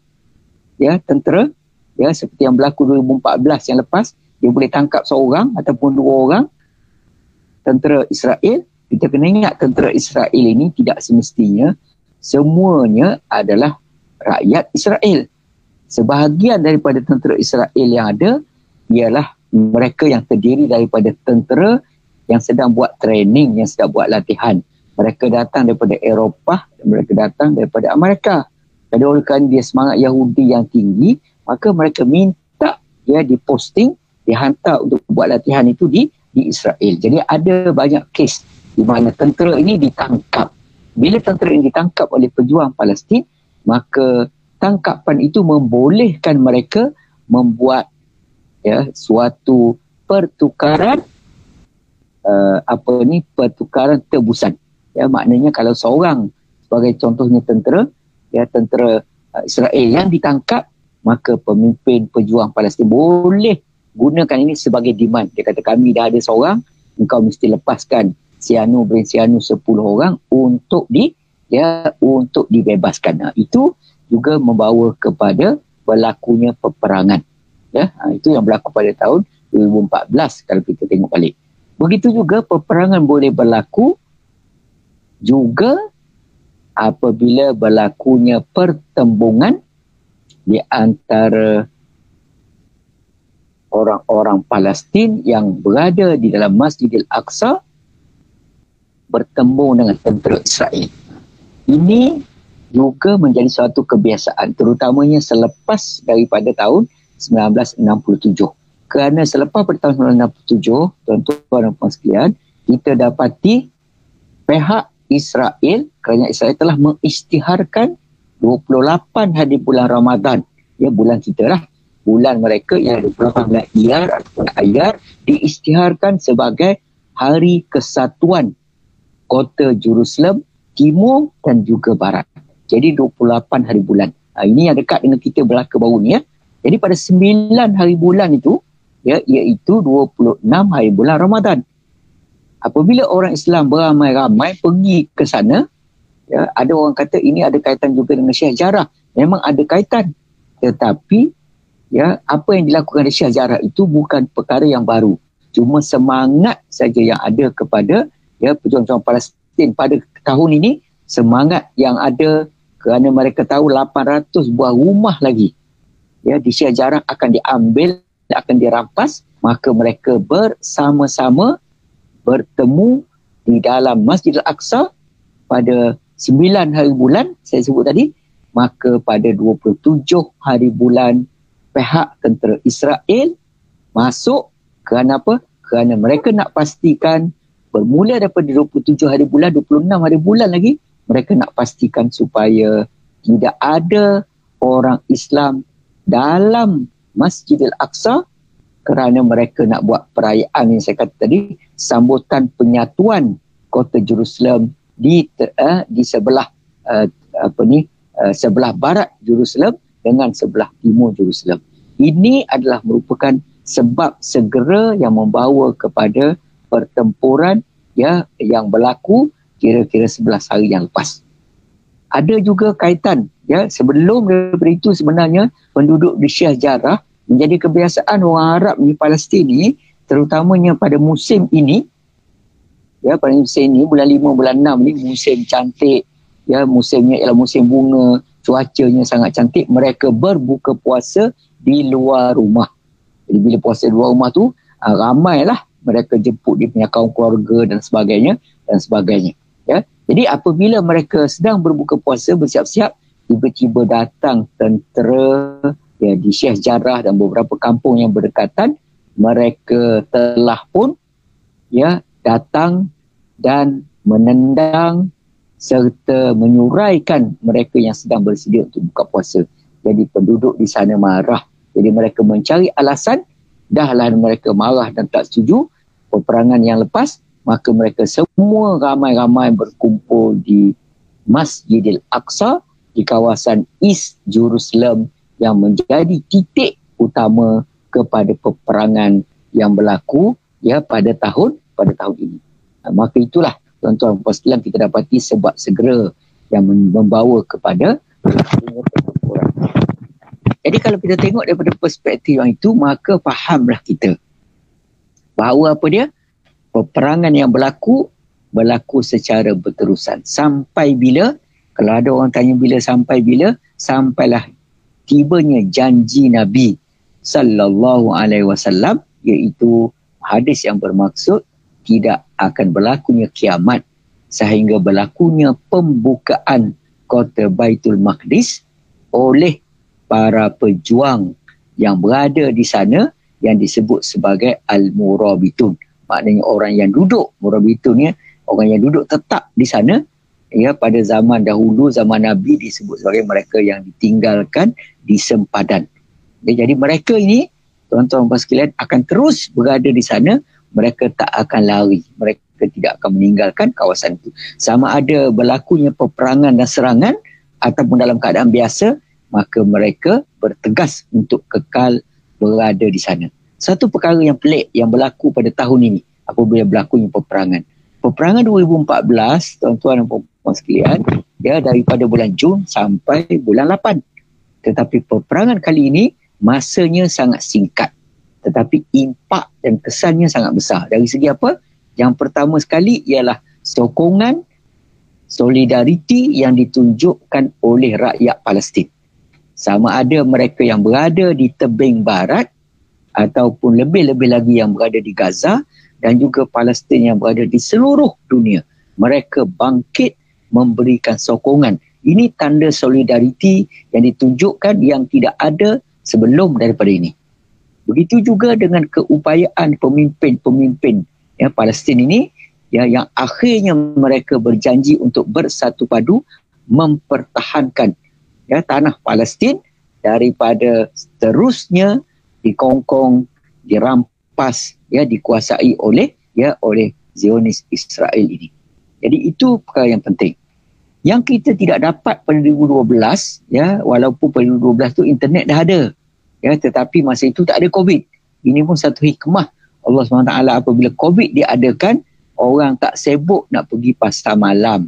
ya tentera ya seperti yang berlaku 2014 yang lepas dia boleh tangkap seorang ataupun dua orang tentera Israel. Kita kena ingat tentera Israel ini tidak semestinya semuanya adalah rakyat Israel. Sebahagian daripada tentera Israel yang ada ialah mereka yang terdiri daripada tentera yang sedang buat training yang sedang buat latihan. Mereka datang daripada Eropah mereka datang daripada Amerika. Jadi oleh kerana dia semangat Yahudi yang tinggi maka mereka minta ya diposting dihantar untuk buat latihan itu di di Israel. Jadi ada banyak kes di mana tentera ini ditangkap. Bila tentera ini ditangkap oleh pejuang Palestin, maka tangkapan itu membolehkan mereka membuat ya suatu pertukaran uh, apa ni pertukaran tebusan. Ya maknanya kalau seorang sebagai contohnya tentera ya tentera uh, Israel yang ditangkap maka pemimpin pejuang Palestin boleh gunakan ini sebagai demand. Dia kata kami dah ada seorang, engkau mesti lepaskan Sianu bin Sianu 10 orang untuk di ya untuk dibebaskan. Nah, itu juga membawa kepada berlakunya peperangan. Ya, ha, itu yang berlaku pada tahun 2014 kalau kita tengok balik. Begitu juga peperangan boleh berlaku juga apabila berlakunya pertembungan di antara orang-orang Palestin yang berada di dalam Masjidil Aqsa bertemu dengan tentera Israel. Ini juga menjadi suatu kebiasaan terutamanya selepas daripada tahun 1967. Kerana selepas pada tahun 1967, tuan-tuan dan puan sekalian, kita dapati pihak Israel, kerana Israel telah mengisytiharkan 28 hari bulan Ramadan. Ya, bulan kita lah. Bulan mereka yang 28 bulan Iyar Ayar diisytiharkan sebagai hari kesatuan kota Jerusalem timur dan juga barat. Jadi 28 hari bulan. Ha, ini yang dekat dengan kita belaka baru ni ya. Jadi pada 9 hari bulan itu ya iaitu 26 hari bulan Ramadan. Apabila orang Islam beramai-ramai pergi ke sana, ya ada orang kata ini ada kaitan juga dengan Syekh Jarrah. Memang ada kaitan. Tetapi ya apa yang dilakukan oleh Syekh Jarrah itu bukan perkara yang baru. Cuma semangat saja yang ada kepada ya pejuang-pejuang Palestin pada tahun ini semangat yang ada kerana mereka tahu 800 buah rumah lagi ya di Syekh Jarrah akan diambil akan dirampas maka mereka bersama-sama bertemu di dalam Masjid Al-Aqsa pada 9 hari bulan saya sebut tadi maka pada 27 hari bulan pihak tentera Israel masuk kerana apa? Kerana mereka nak pastikan bermula daripada 27 hari bulan, 26 hari bulan lagi mereka nak pastikan supaya tidak ada orang Islam dalam Masjidil Aqsa kerana mereka nak buat perayaan yang saya kata tadi sambutan penyatuan kota Jerusalem di uh, di sebelah uh, apa ni uh, sebelah barat Jerusalem dengan sebelah timur Jerusalem. Ini adalah merupakan sebab segera yang membawa kepada pertempuran ya yang berlaku kira-kira 11 hari yang lepas. Ada juga kaitan ya sebelum daripada itu sebenarnya penduduk di Syekh Jarrah menjadi kebiasaan orang Arab di Palestin ni terutamanya pada musim ini ya pada musim ini bulan 5 bulan 6 ni musim cantik. Ya musimnya ialah musim bunga. Cuacanya sangat cantik. Mereka berbuka puasa di luar rumah. Jadi bila puasa di luar rumah tu ah, ramailah mereka jemput dia punya kaum keluarga dan sebagainya dan sebagainya. Ya jadi apabila mereka sedang berbuka puasa bersiap-siap tiba-tiba datang tentera ya di Syekh Jarrah dan beberapa kampung yang berdekatan mereka telah pun ya datang dan menendang serta menyuraikan mereka yang sedang bersedia untuk buka puasa. Jadi penduduk di sana marah. Jadi mereka mencari alasan dahlah mereka marah dan tak setuju peperangan yang lepas maka mereka semua ramai-ramai berkumpul di Masjidil Aqsa di kawasan East Jerusalem yang menjadi titik utama kepada peperangan yang berlaku ya pada tahun pada tahun ini. Ha, maka itulah tuan-tuan puan kita dapati sebab segera yang membawa kepada. Jadi kalau kita tengok daripada perspektif yang itu maka fahamlah kita bahawa apa dia? Peperangan yang berlaku berlaku secara berterusan. Sampai bila? Kalau ada orang tanya bila sampai bila sampailah tibanya janji Nabi sallallahu alaihi wasallam iaitu hadis yang bermaksud tidak akan berlakunya kiamat sehingga berlakunya pembukaan kota Baitul Maqdis oleh para pejuang yang berada di sana yang disebut sebagai Al-Murabitun. Maknanya orang yang duduk murabitun ya orang yang duduk tetap di sana ya pada zaman dahulu zaman nabi disebut sebagai mereka yang ditinggalkan di sempadan. Ya, jadi mereka ini tuan-tuan dan sekalian akan terus berada di sana mereka tak akan lari mereka tidak akan meninggalkan kawasan itu sama ada berlakunya peperangan dan serangan ataupun dalam keadaan biasa maka mereka bertegas untuk kekal berada di sana satu perkara yang pelik yang berlaku pada tahun ini apabila berlakunya peperangan. Peperangan 2014, tuan-tuan dan puan sekalian, ya daripada bulan Jun sampai bulan 8. Tetapi peperangan kali ini masanya sangat singkat. Tetapi impak dan kesannya sangat besar. Dari segi apa? Yang pertama sekali ialah sokongan solidariti yang ditunjukkan oleh rakyat Palestin. Sama ada mereka yang berada di tebing barat ataupun lebih-lebih lagi yang berada di Gaza dan juga Palestin yang berada di seluruh dunia. Mereka bangkit memberikan sokongan. Ini tanda solidariti yang ditunjukkan yang tidak ada sebelum daripada ini. Begitu juga dengan keupayaan pemimpin-pemimpin ya, Palestin ini ya, yang akhirnya mereka berjanji untuk bersatu padu mempertahankan ya, tanah Palestin daripada terusnya dikongkong, dirampas, ya dikuasai oleh ya oleh Zionis Israel ini. Jadi itu perkara yang penting. Yang kita tidak dapat pada 2012 ya walaupun pada 2012 tu internet dah ada. Ya tetapi masa itu tak ada Covid. Ini pun satu hikmah Allah SWT apabila Covid diadakan orang tak sibuk nak pergi pasar malam.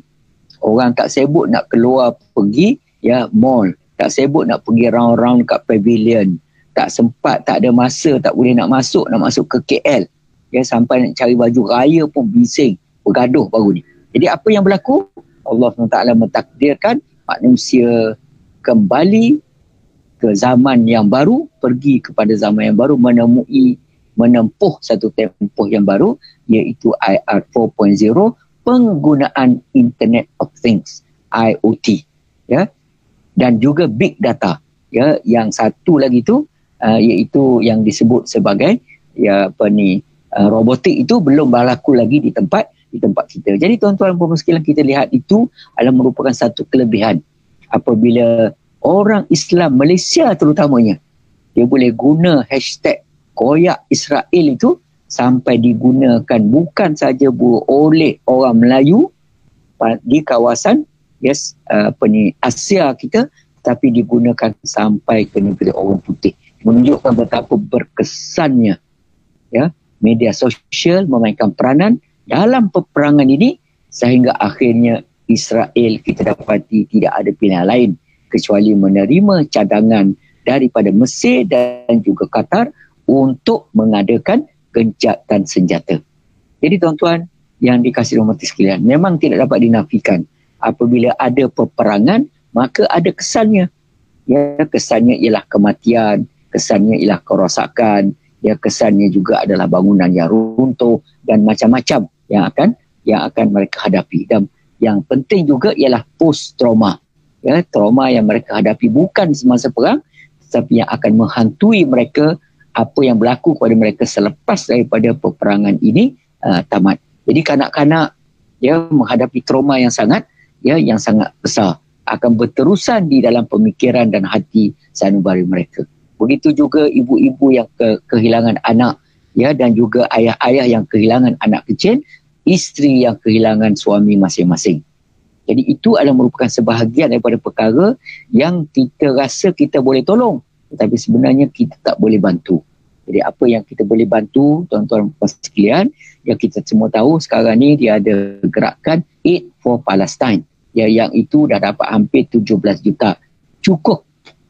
Orang tak sibuk nak keluar pergi ya mall. Tak sibuk nak pergi round-round kat pavilion. Tak sempat tak ada masa tak boleh nak masuk nak masuk ke KL ya sampai nak cari baju raya pun bising. Bergaduh baru ni. Jadi apa yang berlaku? Allah SWT mentakdirkan manusia kembali ke zaman yang baru pergi kepada zaman yang baru menemui menempuh satu tempoh yang baru iaitu IR 4.0 penggunaan Internet of Things IoT ya. Dan juga big data ya. Yang satu lagi tu uh, iaitu yang disebut sebagai ya apa ni uh, robotik itu belum berlaku lagi di tempat di tempat kita. Jadi tuan-tuan sekalian kita lihat itu adalah merupakan satu kelebihan. Apabila orang Islam Malaysia terutamanya. Dia boleh guna hashtag koyak Israel itu sampai digunakan bukan saja oleh orang Melayu di kawasan yes apa ni Asia kita tapi digunakan sampai ke negeri orang putih. Menunjukkan betapa berkesannya ya media sosial memainkan peranan dalam peperangan ini sehingga akhirnya Israel kita dapati tidak ada pilihan lain kecuali menerima cadangan daripada Mesir dan juga Qatar untuk mengadakan gencatan senjata. Jadi tuan-tuan yang dikasih hormati sekalian, memang tidak dapat dinafikan. Apabila ada peperangan maka ada kesannya. Ya kesannya ialah kematian kesannya ialah kerosakan ya kesannya juga adalah bangunan yang runtuh dan macam-macam yang akan yang akan mereka hadapi. Dan yang penting juga ialah post trauma ya trauma yang mereka hadapi bukan semasa perang tetapi yang akan menghantui mereka apa yang berlaku kepada mereka selepas daripada peperangan ini uh, tamat jadi kanak-kanak ya menghadapi trauma yang sangat ya yang sangat besar akan berterusan di dalam pemikiran dan hati sanubari mereka. Begitu juga ibu-ibu yang ke, kehilangan anak ya dan juga ayah-ayah yang kehilangan anak kecil, isteri yang kehilangan suami masing-masing. Jadi itu adalah merupakan sebahagian daripada perkara yang kita rasa kita boleh tolong tetapi sebenarnya kita tak boleh bantu. Jadi apa yang kita boleh bantu tuan-tuan dan sekalian yang kita semua tahu sekarang ni dia ada gerakan Aid for Palestine ya, yang itu dah dapat hampir 17 juta. Cukup?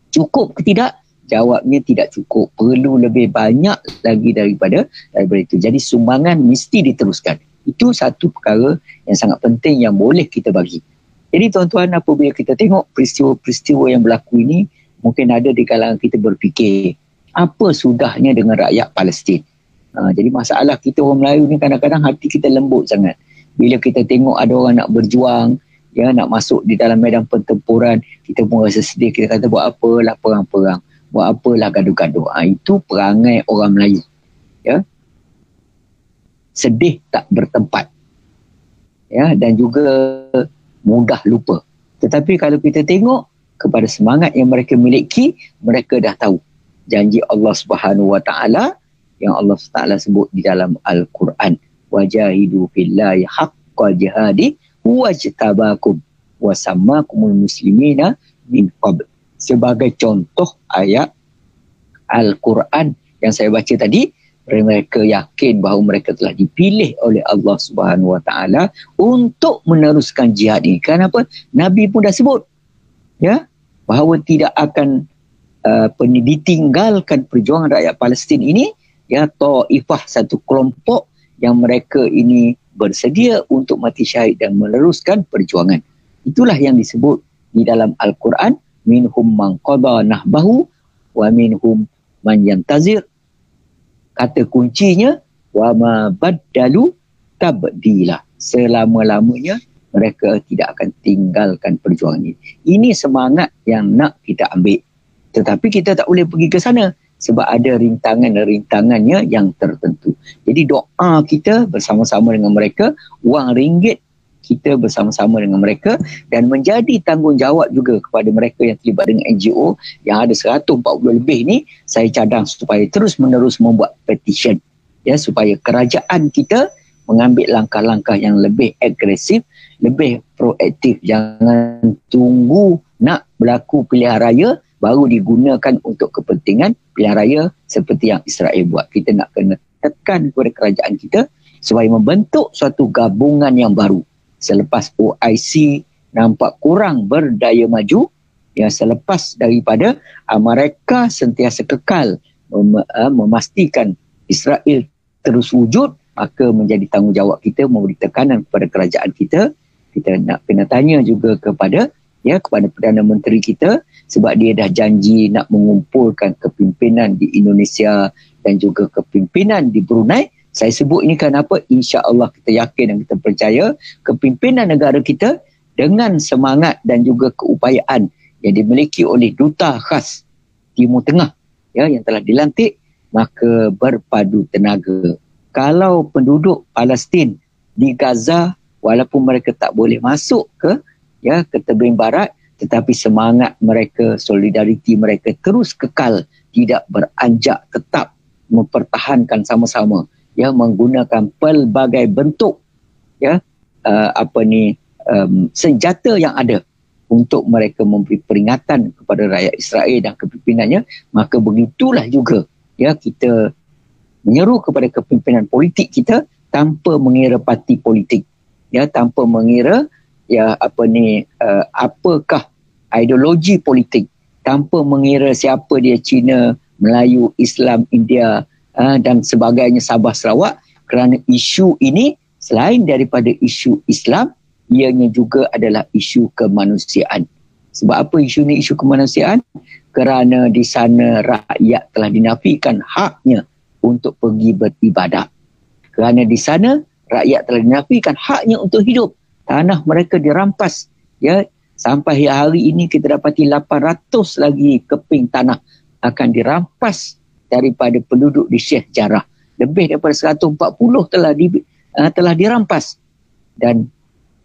Cukup ke tidak? Jawabnya tidak cukup. Perlu lebih banyak lagi daripada daripada itu. Jadi sumbangan mesti diteruskan. Itu satu perkara yang sangat penting yang boleh kita bagi. Jadi tuan-tuan apabila kita tengok peristiwa-peristiwa yang berlaku ini mungkin ada di kalangan kita berfikir apa sudahnya dengan rakyat Palestin. Ha, jadi masalah kita orang Melayu ni kadang-kadang hati kita lembut sangat. Bila kita tengok ada orang nak berjuang, ya nak masuk di dalam medan pertempuran, kita pun rasa sedih. Kita kata buat apalah perang-perang. Buat apalah gaduh-gaduh. Ha, itu perangai orang Melayu. Ya. Sedih tak bertempat. Ya, dan juga mudah lupa. Tetapi kalau kita tengok kepada semangat yang mereka miliki, mereka dah tahu janji Allah Subhanahu Wa Taala yang Allah Taala sebut di dalam Al-Quran wajahidu fillahi haqqa jihadi wajtabakum wa sammakumul muslimina min qabl sebagai contoh ayat Al-Quran yang saya baca tadi mereka yakin bahawa mereka telah dipilih oleh Allah Subhanahu Wa Taala untuk meneruskan jihad ini. Kenapa? Nabi pun dah sebut ya bahawa tidak akan uh, ditinggalkan perjuangan rakyat Palestin ini ya taifah satu kelompok yang mereka ini bersedia untuk mati syahid dan meneruskan perjuangan. Itulah yang disebut di dalam Al-Quran minhum man qada nahbahu wa minhum man yantazir kata kuncinya wa ma baddalu tabdila selama-lamanya mereka tidak akan tinggalkan perjuangan ini. Ini semangat yang nak kita ambil. Tetapi kita tak boleh pergi ke sana sebab ada rintangan-rintangannya yang tertentu. Jadi doa kita bersama-sama dengan mereka, wang ringgit kita bersama-sama dengan mereka dan menjadi tanggungjawab juga kepada mereka yang terlibat dengan NGO yang ada 140 lebih ni saya cadang supaya terus menerus membuat petition ya supaya kerajaan kita mengambil langkah-langkah yang lebih agresif, lebih proaktif. Jangan tunggu nak berlaku pilihan raya baru digunakan untuk kepentingan pilihan raya seperti yang Israel buat. Kita nak kena tekan kepada kerajaan kita supaya membentuk suatu gabungan yang baru selepas OIC nampak kurang berdaya maju yang selepas daripada uh, mereka sentiasa kekal mem- uh, memastikan Israel terus wujud maka menjadi tanggungjawab kita memberi tekanan kepada kerajaan kita. Kita nak kena tanya juga kepada ya kepada Perdana Menteri kita sebab dia dah janji nak mengumpulkan kepimpinan di Indonesia dan juga kepimpinan di Brunei saya sebut ini kenapa insya-Allah kita yakin dan kita percaya kepimpinan negara kita dengan semangat dan juga keupayaan yang dimiliki oleh duta khas Timur Tengah ya yang telah dilantik maka berpadu tenaga. Kalau penduduk Palestin di Gaza walaupun mereka tak boleh masuk ke ya ke tebing barat tetapi semangat mereka solidariti mereka terus kekal tidak beranjak tetap mempertahankan sama-sama ya menggunakan pelbagai bentuk ya uh, apa ni um, senjata yang ada untuk mereka memberi peringatan kepada rakyat Israel dan kepimpinannya maka begitulah juga ya kita menyeru kepada kepimpinan politik kita tanpa mengira parti politik ya tanpa mengira ya apa ni uh, apakah ideologi politik tanpa mengira siapa dia Cina Melayu Islam India uh, dan sebagainya Sabah Sarawak kerana isu ini selain daripada isu Islam ianya juga adalah isu kemanusiaan. Sebab apa isu ini isu kemanusiaan? Kerana di sana rakyat telah dinafikan haknya untuk pergi beribadat. Kerana di sana rakyat telah dinafikan haknya untuk hidup. Tanah mereka dirampas. Ya, sampai hari ini kita dapati 800 lagi keping tanah akan dirampas daripada penduduk di Syekh Jarrah. Lebih daripada 140 telah di, uh, telah dirampas dan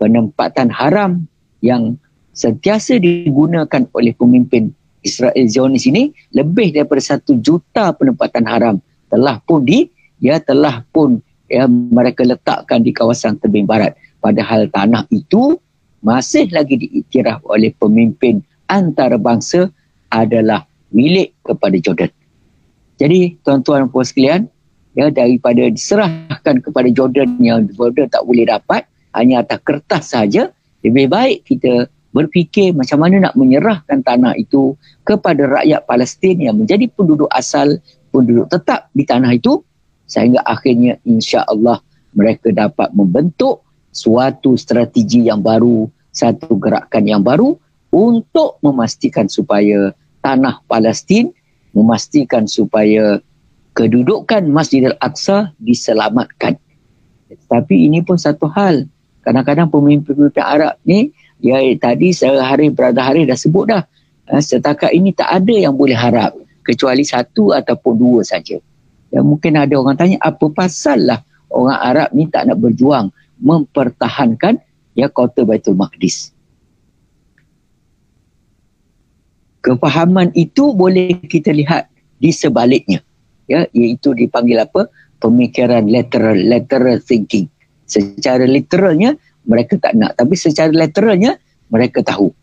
penempatan haram yang sentiasa digunakan oleh pemimpin Israel Zionis ini lebih daripada satu juta penempatan haram telah pun di ya telah pun ya mereka letakkan di kawasan tebing barat padahal tanah itu masih lagi diiktiraf oleh pemimpin antarabangsa adalah milik kepada Jordan. Jadi tuan-tuan puan sekalian, ya daripada diserahkan kepada Jordan yang Jordan tak boleh dapat hanya atas kertas saja, lebih baik kita berfikir macam mana nak menyerahkan tanah itu kepada rakyat Palestin yang menjadi penduduk asal, penduduk tetap di tanah itu sehingga akhirnya insya-Allah mereka dapat membentuk suatu strategi yang baru, satu gerakan yang baru untuk memastikan supaya tanah Palestin memastikan supaya kedudukan Masjid Al-Aqsa diselamatkan. Tapi ini pun satu hal. Kadang-kadang pemimpin-pemimpin Arab ni, ya tadi sehari berada hari dah sebut dah. Ha, setakat ini tak ada yang boleh harap. Kecuali satu ataupun dua saja. Ya, mungkin ada orang tanya, apa pasal lah orang Arab ni tak nak berjuang mempertahankan ya kota Baitul Maqdis. Kefahaman itu boleh kita lihat di sebaliknya. Ya iaitu dipanggil apa? Pemikiran lateral lateral thinking. Secara literalnya mereka tak nak. Tapi secara lateralnya mereka tahu.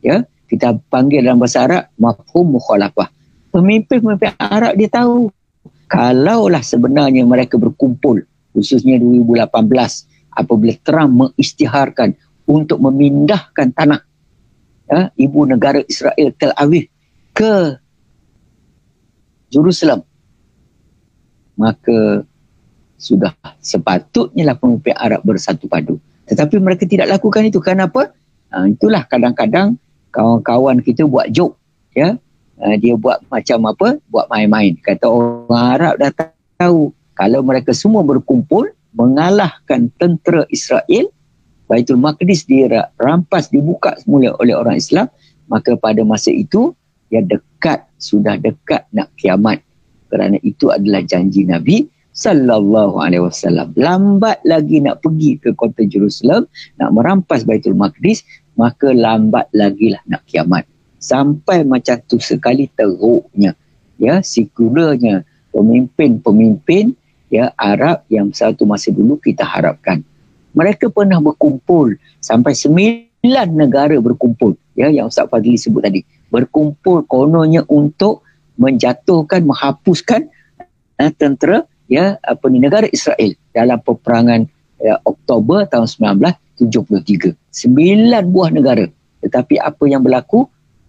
Ya kita panggil dalam bahasa Arab mafhum mukhalafah. Pemimpin-pemimpin Arab dia tahu. Kalaulah sebenarnya mereka berkumpul khususnya 2018 apabila Trump mengisytiharkan untuk memindahkan tanah ya, ibu negara Israel Tel Aviv ke Jerusalem. Maka sudah sepatutnya lah pemimpin Arab bersatu padu. Tetapi mereka tidak lakukan itu. Kenapa ha, itulah kadang-kadang kawan-kawan kita buat joke ya. Ha, dia buat macam apa? Buat main-main. Kata orang Arab datang tahu. Kalau mereka semua berkumpul mengalahkan tentera Israel Baitul Maqdis dirampas dibuka semula oleh orang Islam maka pada masa itu ya dekat sudah dekat nak kiamat. Kerana itu adalah janji Nabi sallallahu alaihi wasallam. Lambat lagi nak pergi ke kota Jerusalem nak merampas Baitul Maqdis maka lambat lagi lah nak kiamat. Sampai macam tu sekali teruknya ya sekularnya pemimpin-pemimpin ya Arab yang satu masa dulu kita harapkan mereka pernah berkumpul sampai sembilan negara berkumpul. Ya yang Ustaz Fadli sebut tadi. Berkumpul kononnya untuk menjatuhkan menghapuskan uh, tentera ya apa ni negara Israel dalam peperangan ya, Oktober tahun 1973 sembilan buah negara. Tetapi apa yang berlaku?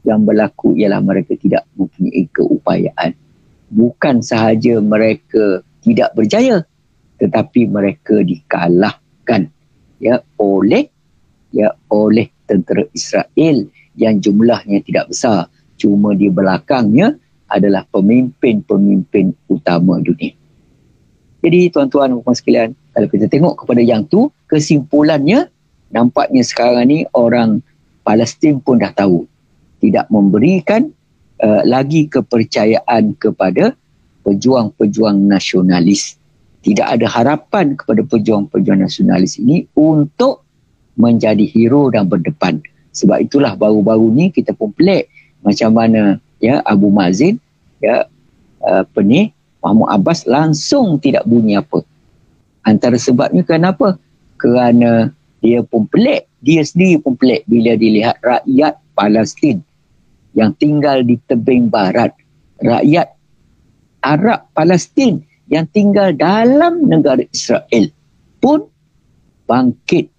Yang berlaku ialah mereka tidak mempunyai keupayaan. Bukan sahaja mereka tidak berjaya tetapi mereka dikalahkan ya oleh ya oleh tentera Israel yang jumlahnya tidak besar. Cuma di belakangnya adalah pemimpin-pemimpin utama dunia. Jadi tuan-tuan puan sekalian, kalau kita tengok kepada yang tu, kesimpulannya nampaknya sekarang ni orang Palestin pun dah tahu. Tidak memberikan uh, lagi kepercayaan kepada pejuang-pejuang nasionalis tidak ada harapan kepada pejuang-pejuang nasionalis ini untuk menjadi hero dan berdepan. Sebab itulah baru-baru ni kita pun pelik macam mana ya Abu Mazin ya apa ni Mahmud Abbas langsung tidak bunyi apa. Antara sebabnya kenapa? Kerana dia pun pelik, dia sendiri pun pelik bila dilihat rakyat Palestin yang tinggal di tebing barat, rakyat Arab Palestin yang tinggal dalam negara Israel pun bangkit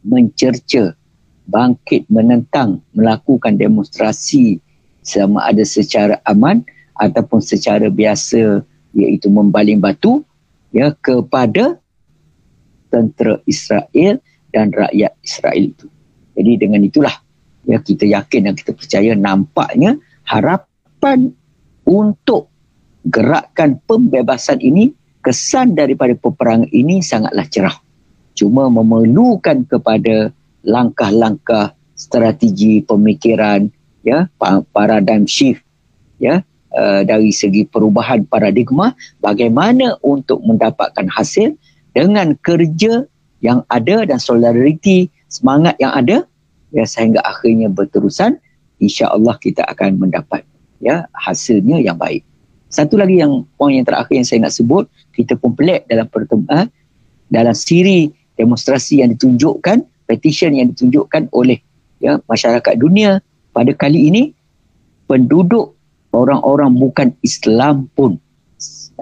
mencerca bangkit menentang melakukan demonstrasi sama ada secara aman ataupun secara biasa iaitu membaling batu ya kepada tentera Israel dan rakyat Israel itu. Jadi dengan itulah ya kita yakin dan kita percaya nampaknya harapan untuk gerakan pembebasan ini kesan daripada peperangan ini sangatlah cerah. Cuma memerlukan kepada langkah-langkah strategi pemikiran ya paradigm shift ya uh, dari segi perubahan paradigma bagaimana untuk mendapatkan hasil dengan kerja yang ada dan solidariti semangat yang ada ya sehingga akhirnya berterusan insya-Allah kita akan mendapat ya hasilnya yang baik satu lagi yang poin yang terakhir yang saya nak sebut, kita pelik dalam pertemuan dalam siri demonstrasi yang ditunjukkan, petition yang ditunjukkan oleh ya masyarakat dunia pada kali ini penduduk orang-orang bukan Islam pun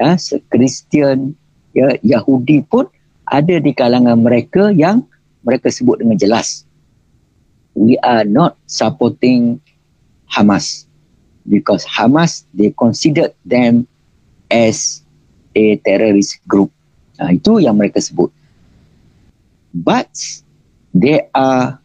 ya Kristian ya Yahudi pun ada di kalangan mereka yang mereka sebut dengan jelas we are not supporting Hamas because Hamas they considered them as a terrorist group. Uh, itu yang mereka sebut. But they are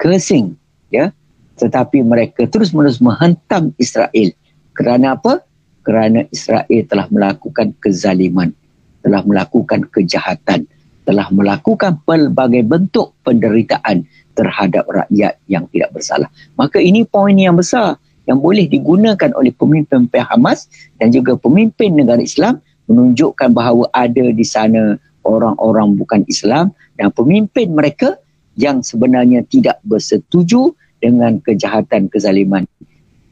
cursing, ya. Yeah? Tetapi mereka terus-menerus menghentam Israel. Kerana apa? Kerana Israel telah melakukan kezaliman, telah melakukan kejahatan, telah melakukan pelbagai bentuk penderitaan terhadap rakyat yang tidak bersalah. Maka ini poin yang besar yang boleh digunakan oleh pemimpin pihak Hamas dan juga pemimpin negara Islam menunjukkan bahawa ada di sana orang-orang bukan Islam dan pemimpin mereka yang sebenarnya tidak bersetuju dengan kejahatan kezaliman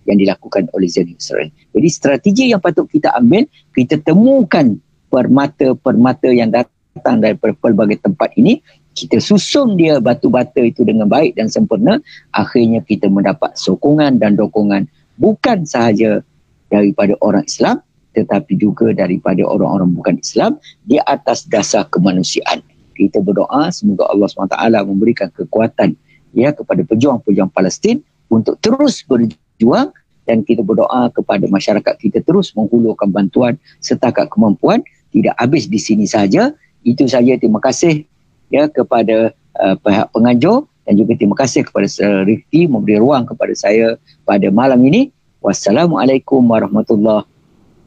yang dilakukan oleh Zionis Israel. Jadi strategi yang patut kita ambil, kita temukan permata-permata yang datang dari pelbagai tempat ini kita susun dia batu bata itu dengan baik dan sempurna, akhirnya kita mendapat sokongan dan dokongan bukan sahaja daripada orang Islam tetapi juga daripada orang-orang bukan Islam di atas dasar kemanusiaan. Kita berdoa semoga Allah SWT memberikan kekuatan ya kepada pejuang-pejuang Palestin untuk terus berjuang dan kita berdoa kepada masyarakat kita terus menghulurkan bantuan setakat kemampuan tidak habis di sini saja. Itu saja terima kasih ya kepada uh, pihak penganjur dan juga terima kasih kepada Rifki memberi ruang kepada saya pada malam ini. Wassalamualaikum warahmatullahi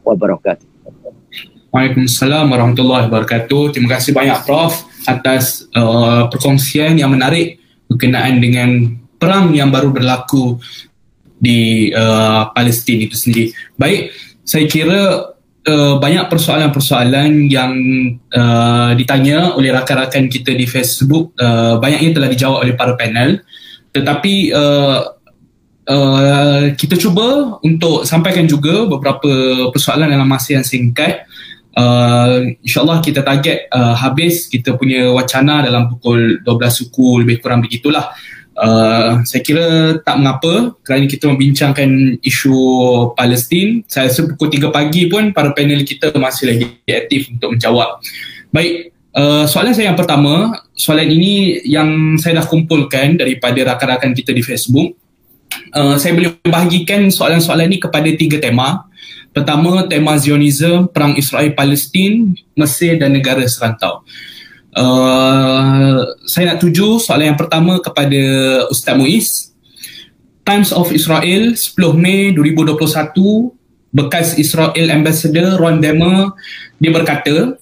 wabarakatuh. Waalaikumsalam warahmatullahi wabarakatuh. Terima kasih banyak Prof atas uh, perkongsian yang menarik berkenaan dengan perang yang baru berlaku di uh, Palestin itu sendiri. Baik, saya kira banyak persoalan-persoalan yang uh, ditanya oleh rakan-rakan kita di Facebook uh, banyaknya telah dijawab oleh para panel. Tetapi uh, uh, kita cuba untuk sampaikan juga beberapa persoalan dalam masa yang singkat Uh, InsyaAllah kita target uh, habis kita punya wacana dalam pukul 12 suku lebih kurang begitulah. Uh, saya kira tak mengapa kerana kita membincangkan isu Palestin. Saya rasa pukul 3 pagi pun para panel kita masih lagi aktif untuk menjawab. Baik, uh, soalan saya yang pertama, soalan ini yang saya dah kumpulkan daripada rakan-rakan kita di Facebook. Uh, saya boleh bahagikan soalan-soalan ini kepada tiga tema. Pertama, tema Zionism, Perang Israel Palestin, Mesir dan negara serantau. Uh, saya nak tuju soalan yang pertama kepada Ustaz Muiz. Times of Israel, 10 Mei 2021, bekas Israel Ambassador Ron Demer, dia berkata,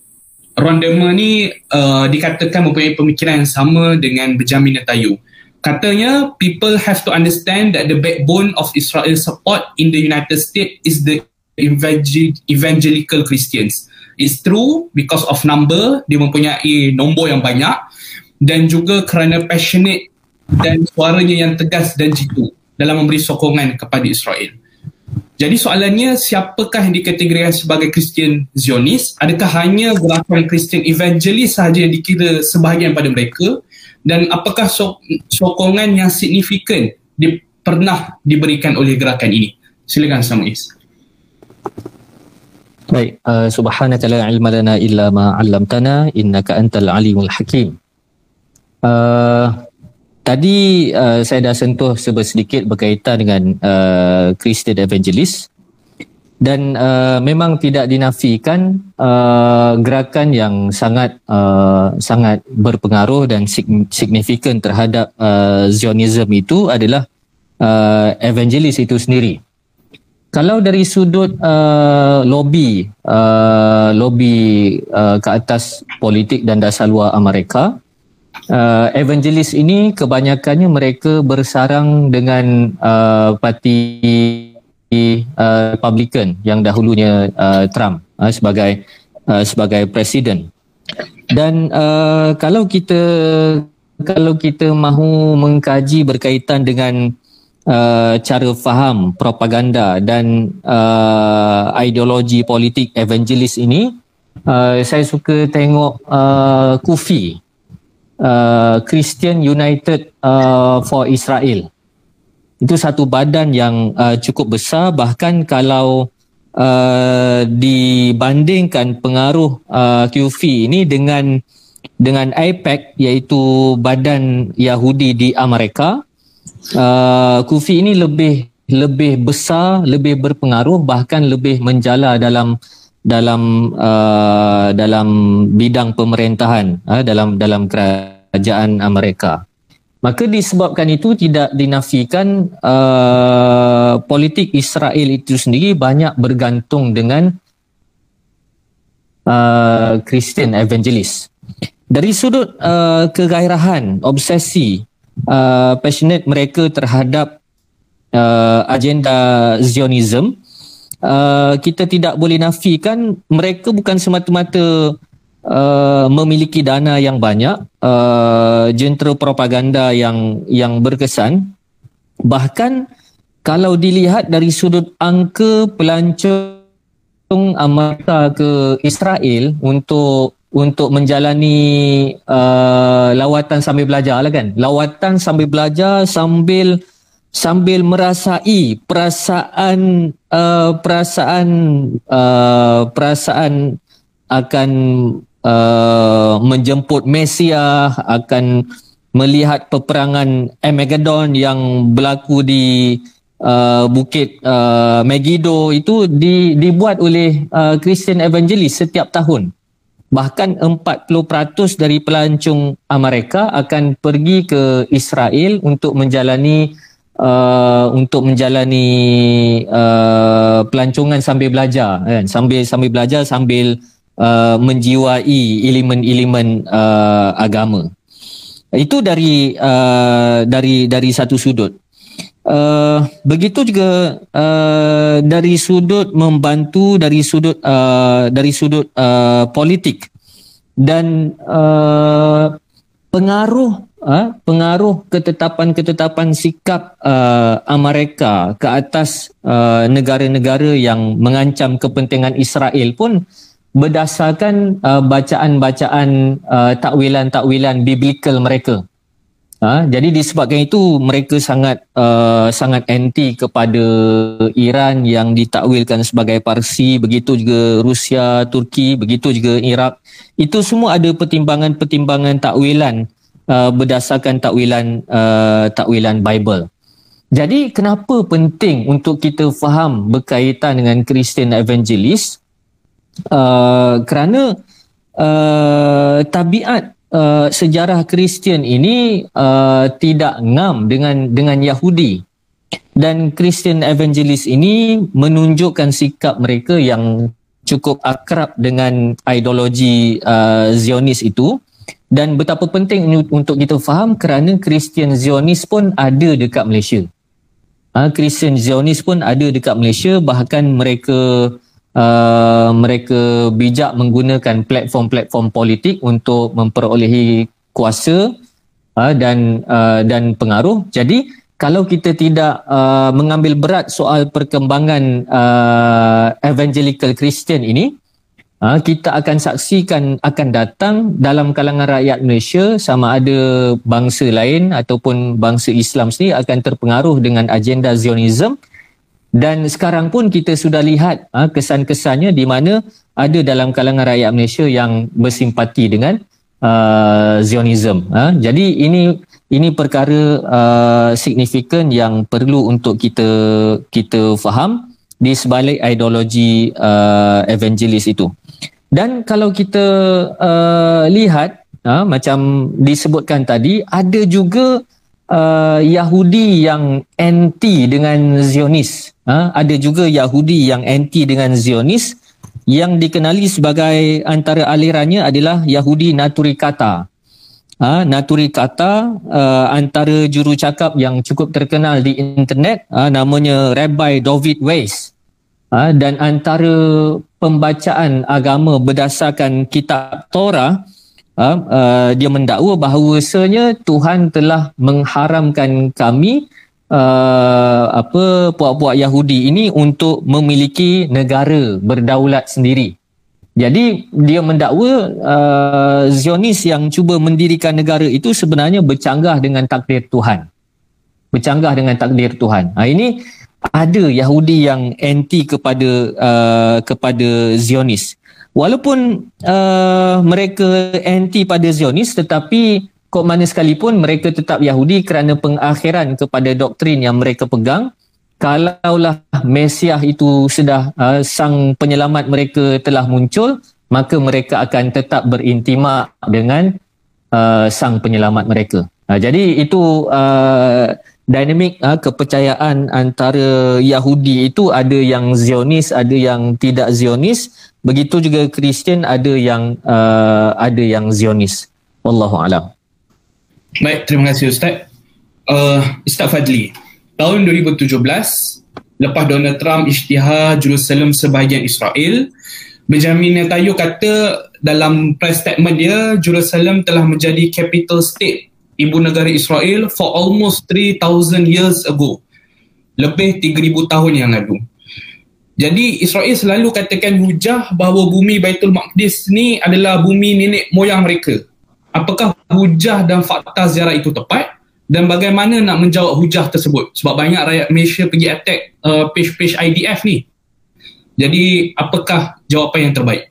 Ron Demer ni uh, dikatakan mempunyai pemikiran yang sama dengan Benjamin Netanyahu. Katanya, people have to understand that the backbone of Israel support in the United States is the evangel- evangelical Christians. It's true because of number, dia mempunyai nombor yang banyak dan juga kerana passionate dan suaranya yang tegas dan jitu dalam memberi sokongan kepada Israel. Jadi soalannya siapakah yang dikategorikan sebagai Kristian Zionis? Adakah hanya gerakan Kristian Evangelis sahaja yang dikira sebahagian pada mereka? Dan apakah so- sokongan yang signifikan di- pernah diberikan oleh gerakan ini? Silakan Samuis. Baik, uh, subhanaka la ilma lana illa ma 'allamtana innaka antal alimul hakim. Uh, tadi uh, saya dah sentuh sedikit berkaitan dengan uh, Christian Evangelist dan uh, memang tidak dinafikan uh, gerakan yang sangat uh, sangat berpengaruh dan signifikan terhadap uh, Zionism itu adalah uh, evangelis itu sendiri kalau dari sudut uh, lobby uh, lobby uh, ke atas politik dan dasar luar Amerika uh, evangelis ini kebanyakannya mereka bersarang dengan uh, parti uh, Republican yang dahulunya uh, Trump uh, sebagai uh, sebagai presiden. Dan uh, kalau kita kalau kita mahu mengkaji berkaitan dengan uh, cara faham propaganda dan uh, ideologi politik evangelis ini uh, saya suka tengok uh, Kufi uh, Christian United uh, for Israel. Itu satu badan yang uh, cukup besar bahkan kalau uh, dibandingkan pengaruh uh, QFI ini dengan dengan IPAC iaitu badan Yahudi di Amerika uh, Kufi ini lebih lebih besar, lebih berpengaruh bahkan lebih menjala dalam dalam uh, dalam bidang pemerintahan uh, dalam dalam kerajaan Amerika. Maka disebabkan itu tidak dinafikan uh, politik Israel itu sendiri banyak bergantung dengan uh, Christian. Dari sudut uh, kegairahan, obsesi uh, passionate mereka terhadap uh, agenda Zionism. Uh, kita tidak boleh nafikan mereka bukan semata-mata uh, memiliki dana yang banyak uh, jentera propaganda yang yang berkesan. Bahkan kalau dilihat dari sudut angka pelancong Amerika ke Israel untuk untuk menjalani uh, lawatan sambil belajar lah kan. Lawatan sambil belajar sambil sambil merasai perasaan uh, perasaan uh, perasaan akan uh, menjemput Mesia akan melihat peperangan Armageddon yang berlaku di uh, bukit uh, Megiddo itu di, dibuat oleh uh, Christian Evangelist setiap tahun bahkan 40% dari pelancong Amerika akan pergi ke Israel untuk menjalani uh, untuk menjalani uh, pelancongan sambil belajar kan sambil sambil belajar sambil uh, menjiwai elemen-elemen uh, agama. Itu dari uh, dari dari satu sudut. Uh, begitu juga uh, dari sudut membantu dari sudut uh, dari sudut uh, politik dan uh, pengaruh uh, pengaruh ketetapan-ketetapan sikap uh, Amerika ke atas uh, negara-negara yang mengancam kepentingan Israel pun berdasarkan uh, bacaan-bacaan uh, takwilan-takwilan biblical mereka. Ha, jadi disebabkan itu mereka sangat uh, sangat anti kepada Iran yang ditakwilkan sebagai Parsi, begitu juga Rusia, Turki, begitu juga Iraq. Itu semua ada pertimbangan-pertimbangan takwilan uh, berdasarkan takwilan uh, takwilan Bible. Jadi kenapa penting untuk kita faham berkaitan dengan Christian Evangelist? Uh, kerana uh, tabiat uh, sejarah Kristian ini uh, tidak ngam dengan dengan Yahudi dan Christian Evangelist ini menunjukkan sikap mereka yang cukup akrab dengan ideologi uh, Zionis itu dan betapa penting untuk kita faham kerana Christian Zionis pun ada dekat Malaysia. Uh, Christian Zionis pun ada dekat Malaysia bahkan mereka uh, mereka bijak menggunakan platform-platform politik untuk memperolehi kuasa uh, dan uh, dan pengaruh. Jadi kalau kita tidak uh, mengambil berat soal perkembangan uh, evangelical Christian ini, uh, kita akan saksikan akan datang dalam kalangan rakyat Malaysia sama ada bangsa lain ataupun bangsa Islam sendiri akan terpengaruh dengan agenda Zionism dan sekarang pun kita sudah lihat ha, kesan-kesannya di mana ada dalam kalangan rakyat Malaysia yang bersimpati dengan uh, Zionism. Ha. Jadi ini ini perkara uh, signifikan yang perlu untuk kita kita faham di sebalik ideologi uh, evangelis itu. Dan kalau kita uh, lihat ha, macam disebutkan tadi ada juga uh, Yahudi yang anti dengan Zionis. Ha? Ada juga Yahudi yang anti dengan Zionis yang dikenali sebagai antara alirannya adalah Yahudi Naturikata. Ha? Naturikata uh, antara juru cakap yang cukup terkenal di internet uh, namanya Rabbi David Weiss. Ha? Dan antara pembacaan agama berdasarkan kitab Torah uh, uh, dia mendakwa bahawasanya Tuhan telah mengharamkan kami uh, apa puak-puak Yahudi ini untuk memiliki negara berdaulat sendiri. Jadi dia mendakwa uh, Zionis yang cuba mendirikan negara itu sebenarnya bercanggah dengan takdir Tuhan. Bercanggah dengan takdir Tuhan. Ha, ini ada Yahudi yang anti kepada uh, kepada Zionis walaupun uh, mereka anti pada Zionis tetapi kok mana sekalipun mereka tetap Yahudi kerana pengakhiran kepada doktrin yang mereka pegang kalaulah Mesiah itu sudah uh, sang penyelamat mereka telah muncul maka mereka akan tetap berintimak dengan uh, sang penyelamat mereka. Uh, jadi itu uh, dinamik uh, kepercayaan antara Yahudi itu ada yang Zionis ada yang tidak Zionis Begitu juga Kristian ada yang uh, ada yang Zionis. Wallahu alam. Baik, terima kasih Ustaz. Uh, Ustaz Fadli, tahun 2017 lepas Donald Trump isytihar Jerusalem sebahagian Israel, Benjamin Netanyahu kata dalam press statement dia Jerusalem telah menjadi capital state ibu negara Israel for almost 3000 years ago. Lebih 3000 tahun yang lalu. Jadi Israel selalu katakan hujah bahawa bumi Baitul Maqdis ni adalah bumi nenek moyang mereka. Apakah hujah dan fakta ziarah itu tepat? Dan bagaimana nak menjawab hujah tersebut? Sebab banyak rakyat Malaysia pergi attack uh, page-page IDF ni. Jadi apakah jawapan yang terbaik?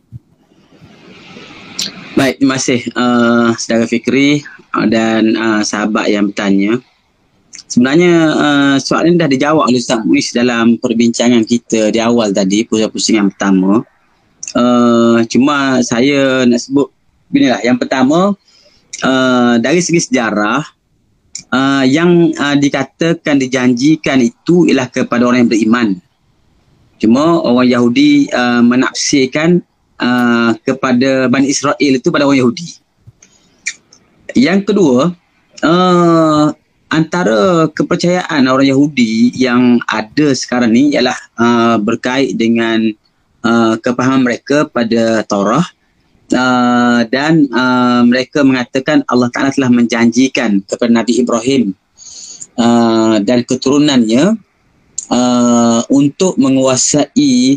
Baik, terima kasih uh, Saudara Fikri uh, dan uh, sahabat yang bertanya sebenarnya uh, soalan ini dah dijawab oleh Ustaz Muiz dalam perbincangan kita di awal tadi pusing-pusingan pertama. Uh, cuma saya nak sebut beginilah yang pertama uh, dari segi sejarah uh, yang uh, dikatakan dijanjikan itu ialah kepada orang yang beriman. Cuma orang Yahudi uh, menafsirkan uh, kepada Bani Israel itu pada orang Yahudi. Yang kedua, uh, antara kepercayaan orang Yahudi yang ada sekarang ni ialah uh, berkait dengan uh, kepahaman mereka pada Taurah uh, dan uh, mereka mengatakan Allah Taala telah menjanjikan kepada Nabi Ibrahim uh, dan keturunannya uh, untuk menguasai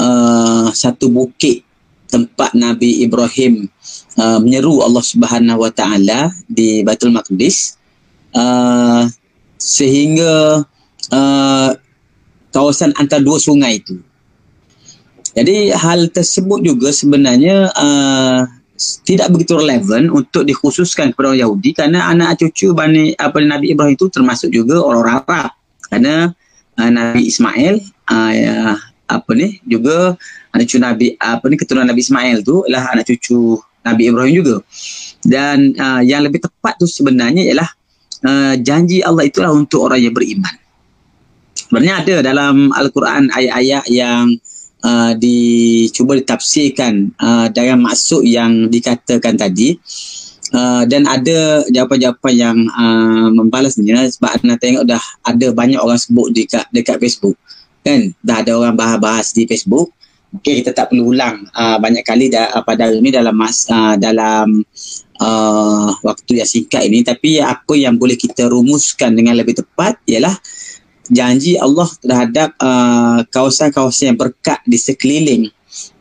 uh, satu bukit tempat Nabi Ibrahim uh, menyeru Allah Subhanahu Wa Taala di Baitul Maqdis uh, sehingga uh, kawasan antara dua sungai itu. Jadi hal tersebut juga sebenarnya uh, tidak begitu relevan untuk dikhususkan kepada orang Yahudi kerana anak cucu Bani apa Nabi Ibrahim itu termasuk juga orang Arab. Kerana uh, Nabi Ismail uh, apa ni juga anak cucu Nabi apa ni keturunan Nabi Ismail tu adalah anak cucu Nabi Ibrahim juga. Dan uh, yang lebih tepat tu sebenarnya ialah uh, janji Allah itulah untuk orang yang beriman. Sebenarnya ada dalam Al-Quran ayat-ayat yang uh, dicuba ditafsirkan uh, dengan maksud yang dikatakan tadi. Uh, dan ada jawapan-jawapan yang uh, membalasnya sebab anda tengok dah ada banyak orang sebut dekat dekat Facebook kan dah ada orang bahas-bahas di Facebook Okay, kita tak perlu ulang uh, banyak kali dah, pada hari ini dalam mas, uh, dalam uh, waktu yang singkat ini tapi apa yang boleh kita rumuskan dengan lebih tepat ialah janji Allah terhadap uh, kawasan-kawasan yang berkat di sekeliling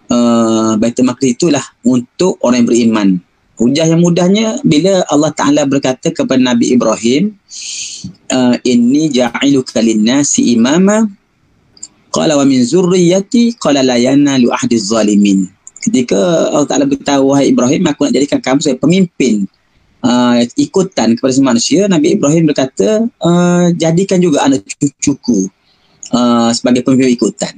uh, Baitul Maqdis itulah untuk orang yang beriman. Hujah yang mudahnya bila Allah Taala berkata kepada Nabi Ibrahim, uh, "Inni ja'iluka lin-nasi imama Qala wa min zurriyati qala la yanalu zalimin. Ketika Allah Taala beritahu wahai Ibrahim aku nak jadikan kamu sebagai pemimpin uh, ikutan kepada semua manusia, Nabi Ibrahim berkata uh, jadikan juga anak cucuku uh, sebagai pemimpin ikutan.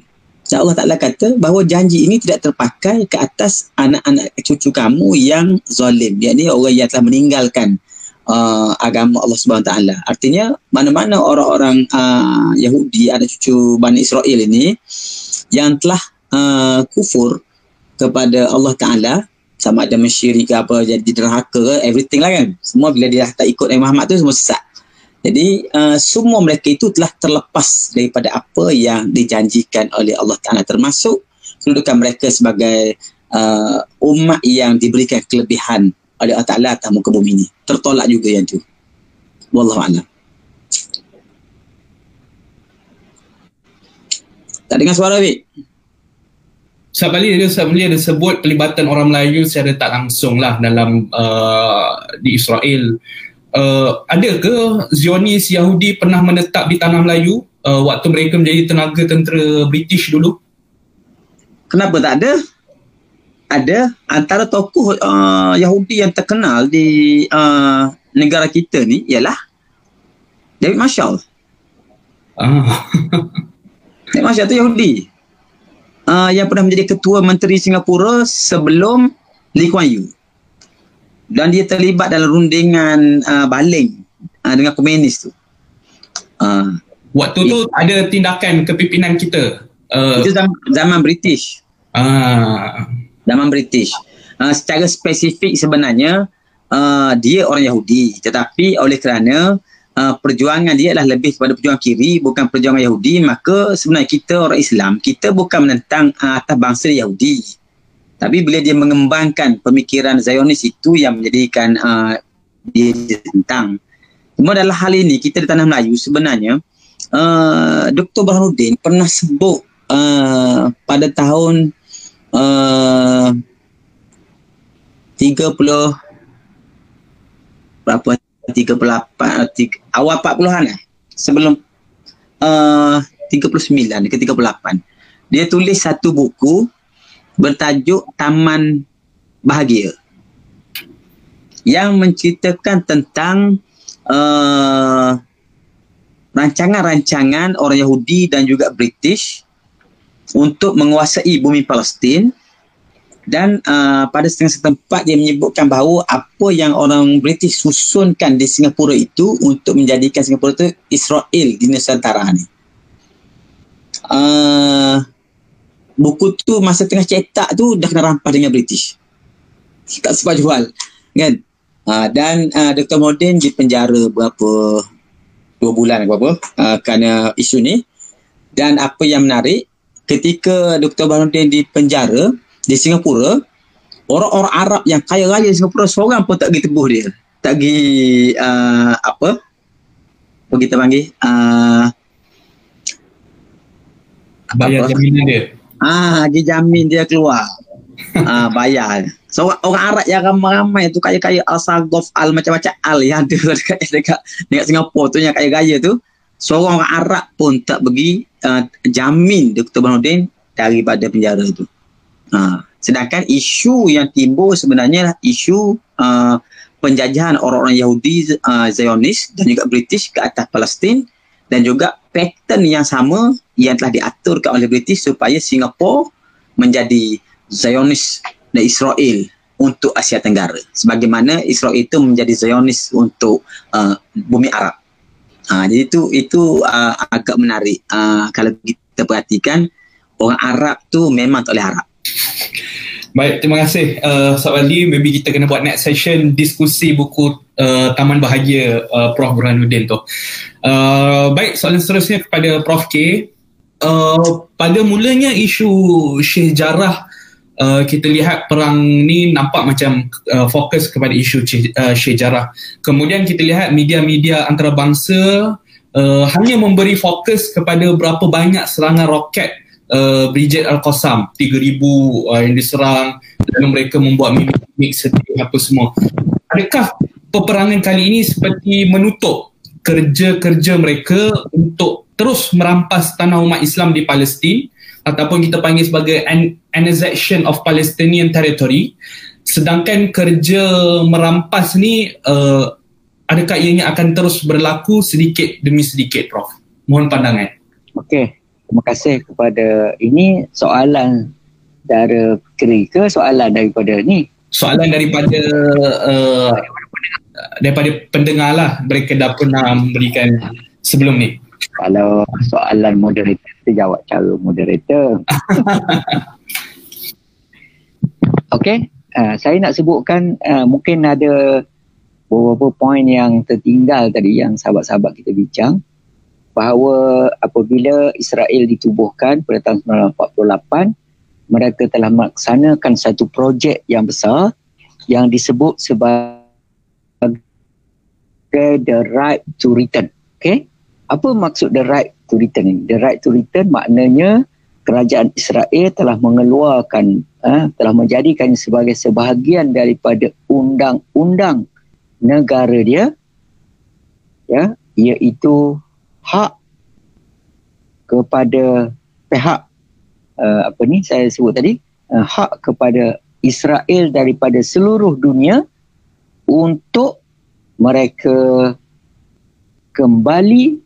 Dan Allah Taala kata bahawa janji ini tidak terpakai ke atas anak-anak cucu kamu yang zalim, yakni orang yang telah meninggalkan uh, agama Allah Subhanahu taala. Artinya mana-mana orang-orang uh, Yahudi ada cucu Bani Israel ini yang telah uh, kufur kepada Allah taala sama ada mensyirik ke apa jadi derhaka ke everything lah kan. Semua bila dia tak ikut Nabi Muhammad tu semua sesat. Jadi uh, semua mereka itu telah terlepas daripada apa yang dijanjikan oleh Allah Taala termasuk kedudukan mereka sebagai uh, umat yang diberikan kelebihan oleh Allah Ta'ala atas muka bumi ini. Tertolak juga yang tu. Wallahu'alam. Tak dengar suara, Wik? Ustaz Bali dia Ustaz Bali ada sebut pelibatan orang Melayu secara tak langsung lah dalam uh, di Israel. Uh, ada ke Zionis Yahudi pernah menetap di tanah Melayu uh, waktu mereka menjadi tenaga tentera British dulu? Kenapa tak ada? ada antara tokoh uh, Yahudi yang terkenal di uh, negara kita ni ialah David Marshall. Ah. David Marshall tu Yahudi. Uh, yang pernah menjadi ketua menteri Singapura sebelum Lee Kuan Yew. Dan dia terlibat dalam rundingan uh, baling uh, dengan komunis tu. Uh, Waktu tu ada tindakan kepimpinan kita. Uh, itu zaman, zaman British. Ah zaman British. Uh, secara spesifik sebenarnya uh, dia orang Yahudi tetapi oleh kerana uh, perjuangan dia adalah lebih kepada perjuangan kiri bukan perjuangan Yahudi maka sebenarnya kita orang Islam kita bukan menentang uh, atas bangsa Yahudi tapi bila dia mengembangkan pemikiran Zionis itu yang menjadikan uh, dia tentang Cuma dalam hal ini kita di tanah Melayu sebenarnya uh, Dr. Burhanuddin pernah sebut uh, pada tahun uh, 30 berapa 38 tiga, awal 40-an eh? Sebelum uh, 39 ke 38 dia tulis satu buku bertajuk Taman Bahagia yang menceritakan tentang uh, rancangan-rancangan orang Yahudi dan juga British untuk menguasai bumi Palestin dan uh, pada setengah setempat dia menyebutkan bahawa apa yang orang British susunkan di Singapura itu untuk menjadikan Singapura itu Israel di Nusantara ni. Uh, buku tu masa tengah cetak tu dah kena rampas dengan British. Tak sempat jual. Kan? Uh, dan uh, Dr. Modin di penjara berapa dua bulan ke apa uh, kerana isu ni dan apa yang menarik ketika Dr. Baharudin di penjara di Singapura orang-orang Arab yang kaya raya di Singapura seorang pun tak pergi tebuh dia tak pergi uh, apa apa kita panggil uh, bayar jaminan dia ah dia jamin dia keluar ah bayar So orang Arab yang ramai-ramai tu kaya-kaya Al-Sagof Al macam-macam Al yang ada dekat, dekat, dekat Singapura tu yang kaya-kaya tu. Seorang orang Arab pun tak pergi uh, jamin Dr. Baharudin daripada penjara tu. Uh, sedangkan isu yang timbul sebenarnya isu uh, penjajahan orang-orang Yahudi uh, Zionis dan juga British ke atas Palestin dan juga pattern yang sama yang telah diaturkan oleh British supaya Singapura menjadi Zionis dan Israel untuk Asia Tenggara. Sebagaimana Israel itu menjadi Zionis untuk uh, bumi Arab. Uh, jadi itu itu uh, agak menarik. Uh, kalau kita perhatikan orang Arab tu memang tak boleh harap. Baik, terima kasih uh, Ustaz Wali. Maybe kita kena buat next session diskusi buku uh, Taman Bahagia uh, Prof. Burhanuddin tu. Uh, baik, soalan seterusnya kepada Prof. K. Uh, pada mulanya isu Syekh Jarrah Uh, kita lihat perang ni nampak macam uh, fokus kepada isu uh, sejarah. Kemudian kita lihat media-media antarabangsa uh, hanya memberi fokus kepada berapa banyak serangan roket uh, Brigade Al-Qassam 3000 uh, yang diserang dan mereka membuat mimik sedih apa semua. Adakah peperangan kali ini seperti menutup kerja-kerja mereka untuk terus merampas tanah umat Islam di Palestin ataupun kita panggil sebagai an- annexation of Palestinian territory sedangkan kerja merampas ni uh, adakah ianya akan terus berlaku sedikit demi sedikit Prof? Mohon pandangan. Okey, terima kasih kepada ini soalan dari keri ke soalan daripada ni? Soalan daripada uh, daripada pendengar lah mereka dah pernah memberikan sebelum ni. Kalau soalan moderator, kita jawab cara moderator. Okey, uh, saya nak sebutkan uh, mungkin ada beberapa poin yang tertinggal tadi yang sahabat-sahabat kita bincang bahawa apabila Israel ditubuhkan pada tahun 1948 mereka telah melaksanakan satu projek yang besar yang disebut sebagai the right to return. Okay? apa maksud the right to return ini? The right to return maknanya kerajaan Israel telah mengeluarkan uh, telah menjadikan sebagai sebahagian daripada undang-undang negara dia ya iaitu hak kepada pihak uh, apa ni saya sebut tadi uh, hak kepada Israel daripada seluruh dunia untuk mereka kembali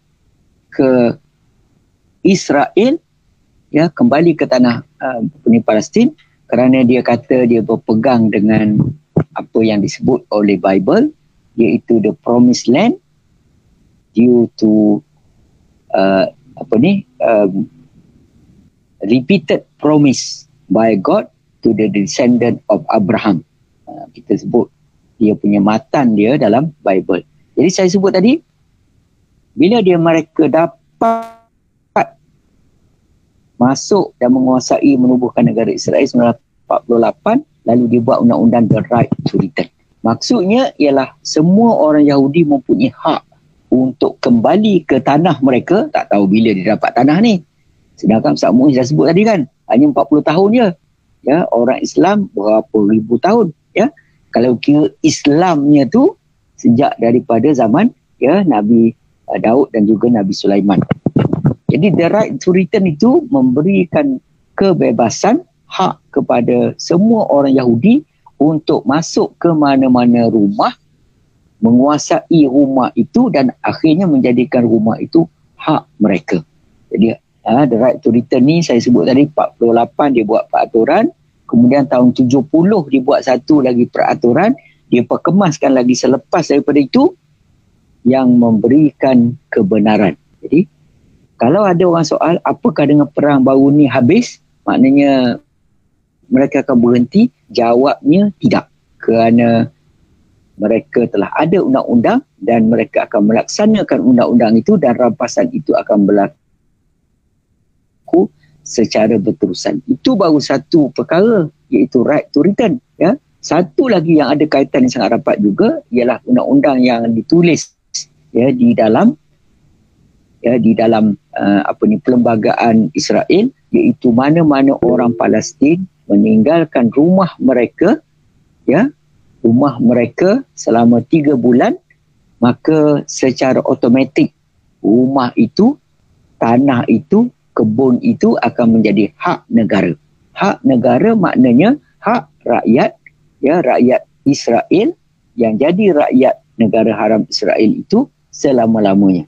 ke Israel ya kembali ke tanah uh, Palestin kerana dia kata dia berpegang dengan apa yang disebut oleh Bible iaitu the promised land due to uh, apa ni um, repeated promise by God to the descendant of Abraham. Uh, kita sebut dia punya matan dia dalam Bible. Jadi saya sebut tadi bila dia mereka dapat masuk dan menguasai menubuhkan negara Israel 1948 lalu dia buat undang-undang the right to return. Maksudnya ialah semua orang Yahudi mempunyai hak untuk kembali ke tanah mereka tak tahu bila dia dapat tanah ni. Sedangkan Ustaz Muiz dah sebut tadi kan hanya 40 tahun je. Ya orang Islam berapa ribu tahun ya. Kalau kira Islamnya tu sejak daripada zaman ya Nabi uh, Daud dan juga Nabi Sulaiman. Jadi the right to return itu memberikan kebebasan hak kepada semua orang Yahudi untuk masuk ke mana-mana rumah menguasai rumah itu dan akhirnya menjadikan rumah itu hak mereka. Jadi uh, the right to return ni saya sebut tadi 48 dia buat peraturan kemudian tahun 70 dia buat satu lagi peraturan dia perkemaskan lagi selepas daripada itu yang memberikan kebenaran. Jadi, kalau ada orang soal apakah dengan perang baru ni habis, maknanya mereka akan berhenti jawabnya tidak kerana mereka telah ada undang-undang dan mereka akan melaksanakan undang-undang itu dan rampasan itu akan berlaku secara berterusan. Itu baru satu perkara iaitu right to return. Ya. Satu lagi yang ada kaitan yang sangat rapat juga ialah undang-undang yang ditulis ya di dalam ya di dalam uh, apa ni perlembagaan Israel iaitu mana-mana orang Palestin meninggalkan rumah mereka ya rumah mereka selama tiga bulan maka secara automatik rumah itu tanah itu kebun itu akan menjadi hak negara. Hak negara maknanya hak rakyat ya rakyat Israel yang jadi rakyat negara haram Israel itu selama-lamanya.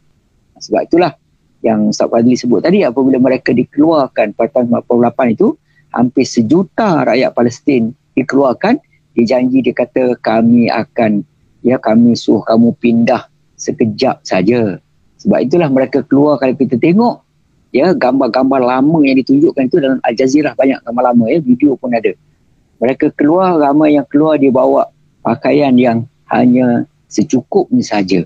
Sebab itulah yang Ustaz Fadli sebut tadi apabila mereka dikeluarkan pada tahun 1948 itu hampir sejuta rakyat Palestin dikeluarkan dia janji dia kata kami akan ya kami suruh kamu pindah sekejap saja. Sebab itulah mereka keluar kalau kita tengok ya gambar-gambar lama yang ditunjukkan itu dalam Al Jazeera banyak gambar lama ya video pun ada. Mereka keluar ramai yang keluar dia bawa pakaian yang hanya secukupnya saja.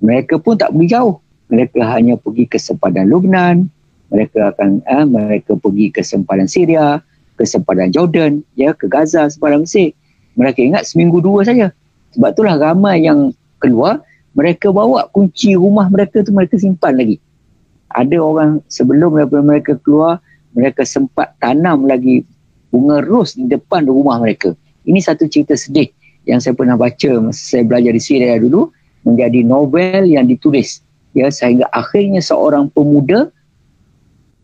Mereka pun tak pergi jauh. Mereka hanya pergi ke sempadan Lubnan mereka akan eh, mereka pergi ke sempadan Syria ke sempadan Jordan ya ke Gaza sempadan Mesir mereka ingat seminggu dua saja. Sebab itulah ramai yang keluar, mereka bawa kunci rumah mereka tu mereka simpan lagi. Ada orang sebelum mereka keluar, mereka sempat tanam lagi bunga ros di depan rumah mereka. Ini satu cerita sedih yang saya pernah baca masa saya belajar di Syria dulu menjadi novel yang ditulis ya sehingga akhirnya seorang pemuda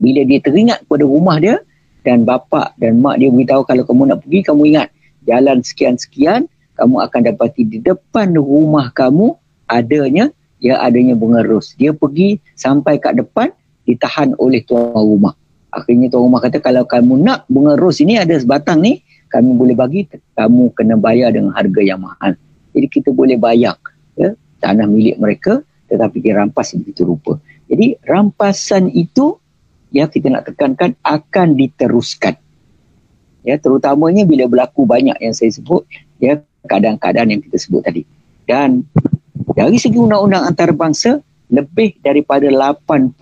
bila dia teringat pada rumah dia dan bapa dan mak dia beritahu kalau kamu nak pergi kamu ingat jalan sekian-sekian kamu akan dapati di depan rumah kamu adanya ya adanya bunga ros. Dia pergi sampai kat depan ditahan oleh tuan rumah. Akhirnya tuan rumah kata kalau kamu nak bunga ros ini ada sebatang ni kami boleh bagi kamu kena bayar dengan harga yang mahal. Jadi kita boleh bayar ya, tanah milik mereka tetapi dirampas begitu rupa. Jadi rampasan itu yang kita nak tekankan akan diteruskan ya terutamanya bila berlaku banyak yang saya sebut ya keadaan-keadaan yang kita sebut tadi dan dari segi undang-undang antarabangsa lebih daripada 80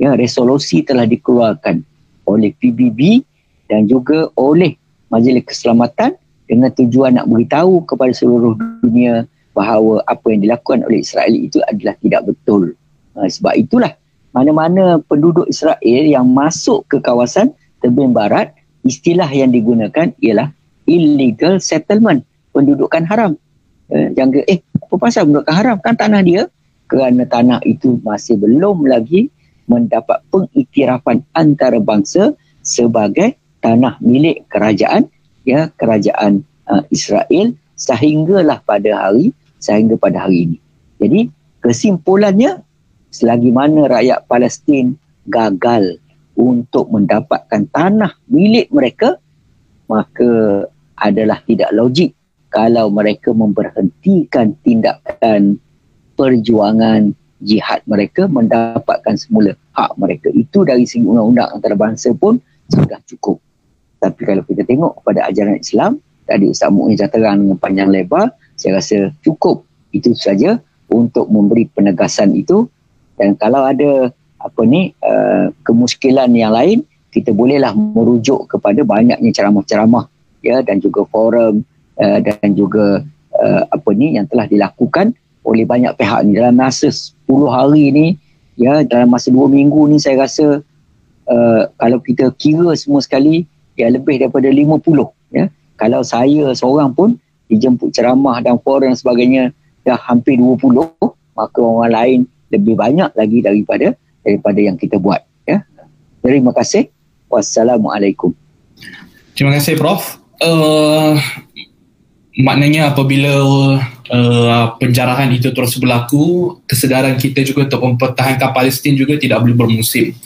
ya resolusi telah dikeluarkan oleh PBB dan juga oleh Majlis Keselamatan dengan tujuan nak beritahu kepada seluruh dunia bahawa apa yang dilakukan oleh Israel itu adalah tidak betul. Ha, sebab itulah mana-mana penduduk Israel yang masuk ke kawasan tebing barat istilah yang digunakan ialah illegal settlement, pendudukan haram. Eh, jangan eh apa pasal pendudukan haram? Kan tanah dia kerana tanah itu masih belum lagi mendapat pengiktirafan antarabangsa sebagai tanah milik kerajaan ya kerajaan uh, Israel sehinggalah pada hari sehingga pada hari ini. Jadi kesimpulannya selagi mana rakyat Palestin gagal untuk mendapatkan tanah milik mereka maka adalah tidak logik kalau mereka memberhentikan tindakan perjuangan jihad mereka mendapatkan semula hak mereka. Itu dari segi undang-undang antarabangsa pun sudah cukup. Tapi kalau kita tengok kepada ajaran Islam tadi Ustaz Mu'in dah terang dengan panjang lebar saya rasa cukup. Itu saja untuk memberi penegasan itu. Dan kalau ada apa ni uh, kemuskilan yang lain kita bolehlah merujuk kepada banyaknya ceramah-ceramah ya dan juga forum uh, dan juga uh, apa ni yang telah dilakukan oleh banyak pihak ni. Dalam masa 10 hari ni ya dalam masa 2 minggu ni saya rasa uh, kalau kita kira semua sekali ya lebih daripada 50 ya. Kalau saya seorang pun dijemput ceramah dan forum dan sebagainya dah hampir 20 maka orang lain lebih banyak lagi daripada daripada yang kita buat ya. Terima kasih. Wassalamualaikum. Terima kasih prof. Uh, maknanya apabila uh, penjarahan itu terus berlaku kesedaran kita juga untuk mempertahankan Palestin juga tidak boleh bermusim.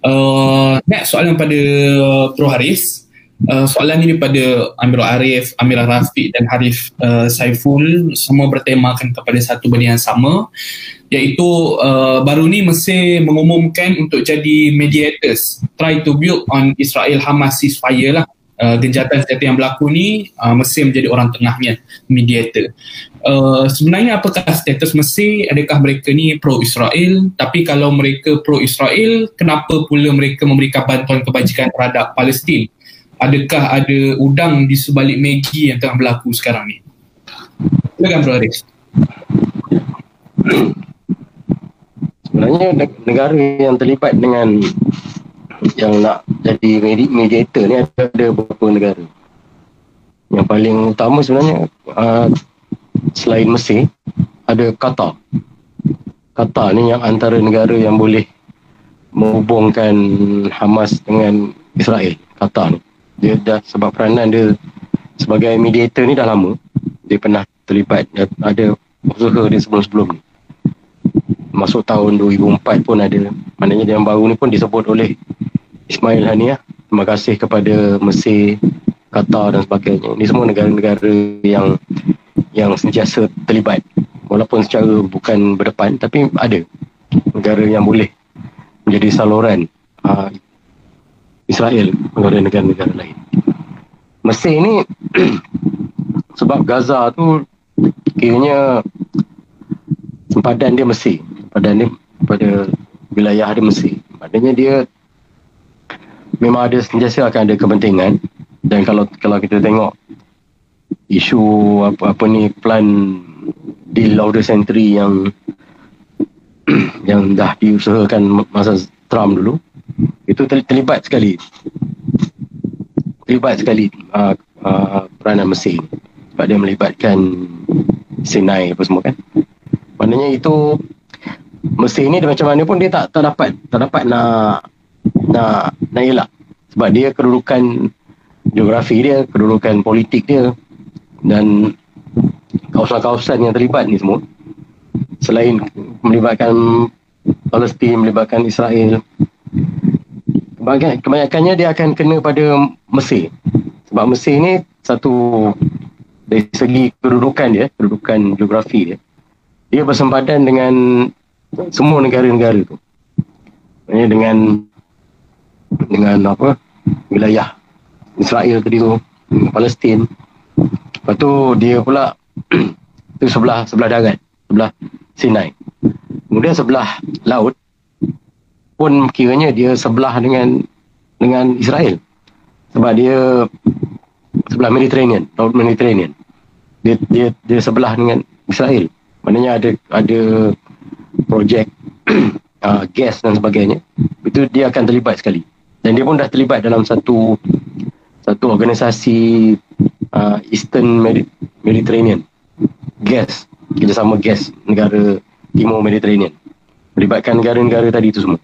Uh, next soalan pada Pro Haris Uh, soalan ini daripada Amirul Arif, Amirah Rafiq dan Harif uh, Saiful. Semua bertemakan kepada satu benda yang sama iaitu uh, baru ni Mesir mengumumkan untuk jadi mediators. Try to build on Israel Hamas ceasefire lah. Uh, genjatan senjata yang berlaku ni uh, Mesir menjadi orang tengahnya mediator. Uh, sebenarnya apakah status Mesir? Adakah mereka ni pro Israel tapi kalau mereka pro Israel kenapa pula mereka memberikan bantuan kebajikan terhadap Palestin adakah ada udang di sebalik Maggi yang tengah berlaku sekarang ni? Silakan Bro Aris. Sebenarnya negara yang terlibat dengan yang nak jadi mediator ni ada, ada beberapa negara. Yang paling utama sebenarnya uh, selain Mesir ada Qatar. Qatar ni yang antara negara yang boleh menghubungkan Hamas dengan Israel. Qatar ni dia dah sebab peranan dia sebagai mediator ni dah lama. Dia pernah terlibat ada usaha dia sebelum-sebelum ni. Masuk tahun 2004 pun ada. Maknanya yang baru ni pun disebut oleh Ismail Haniah. Terima kasih kepada Mesir Qatar dan sebagainya. Ni semua negara-negara yang yang sentiasa terlibat. Walaupun secara bukan berdepan tapi ada negara yang boleh menjadi saluran uh, Israel kepada negara-negara lain. Mesir ni sebab Gaza tu kiranya sempadan dia Mesir. Sempadan dia pada wilayah dia Mesir. Maknanya dia memang ada sentiasa akan ada kepentingan dan kalau kalau kita tengok isu apa apa ni plan of the century yang yang dah diusahakan masa Trump dulu itu terlibat sekali. Terlibat sekali uh, uh, peranan Mesir sebab dia melibatkan Sinai apa semua kan. Maknanya itu Mesir ni macam mana pun dia tak tak dapat tak dapat nak nak nak elak. Sebab dia kedudukan geografi dia kedudukan politik dia dan kawasan-kawasan yang terlibat ni semua. Selain melibatkan Palestin, melibatkan Israel kebanyakannya dia akan kena pada Mesir. Sebab Mesir ni satu dari segi kedudukan dia kedudukan geografi dia dia bersempadan dengan semua negara-negara tu. Maksudnya dengan dengan apa wilayah Israel tadi tu Palestin. Lepas tu dia pula tu sebelah sebelah darat sebelah Sinai. Kemudian sebelah laut pun kiranya dia sebelah dengan dengan Israel. Sebab dia sebelah Mediterranean laut Mediterranean. Dia dia dia sebelah dengan Israel. Maknanya ada ada projek uh, gas dan sebagainya. Itu dia akan terlibat sekali. Dan dia pun dah terlibat dalam satu satu organisasi uh, Eastern Mediterranean. Gas kerjasama gas negara Timur Mediterranean. Melibatkan negara-negara tadi itu semua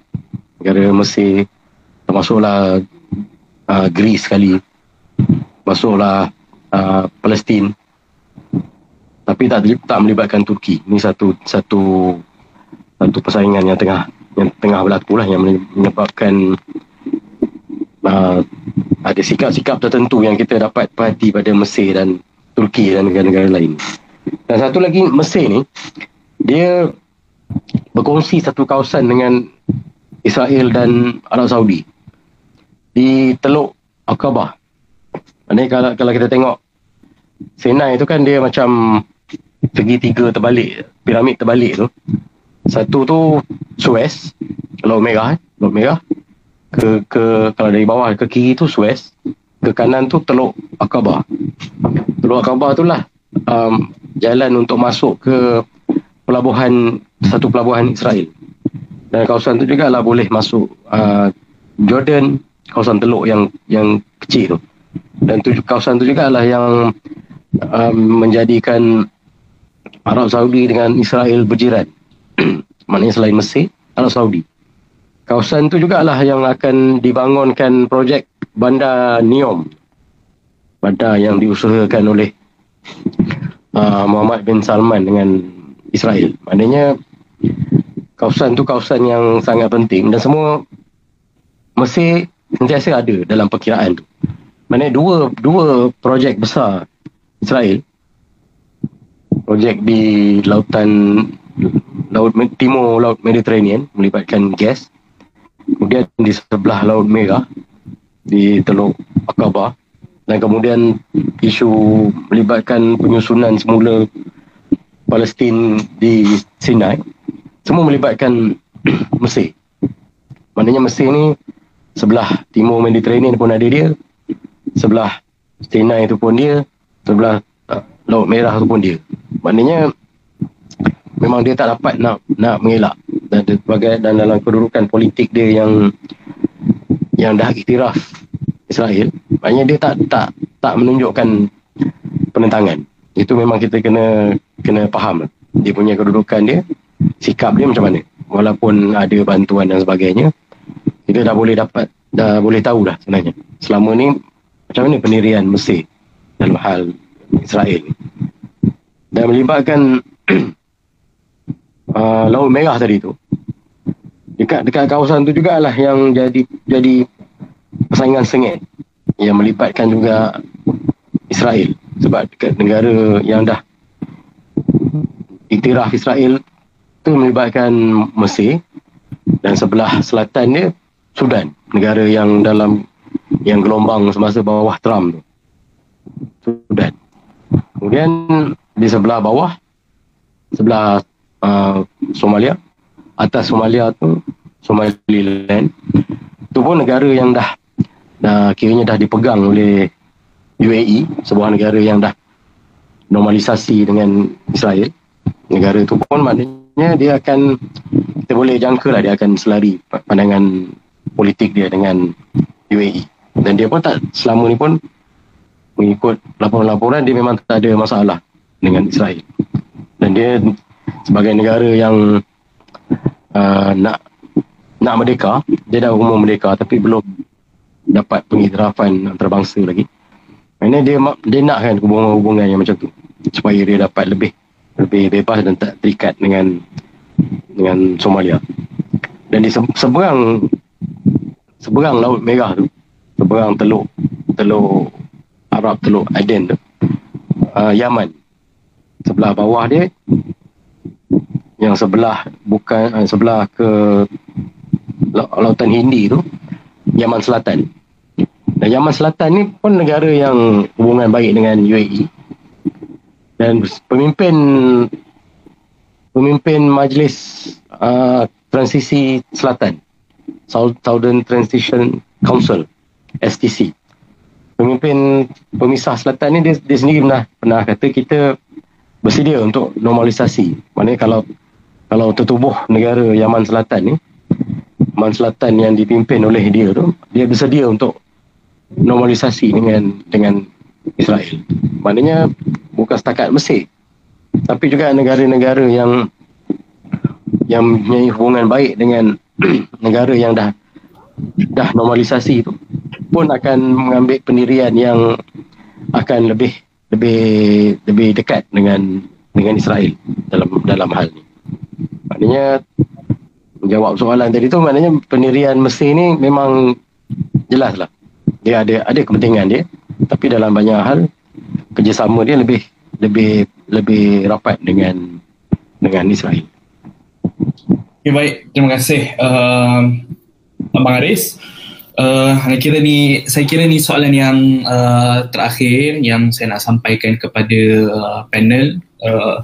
negara Mesir termasuklah uh, Greece sekali. Masuklah uh, Palestin. Tapi tak tak melibatkan Turki. Ini satu satu satu persaingan yang tengah yang tengah berlaku lah yang menyebabkan uh, ada sikap-sikap tertentu yang kita dapat perhati pada Mesir dan Turki dan negara-negara lain. Dan satu lagi Mesir ni dia berkongsi satu kawasan dengan Israel dan Arab Saudi di Teluk Aqabah. Ini kalau kalau kita tengok Sinai itu kan dia macam segitiga terbalik, piramid terbalik tu. Satu tu Suez, Laut Merah, Laut Merah. Ke ke kalau dari bawah ke kiri tu Suez, ke kanan tu Teluk Aqabah. Teluk Aqabah tu lah um, jalan untuk masuk ke pelabuhan satu pelabuhan Israel dan kawasan tu juga lah boleh masuk uh, Jordan kawasan teluk yang yang kecil tu. Dan tu kawasan tu juga lah yang um, menjadikan Arab Saudi dengan Israel berjiran. Maknanya selain Mesir Arab Saudi. Kawasan tu juga lah yang akan dibangunkan projek bandar Neom bandar yang diusahakan oleh uh, Muhammad bin Salman dengan Israel. Maknanya kawasan tu kawasan yang sangat penting dan semua Mesir sentiasa ada dalam perkiraan tu. mana dua dua projek besar Israel projek di lautan laut timur laut Mediterranean melibatkan gas kemudian di sebelah laut Merah di Teluk Akaba dan kemudian isu melibatkan penyusunan semula Palestin di Sinai semua melibatkan Mesir. Maknanya Mesir ni sebelah timur Mediterranean pun ada dia sebelah Sinai itu pun dia sebelah uh, Laut Merah itu pun dia. Maknanya memang dia tak dapat nak nak mengelak dan sebagai dan dalam kedudukan politik dia yang yang dah iktiraf Israel maknanya dia tak tak tak menunjukkan penentangan. Itu memang kita kena kena faham dia punya kedudukan dia sikap dia macam mana? Walaupun ada bantuan dan sebagainya kita dah boleh dapat dah boleh tahu dah sebenarnya. Selama ni macam mana pendirian Mesir dalam hal Israel dan melibatkan uh, Laut Merah tadi tu dekat dekat kawasan tu jugalah yang jadi jadi persaingan sengit yang melibatkan juga Israel. Sebab dekat negara yang dah iktiraf Israel tu melibatkan Mesir dan sebelah selatan dia Sudan. Negara yang dalam yang gelombang semasa bawah Trump tu. Sudan. Kemudian di sebelah bawah sebelah uh, Somalia atas Somalia tu Somaliland. Tu pun negara yang dah dah kiranya dah dipegang oleh UAE sebuah negara yang dah normalisasi dengan Israel. Negara tu pun maknanya dia akan kita boleh jangka lah dia akan selari pandangan politik dia dengan UAE dan dia pun tak selama ni pun mengikut laporan-laporan dia memang tak ada masalah dengan Israel dan dia sebagai negara yang uh, nak nak merdeka dia dah umur merdeka tapi belum dapat pengiktirafan antarabangsa lagi. Ini dia dia nakkan hubungan-hubungan yang macam tu supaya dia dapat lebih lebih bebas dan tak terikat dengan dengan Somalia. Dan di seberang seberang Laut Merah tu, seberang teluk teluk Arab teluk Aden tu, uh, Yaman. Sebelah bawah dia yang sebelah bukan uh, sebelah ke lautan Hindi tu Yaman Selatan. Dan Yaman Selatan ni pun negara yang hubungan baik dengan UAE. Dan pemimpin pemimpin majlis uh, transisi selatan Southern Transition Council STC pemimpin pemisah selatan ni dia, dia sendiri pernah pernah kata kita bersedia untuk normalisasi maknanya kalau kalau tertubuh negara Yaman Selatan ni Man Selatan yang dipimpin oleh dia tu dia bersedia untuk normalisasi dengan dengan Israel. Maknanya bukan setakat Mesir tapi juga negara-negara yang yang mempunyai hubungan baik dengan negara yang dah dah normalisasi itu pun akan mengambil pendirian yang akan lebih lebih lebih dekat dengan dengan Israel dalam dalam hal ini. Maknanya menjawab soalan tadi tu maknanya pendirian Mesir ni memang jelas lah dia ada ada kepentingan dia tapi dalam banyak hal kerjasama dia lebih lebih lebih rapat dengan dengan Israel. Okay, baik, terima kasih uh, Abang Aris. Uh, kira ni saya kira ni soalan yang uh, terakhir yang saya nak sampaikan kepada uh, panel uh,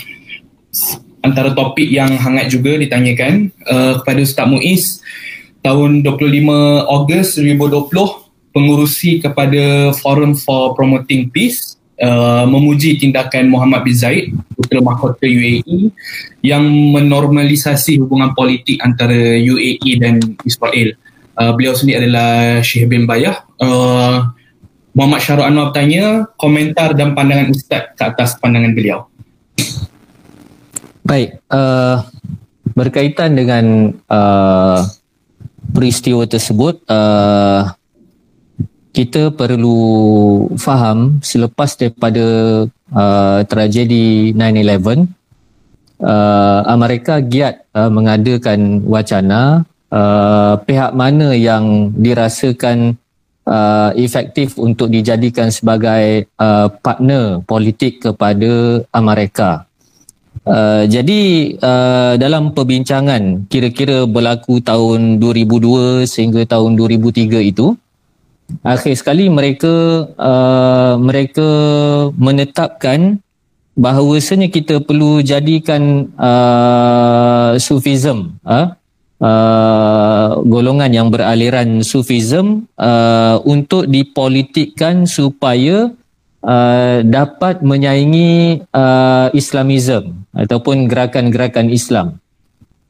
antara topik yang hangat juga ditanyakan uh, kepada Ustaz Muiz tahun 25 Ogos 2020 pengurusi kepada Forum for Promoting Peace uh, memuji tindakan Muhammad bin Zaid Putera Mahkota UAE yang menormalisasi hubungan politik antara UAE dan Israel. Uh, beliau sendiri adalah Syekh bin Bayah. Uh, Muhammad Syarul Anwar bertanya komentar dan pandangan Ustaz ke atas pandangan beliau. Baik, uh, berkaitan dengan uh, peristiwa tersebut, uh, kita perlu faham selepas daripada uh, tragedi 9/11, uh, Amerika giat uh, mengadakan wacana uh, pihak mana yang dirasakan uh, efektif untuk dijadikan sebagai uh, partner politik kepada Amerika. Uh, jadi uh, dalam perbincangan kira-kira berlaku tahun 2002 sehingga tahun 2003 itu akhir sekali mereka uh, mereka menetapkan bahawasanya kita perlu jadikan uh, sufism uh, uh, golongan yang beraliran sufism uh, untuk dipolitikkan supaya uh, dapat menyaingi uh, Islamism ataupun gerakan-gerakan Islam.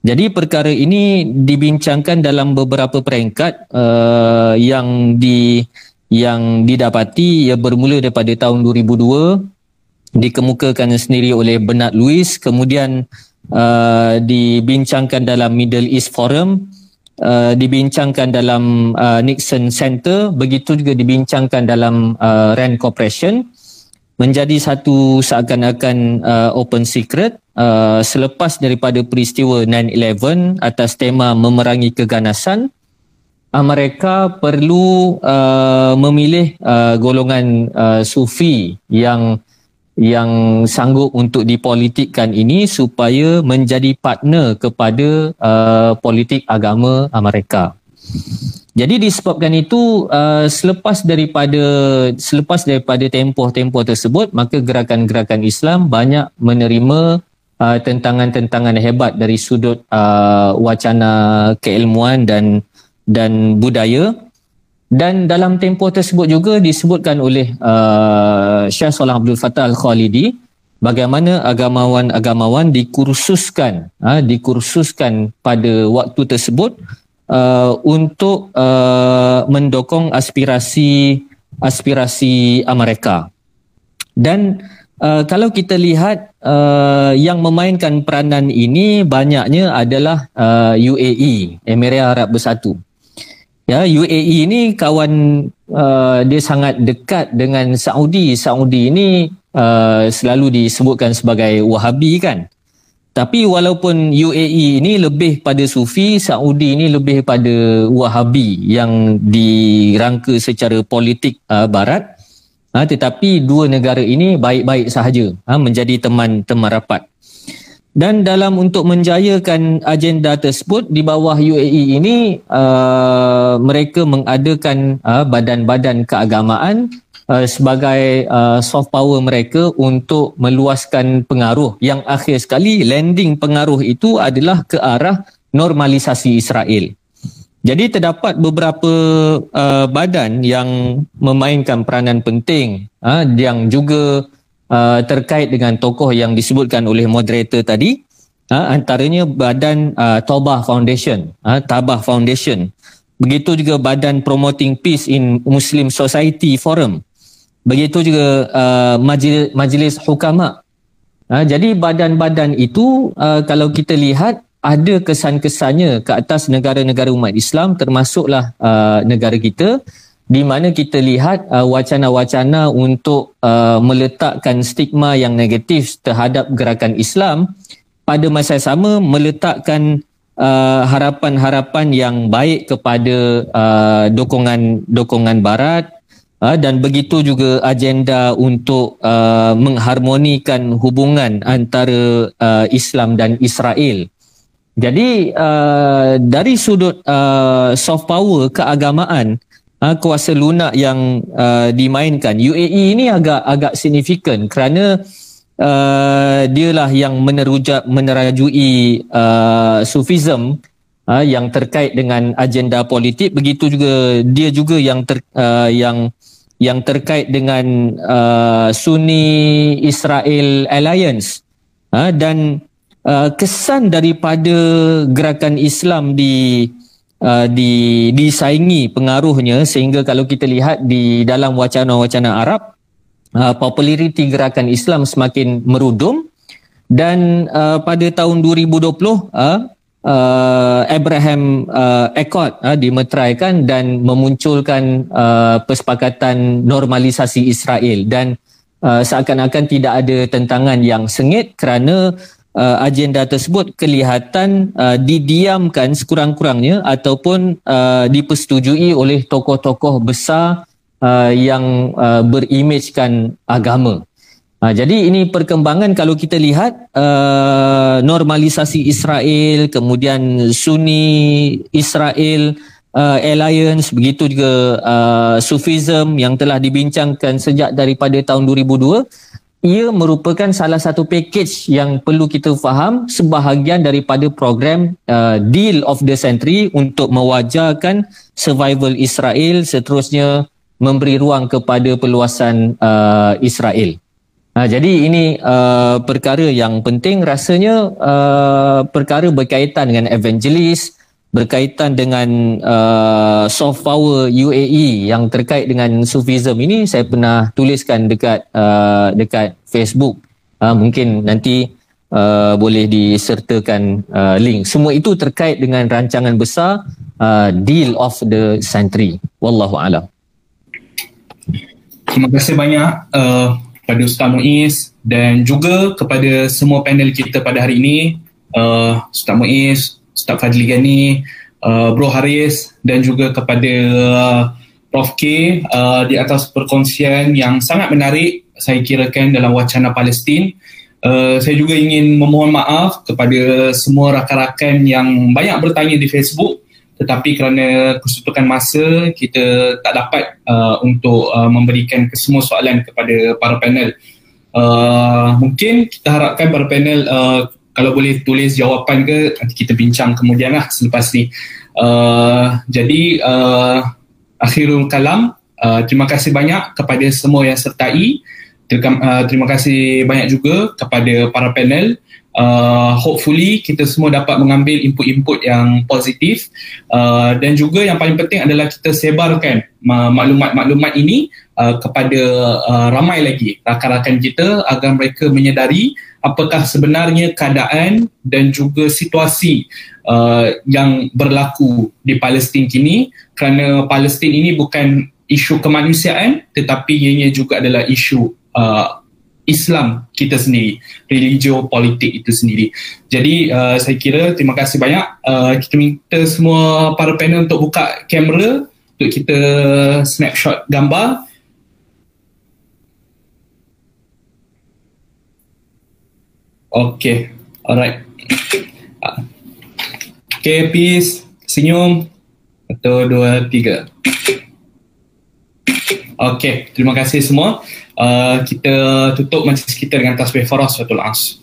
Jadi perkara ini dibincangkan dalam beberapa peringkat uh, yang di yang didapati ia bermula daripada tahun 2002 dikemukakan sendiri oleh Bernard Lewis kemudian uh, dibincangkan dalam Middle East Forum uh, dibincangkan dalam uh, Nixon Center begitu juga dibincangkan dalam uh, Rand Corporation menjadi satu seakan-akan uh, open secret uh, selepas daripada peristiwa 9/11 atas tema memerangi keganasan mereka perlu uh, memilih uh, golongan uh, sufi yang yang sanggup untuk dipolitikkan ini supaya menjadi partner kepada uh, politik agama mereka. Jadi disebabkan itu uh, selepas daripada selepas daripada tempoh-tempoh tersebut maka gerakan-gerakan Islam banyak menerima uh, tentangan-tentangan hebat dari sudut uh, wacana keilmuan dan dan budaya. Dan dalam tempoh tersebut juga disebutkan oleh uh, Syekh Salah Abdul Fattah Al-Khalidi bagaimana agamawan-agamawan dikursuskan uh, dikursuskan pada waktu tersebut uh, untuk uh, mendokong aspirasi aspirasi Amerika. Dan uh, kalau kita lihat uh, yang memainkan peranan ini banyaknya adalah uh, UAE, Emirat Arab Bersatu. Ya, UAE ini kawan uh, dia sangat dekat dengan Saudi. Saudi ini uh, selalu disebutkan sebagai Wahabi kan. Tapi walaupun UAE ini lebih pada Sufi, Saudi ini lebih pada Wahabi yang dirangka secara politik uh, barat. Ha, tetapi dua negara ini baik-baik sahaja ha, menjadi teman-teman rapat. Dan dalam untuk menjayakan agenda tersebut di bawah UAE ini uh, mereka mengadakan uh, badan-badan keagamaan uh, sebagai uh, soft power mereka untuk meluaskan pengaruh. Yang akhir sekali landing pengaruh itu adalah ke arah normalisasi Israel. Jadi terdapat beberapa uh, badan yang memainkan peranan penting uh, yang juga uh, terkait dengan tokoh yang disebutkan oleh moderator tadi uh, antaranya badan uh, Tobah Foundation uh, Tabah Foundation. Begitu juga badan Promoting Peace in Muslim Society Forum begitu juga uh, majlis, majlis hukama. Uh, jadi badan-badan itu uh, kalau kita lihat ada kesan-kesannya ke atas negara-negara umat Islam termasuklah uh, negara kita di mana kita lihat uh, wacana-wacana untuk uh, meletakkan stigma yang negatif terhadap gerakan Islam pada masa sama meletakkan uh, harapan-harapan yang baik kepada uh, dokongan-dokongan barat uh, dan begitu juga agenda untuk uh, mengharmonikan hubungan antara uh, Islam dan Israel. Jadi uh, dari sudut soft power keagamaan uh, kuasa lunak yang dimainkan. UAE ini agak agak signifikan kerana uh, dialah yang menerujak menerajui uh, sufism uh, yang terkait dengan agenda politik begitu juga dia juga yang ter, uh, yang yang terkait dengan uh, Sunni Israel Alliance uh, dan uh, kesan daripada gerakan Islam di uh, di disaingi pengaruhnya sehingga kalau kita lihat di dalam wacana-wacana Arab uh, populariti gerakan Islam semakin merudum dan uh, pada tahun 2020 uh, uh, Abraham uh, Accord uh, dimeteraikan dan memunculkan uh, persepakatan normalisasi Israel dan uh, seakan-akan tidak ada tentangan yang sengit kerana uh, agenda tersebut kelihatan uh, didiamkan sekurang-kurangnya ataupun uh, dipersetujui oleh tokoh-tokoh besar uh, yang uh, berimejkan agama. Uh, jadi ini perkembangan kalau kita lihat uh, normalisasi Israel, kemudian Sunni Israel uh, alliance, begitu juga uh, Sufism yang telah dibincangkan sejak daripada tahun 2002 ia merupakan salah satu package yang perlu kita faham sebahagian daripada program uh, deal of the century untuk mewajarkan survival Israel seterusnya memberi ruang kepada perluasan uh, Israel. Uh, jadi ini uh, perkara yang penting. Rasanya uh, perkara berkaitan dengan evangelist, berkaitan dengan uh, soft power UAE yang terkait dengan Sufism ini saya pernah tuliskan dekat uh, dekat Facebook. Uh, mungkin nanti uh, boleh disertakan uh, link. Semua itu terkait dengan rancangan besar uh, deal of the century. Wallahu alam. Terima kasih banyak. Uh, kepada Ustaz Muiz dan juga kepada semua panel kita pada hari ini uh, Ustaz Muiz Ustaz Fadli Ghani, uh, Bro Haris dan juga kepada uh, Prof K uh, di atas perkongsian yang sangat menarik saya kirakan dalam wacana Palestin. Uh, saya juga ingin memohon maaf kepada semua rakan-rakan yang banyak bertanya di Facebook tetapi kerana kesutukan masa kita tak dapat uh, untuk uh, memberikan kesemua soalan kepada para panel. Uh, mungkin kita harapkan para panel uh, kalau boleh tulis jawapan ke nanti kita bincang kemudian lah selepas ni. Uh, jadi uh, akhirul kalam uh, terima kasih banyak kepada semua yang sertai. Terima, uh, terima kasih banyak juga kepada para panel uh, hopefully kita semua dapat mengambil input-input yang positif. Uh, dan juga yang paling penting adalah kita sebarkan maklumat-maklumat ini uh, kepada uh, ramai lagi rakan-rakan kita agar mereka menyedari apakah sebenarnya keadaan dan juga situasi uh, yang berlaku di Palestin kini. Kerana Palestin ini bukan isu kemanusiaan tetapi ianya juga adalah isu uh, Islam kita sendiri, religio politik itu sendiri. Jadi uh, saya kira terima kasih banyak. Uh, kita minta semua para panel untuk buka kamera untuk kita snapshot gambar. Okay, alright. Okay, peace. Senyum. Satu, dua, tiga. Okay, terima kasih semua. Uh, kita tutup majlis kita dengan tasbih farah suatu as.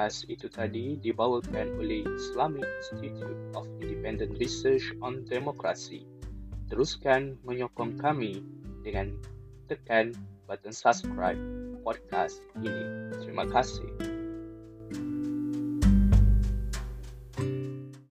podcast itu tadi dibawakan oleh Islamic Institute of Independent Research on Democracy. Teruskan menyokong kami dengan tekan button subscribe podcast ini. Terima kasih.